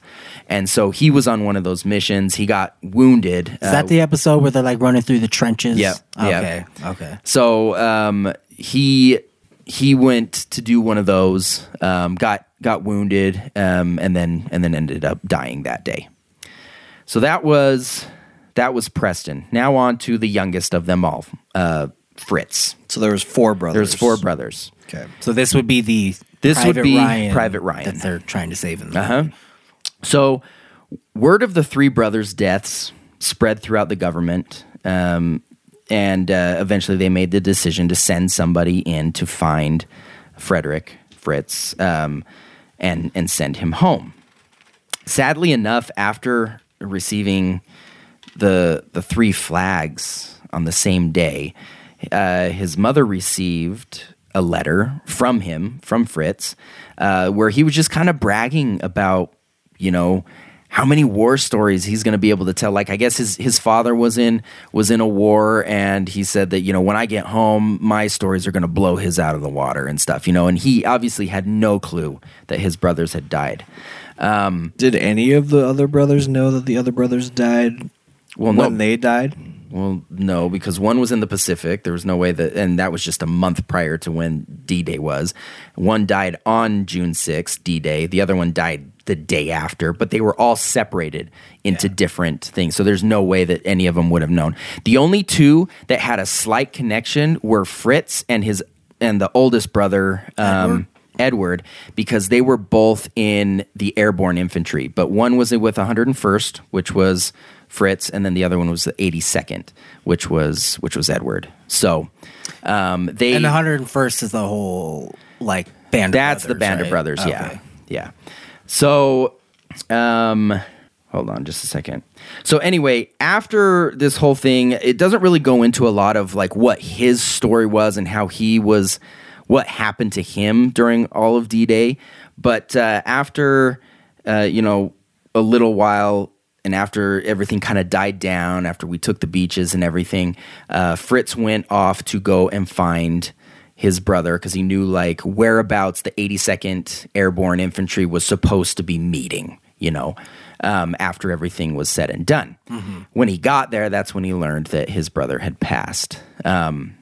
[SPEAKER 2] And so he was on one of those missions. He got wounded.
[SPEAKER 4] Is that the episode where they're like running through the trenches?
[SPEAKER 2] Yeah.
[SPEAKER 4] Okay. Okay.
[SPEAKER 2] So um, he he went to do one of those, um, got got wounded, um, and then and then ended up dying that day. So that was that was Preston. Now on to the youngest of them all, uh, Fritz.
[SPEAKER 3] So there was four brothers.
[SPEAKER 2] There's four brothers.
[SPEAKER 3] Okay.
[SPEAKER 4] So this would be the
[SPEAKER 2] This would be
[SPEAKER 4] Ryan
[SPEAKER 2] Private Ryan.
[SPEAKER 4] that they're trying to save in the
[SPEAKER 2] Uh huh. So, word of the three brothers' deaths spread throughout the government, um, and uh, eventually they made the decision to send somebody in to find Frederick Fritz um, and and send him home. Sadly enough, after receiving the the three flags on the same day, uh, his mother received a letter from him from Fritz, uh, where he was just kind of bragging about, you know, how many war stories he's going to be able to tell. Like I guess his his father was in was in a war, and he said that you know when I get home, my stories are going to blow his out of the water and stuff. You know, and he obviously had no clue that his brothers had died. Um,
[SPEAKER 3] Did any of the other brothers know that the other brothers died
[SPEAKER 2] well, no,
[SPEAKER 3] when they died?
[SPEAKER 2] Well, no, because one was in the Pacific. There was no way that, and that was just a month prior to when D Day was. One died on June 6th, D Day. The other one died the day after, but they were all separated into different things. So there's no way that any of them would have known. The only two that had a slight connection were Fritz and his and the oldest brother, um, Edward because they were both in the airborne infantry, but one was with 101st, which was Fritz, and then the other one was the 82nd, which was which was Edward. So um, they
[SPEAKER 4] And the 101st is the whole like band. of
[SPEAKER 2] that's the
[SPEAKER 4] brothers,
[SPEAKER 2] band
[SPEAKER 4] right?
[SPEAKER 2] of brothers. Yeah, yeah. So, um, hold on just a second. So anyway, after this whole thing, it doesn't really go into a lot of like what his story was and how he was, what happened to him during all of D Day. But uh, after, uh, you know, a little while. And after everything kind of died down, after we took the beaches and everything, uh, Fritz went off to go and find his brother because he knew like whereabouts the 82nd Airborne Infantry was supposed to be meeting, you know, um, after everything was said and done. When he got there, that's when he learned that his brother had passed. Um,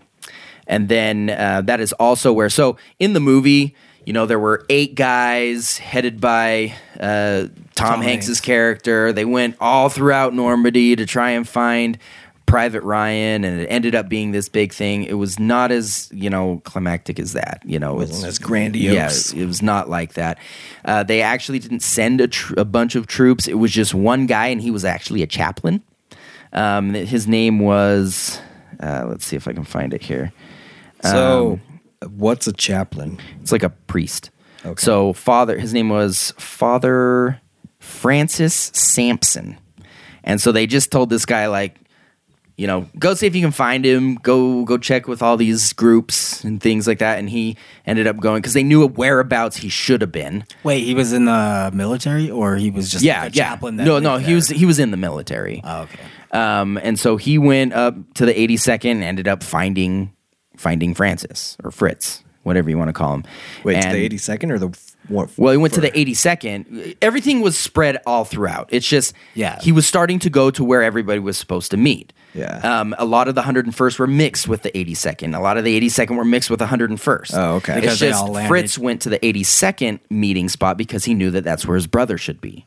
[SPEAKER 2] and then uh, that is also where, so in the movie, you know, there were eight guys headed by uh, Tom, Hanks's
[SPEAKER 4] Hanks.
[SPEAKER 2] character. They went all throughout Normandy to try and find Private Ryan, and it ended up being this big thing. It was not as you know climactic as that. You know, it's-
[SPEAKER 3] as grandiose.
[SPEAKER 2] Yeah, it was not like that. Uh, they actually didn't send a, tr- a bunch of troops. It was just one guy, and he was actually a chaplain. Um, his name was. Uh, let's see if I can find it here.
[SPEAKER 3] So, what's a chaplain?
[SPEAKER 2] It's like a priest.
[SPEAKER 3] Okay.
[SPEAKER 2] So father, his name was Father Francis Sampson, and so they just told this guy like, you know, go see if you can find him. Go go check with all these groups and things like that. And he ended up going because they knew whereabouts he should have been.
[SPEAKER 4] Wait, he was in the military, or he was just
[SPEAKER 2] yeah,
[SPEAKER 4] like a
[SPEAKER 2] yeah.
[SPEAKER 4] chaplain? That
[SPEAKER 2] no,
[SPEAKER 4] lived
[SPEAKER 2] no, he was he was in the military.
[SPEAKER 4] Oh, okay.
[SPEAKER 2] Um, and so he went up to the 82nd and ended up finding finding Francis or Fritz, whatever you want to call him.
[SPEAKER 3] Wait,
[SPEAKER 2] And-
[SPEAKER 3] to the 82nd or the f- what?
[SPEAKER 2] Well, he went to the 82nd. Everything was spread all throughout. It's just
[SPEAKER 4] Yeah.
[SPEAKER 2] he was starting to go to where everybody was supposed to meet.
[SPEAKER 3] Yeah.
[SPEAKER 2] Um, a lot of the 101st were mixed with the 82nd. A lot of the 82nd were mixed with the 101st.
[SPEAKER 3] Oh, okay.
[SPEAKER 2] It's
[SPEAKER 4] Because they
[SPEAKER 2] just Fritz went to the 82nd meeting spot because he knew that that's where his brother should be.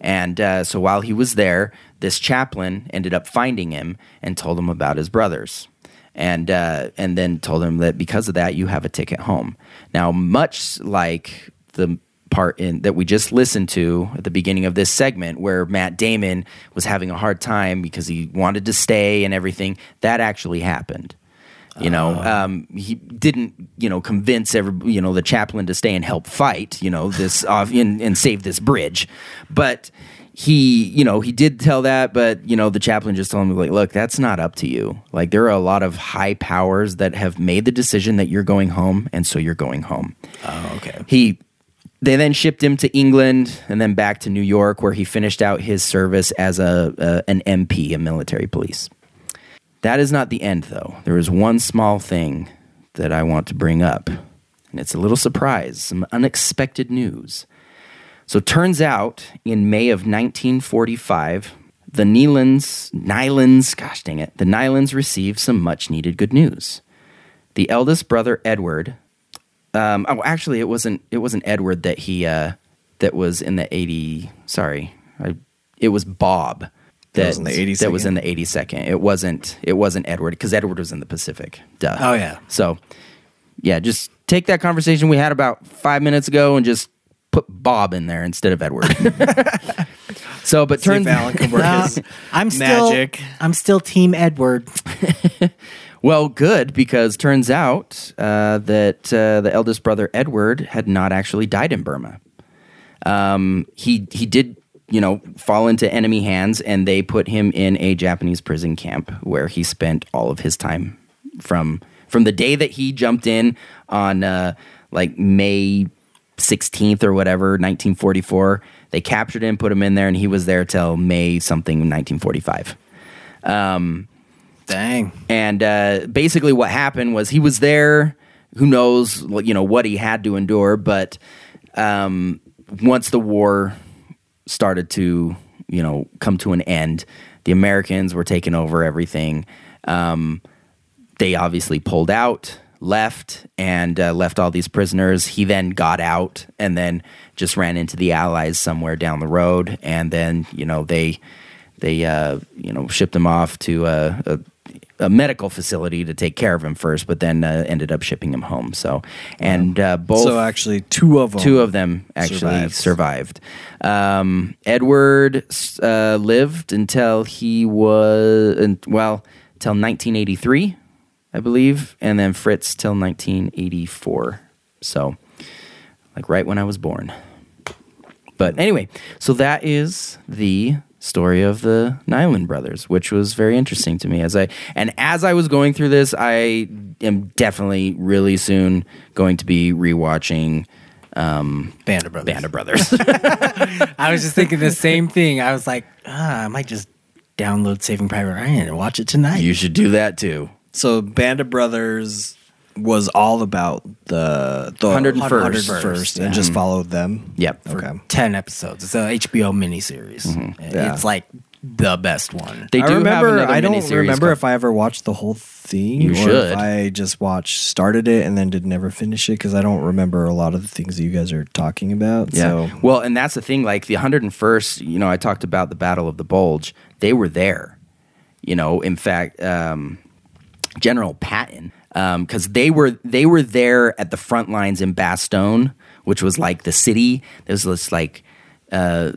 [SPEAKER 2] And uh, so while he was there, this chaplain ended up finding him and told him about his brothers. And uh, and then told him that because of that, you have a ticket home. Now, much like the part in that we just listened to at the beginning of this segment, where Matt Damon was having a hard time because he wanted to stay and everything, that actually happened. You know, um, he didn't, you know, convince every, you know, the chaplain to stay and help fight, you know, this off and, and save this bridge, but he, you know, he did tell that, but you know, the chaplain just told him like, look, that's not up to you. Like, there are a lot of high powers that have made the decision that you're going home, and so you're going home.
[SPEAKER 4] Oh, okay.
[SPEAKER 2] He they then shipped him to England and then back to New York, where he finished out his service as a, a an MP, a military police. That is not the end, though. There is one small thing that I want to bring up, and it's a little surprise, some unexpected news. So, turns out in May of 1945, the Nilands, Nilands, gosh dang it, the Nilands received some much needed good news. The eldest brother, Edward, um, oh, actually, it wasn't. It wasn't Edward that he uh, that was in the eighty. Sorry, I, it was Bob that
[SPEAKER 3] was in the 82nd?
[SPEAKER 2] That was in the eighty second. It wasn't. It wasn't Edward because Edward was in the Pacific. Duh.
[SPEAKER 4] Oh, yeah.
[SPEAKER 2] So, yeah, just take that conversation we had about five minutes ago and just put Bob in there instead of Edward. so, but
[SPEAKER 3] See if
[SPEAKER 2] turns
[SPEAKER 3] Alan can work
[SPEAKER 4] Uh,
[SPEAKER 3] his
[SPEAKER 4] I'm still
[SPEAKER 3] magic.
[SPEAKER 4] I'm still Team Edward.
[SPEAKER 2] Well, good because turns out uh, that uh, the eldest brother Edward had not actually died in Burma. Um, he he did you know fall into enemy hands, and they put him in a Japanese prison camp where he spent all of his time from from the day that he jumped in on uh, like May 16th or whatever 1944. They captured him, put him in there, and he was there till May something 1945.
[SPEAKER 4] Dang.
[SPEAKER 2] And uh, basically, what happened was he was there. Who knows, you know, what he had to endure. But um, once the war started to, you know, come to an end, the Americans were taking over everything. Um, they obviously pulled out, left, and uh, left all these prisoners. He then got out and then just ran into the Allies somewhere down the road, and then you know they they uh, you know shipped him off to a, a, a medical facility to take care of him first, but then uh, ended up shipping him home. So, and uh, both
[SPEAKER 3] So actually, two of them.
[SPEAKER 2] two of them actually survived.
[SPEAKER 3] survived.
[SPEAKER 2] Um, Edward uh, lived until he was well till 1983, I believe, and then Fritz till 1984. So, like right when I was born. But anyway, so that is the story of the Niland brothers, which was very interesting to me as I and as I was going through this, I am definitely really soon going to be rewatching um
[SPEAKER 4] Band of Brothers.
[SPEAKER 2] Band of Brothers.
[SPEAKER 4] I was just thinking the same thing. I was like, ah, I might just download Saving Private Ryan and watch it tonight.
[SPEAKER 2] you should do that too.
[SPEAKER 3] So Band of Brothers was all about the the
[SPEAKER 2] 101st.
[SPEAKER 3] 101st, and just followed them.
[SPEAKER 2] Yep.
[SPEAKER 3] Okay.
[SPEAKER 4] 10 episodes. It's a HBO miniseries.
[SPEAKER 3] Yeah.
[SPEAKER 4] It's like the best one.
[SPEAKER 2] They
[SPEAKER 3] I
[SPEAKER 2] do
[SPEAKER 3] remember.
[SPEAKER 2] Have
[SPEAKER 3] I don't remember
[SPEAKER 2] called-
[SPEAKER 3] if I ever watched the whole thing.
[SPEAKER 2] You
[SPEAKER 3] or
[SPEAKER 2] should.
[SPEAKER 3] If I just watched, started it, and then did never finish it because I don't remember a lot of the things that you guys are talking about.
[SPEAKER 2] Yeah.
[SPEAKER 3] So
[SPEAKER 2] Well, and that's the thing. Like the 101st, you know, I talked about the Battle of the Bulge. They were there. You know, in fact, um, General Patton, because they were they were there at the front lines in Bastogne, which was like the city. There was this like uh,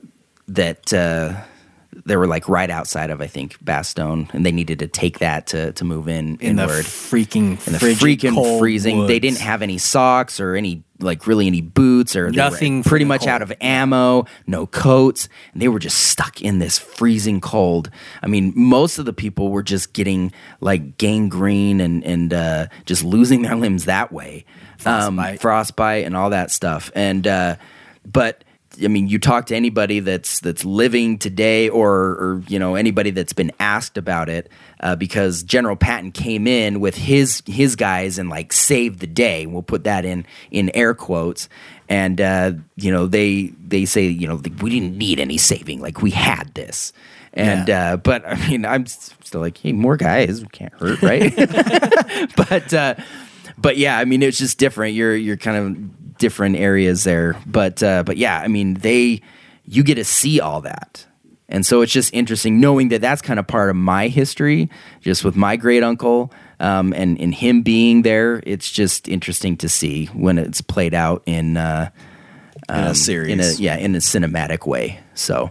[SPEAKER 2] that. Uh, they were like right outside of I think Bastogne, and they needed to take that to to move in
[SPEAKER 4] In the freaking
[SPEAKER 2] in the freaking freezing. They didn't have any socks or any like really any boots or
[SPEAKER 4] Nothing
[SPEAKER 2] pretty much
[SPEAKER 4] cold.
[SPEAKER 2] out of ammo, no coats, and they were just stuck in this freezing cold. I mean, most of the people were just getting like gangrene and and uh, just losing their limbs that way,
[SPEAKER 4] Frostbite.
[SPEAKER 2] um, frostbite and all that stuff. And uh, but I mean, you talk to anybody that's that's living today, or or you know anybody that's been asked about it, uh, because General Patton came in with his his guys and like saved the day. We'll put that in in air quotes. And uh, you know they they say you know we didn't need any saving, like we had this. And uh, but I mean I'm still like hey more guys can't hurt right, but. Uh, but yeah, I mean, it's just different. You're you're kind of different areas there, but uh, but yeah, I mean, they you get to see all that, and so it's just interesting knowing that that's kind of part of my history, just with my great uncle, um, and and him being there. It's just interesting to see when it's played out in. Uh,
[SPEAKER 3] in a
[SPEAKER 2] um,
[SPEAKER 3] series.
[SPEAKER 2] in a yeah in a cinematic way. So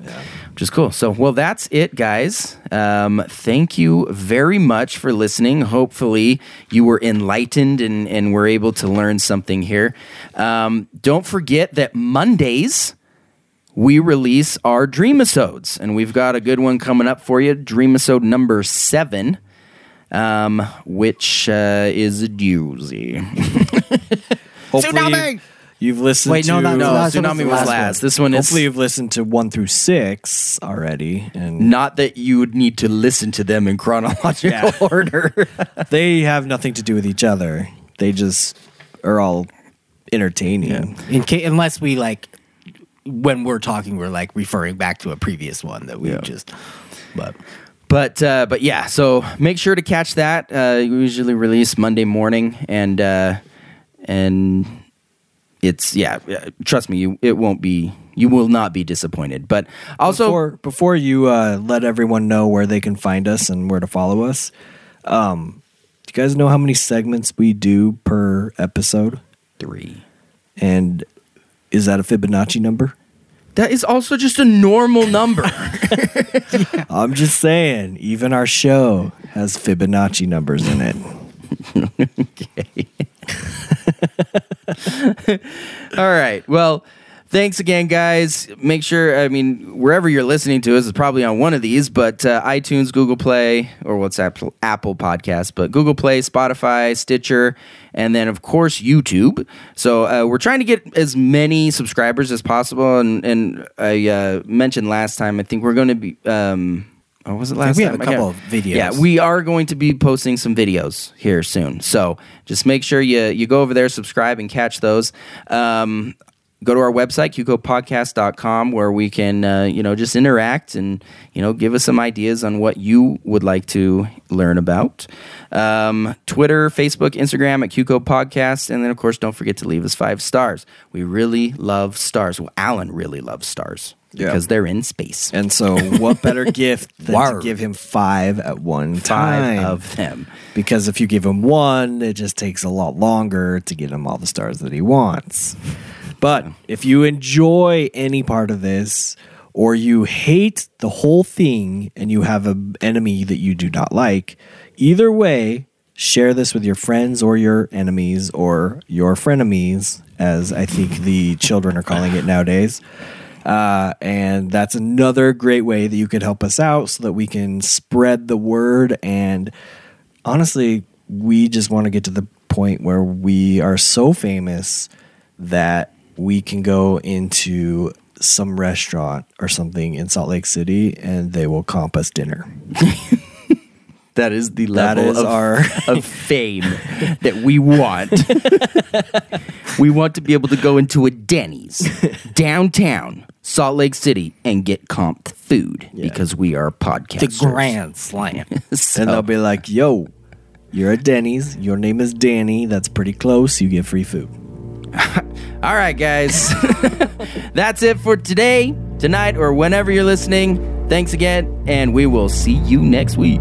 [SPEAKER 2] which is cool. So well that's it guys. Um, thank you very much for listening. Hopefully you were enlightened and and were able to learn something here. Um, don't forget that mondays we release our dreamisodes and we've got a good one coming up for you. Dreamisode number seven um, which uh, is a doozy.
[SPEAKER 3] Hopefully you've listened.
[SPEAKER 4] Wait,
[SPEAKER 3] to,
[SPEAKER 4] no, not-
[SPEAKER 2] no
[SPEAKER 4] Last-
[SPEAKER 2] tsunami was
[SPEAKER 4] last
[SPEAKER 2] last
[SPEAKER 4] one.
[SPEAKER 2] this one is
[SPEAKER 3] Hopefully you've listened to one through six already, and
[SPEAKER 2] Not that you would need to listen to them in chronological
[SPEAKER 3] Yeah.
[SPEAKER 2] order.
[SPEAKER 3] they have nothing to do with each other. They just are all entertaining.
[SPEAKER 4] In case, unless we like, when we're talking, we're like referring back to a previous one that we just, but
[SPEAKER 2] but uh, but yeah, so make sure to catch that. Uh, we usually release Monday morning, and uh, and it's yeah. Trust me, you it won't be. You will not be disappointed. But also,
[SPEAKER 3] before before you uh, let everyone know where they can find us and where to follow us, um, do you guys know how many segments we do per episode?
[SPEAKER 2] three.
[SPEAKER 3] And is that a Fibonacci number?
[SPEAKER 2] That is also just a normal number.
[SPEAKER 3] I'm just saying, even our show has Fibonacci numbers in it.
[SPEAKER 2] All right. Well, thanks again, guys. Make sure, I mean, wherever you're listening to us is probably on one of these, but uh, iTunes, Google Play, or what's Apple, Apple Podcast, but Google Play, Spotify, Stitcher, and then, of course, YouTube. So uh, we're trying to get as many subscribers as possible. And, and I uh, mentioned last time, I think we're going to be. Um, or was it last time.
[SPEAKER 4] we
[SPEAKER 2] time?
[SPEAKER 4] have a couple of videos.
[SPEAKER 2] Yeah, we are going to be posting some videos here soon. So just make sure you you go over there, subscribe, and catch those. Um, go to our website, qcopodcast.com, where we can, uh, you know, just interact and, you know, give us some ideas on what you would like to learn about. Um, Twitter, Facebook, Instagram at QCO Podcast. And then, of course, don't forget to leave us five stars. We really love stars. Well, Alan really loves stars
[SPEAKER 3] Yeah.
[SPEAKER 2] because they're in space.
[SPEAKER 3] And so, what better gift than to give him five at one
[SPEAKER 2] Five
[SPEAKER 3] time?
[SPEAKER 2] of them.
[SPEAKER 3] because if you give him one, it just takes a lot longer to get him all the stars that he wants. But if you enjoy any part of this, or you hate the whole thing and you have an enemy that you do not like, either way, share this with your friends or your enemies or your frenemies, as I think the children are calling it nowadays. Uh, and that's another great way that you could help us out so that we can spread the word. And honestly, we just want to get to the point where we are so famous that we can go into some restaurant or something in Salt Lake City and they will comp us dinner.
[SPEAKER 2] That is the level
[SPEAKER 3] is
[SPEAKER 2] of,
[SPEAKER 3] our-
[SPEAKER 2] of fame that we want. we want to be able to go into a Denny's downtown Salt Lake City and get comped food because we are podcasters.
[SPEAKER 4] The grand slam.
[SPEAKER 2] So-
[SPEAKER 3] And they'll be like, yo, you're at Denny's. Your name is Danny. That's pretty close. You get free food.
[SPEAKER 2] All right, guys. That's it for today, tonight, or whenever you're listening. Thanks again, and we will see you next week.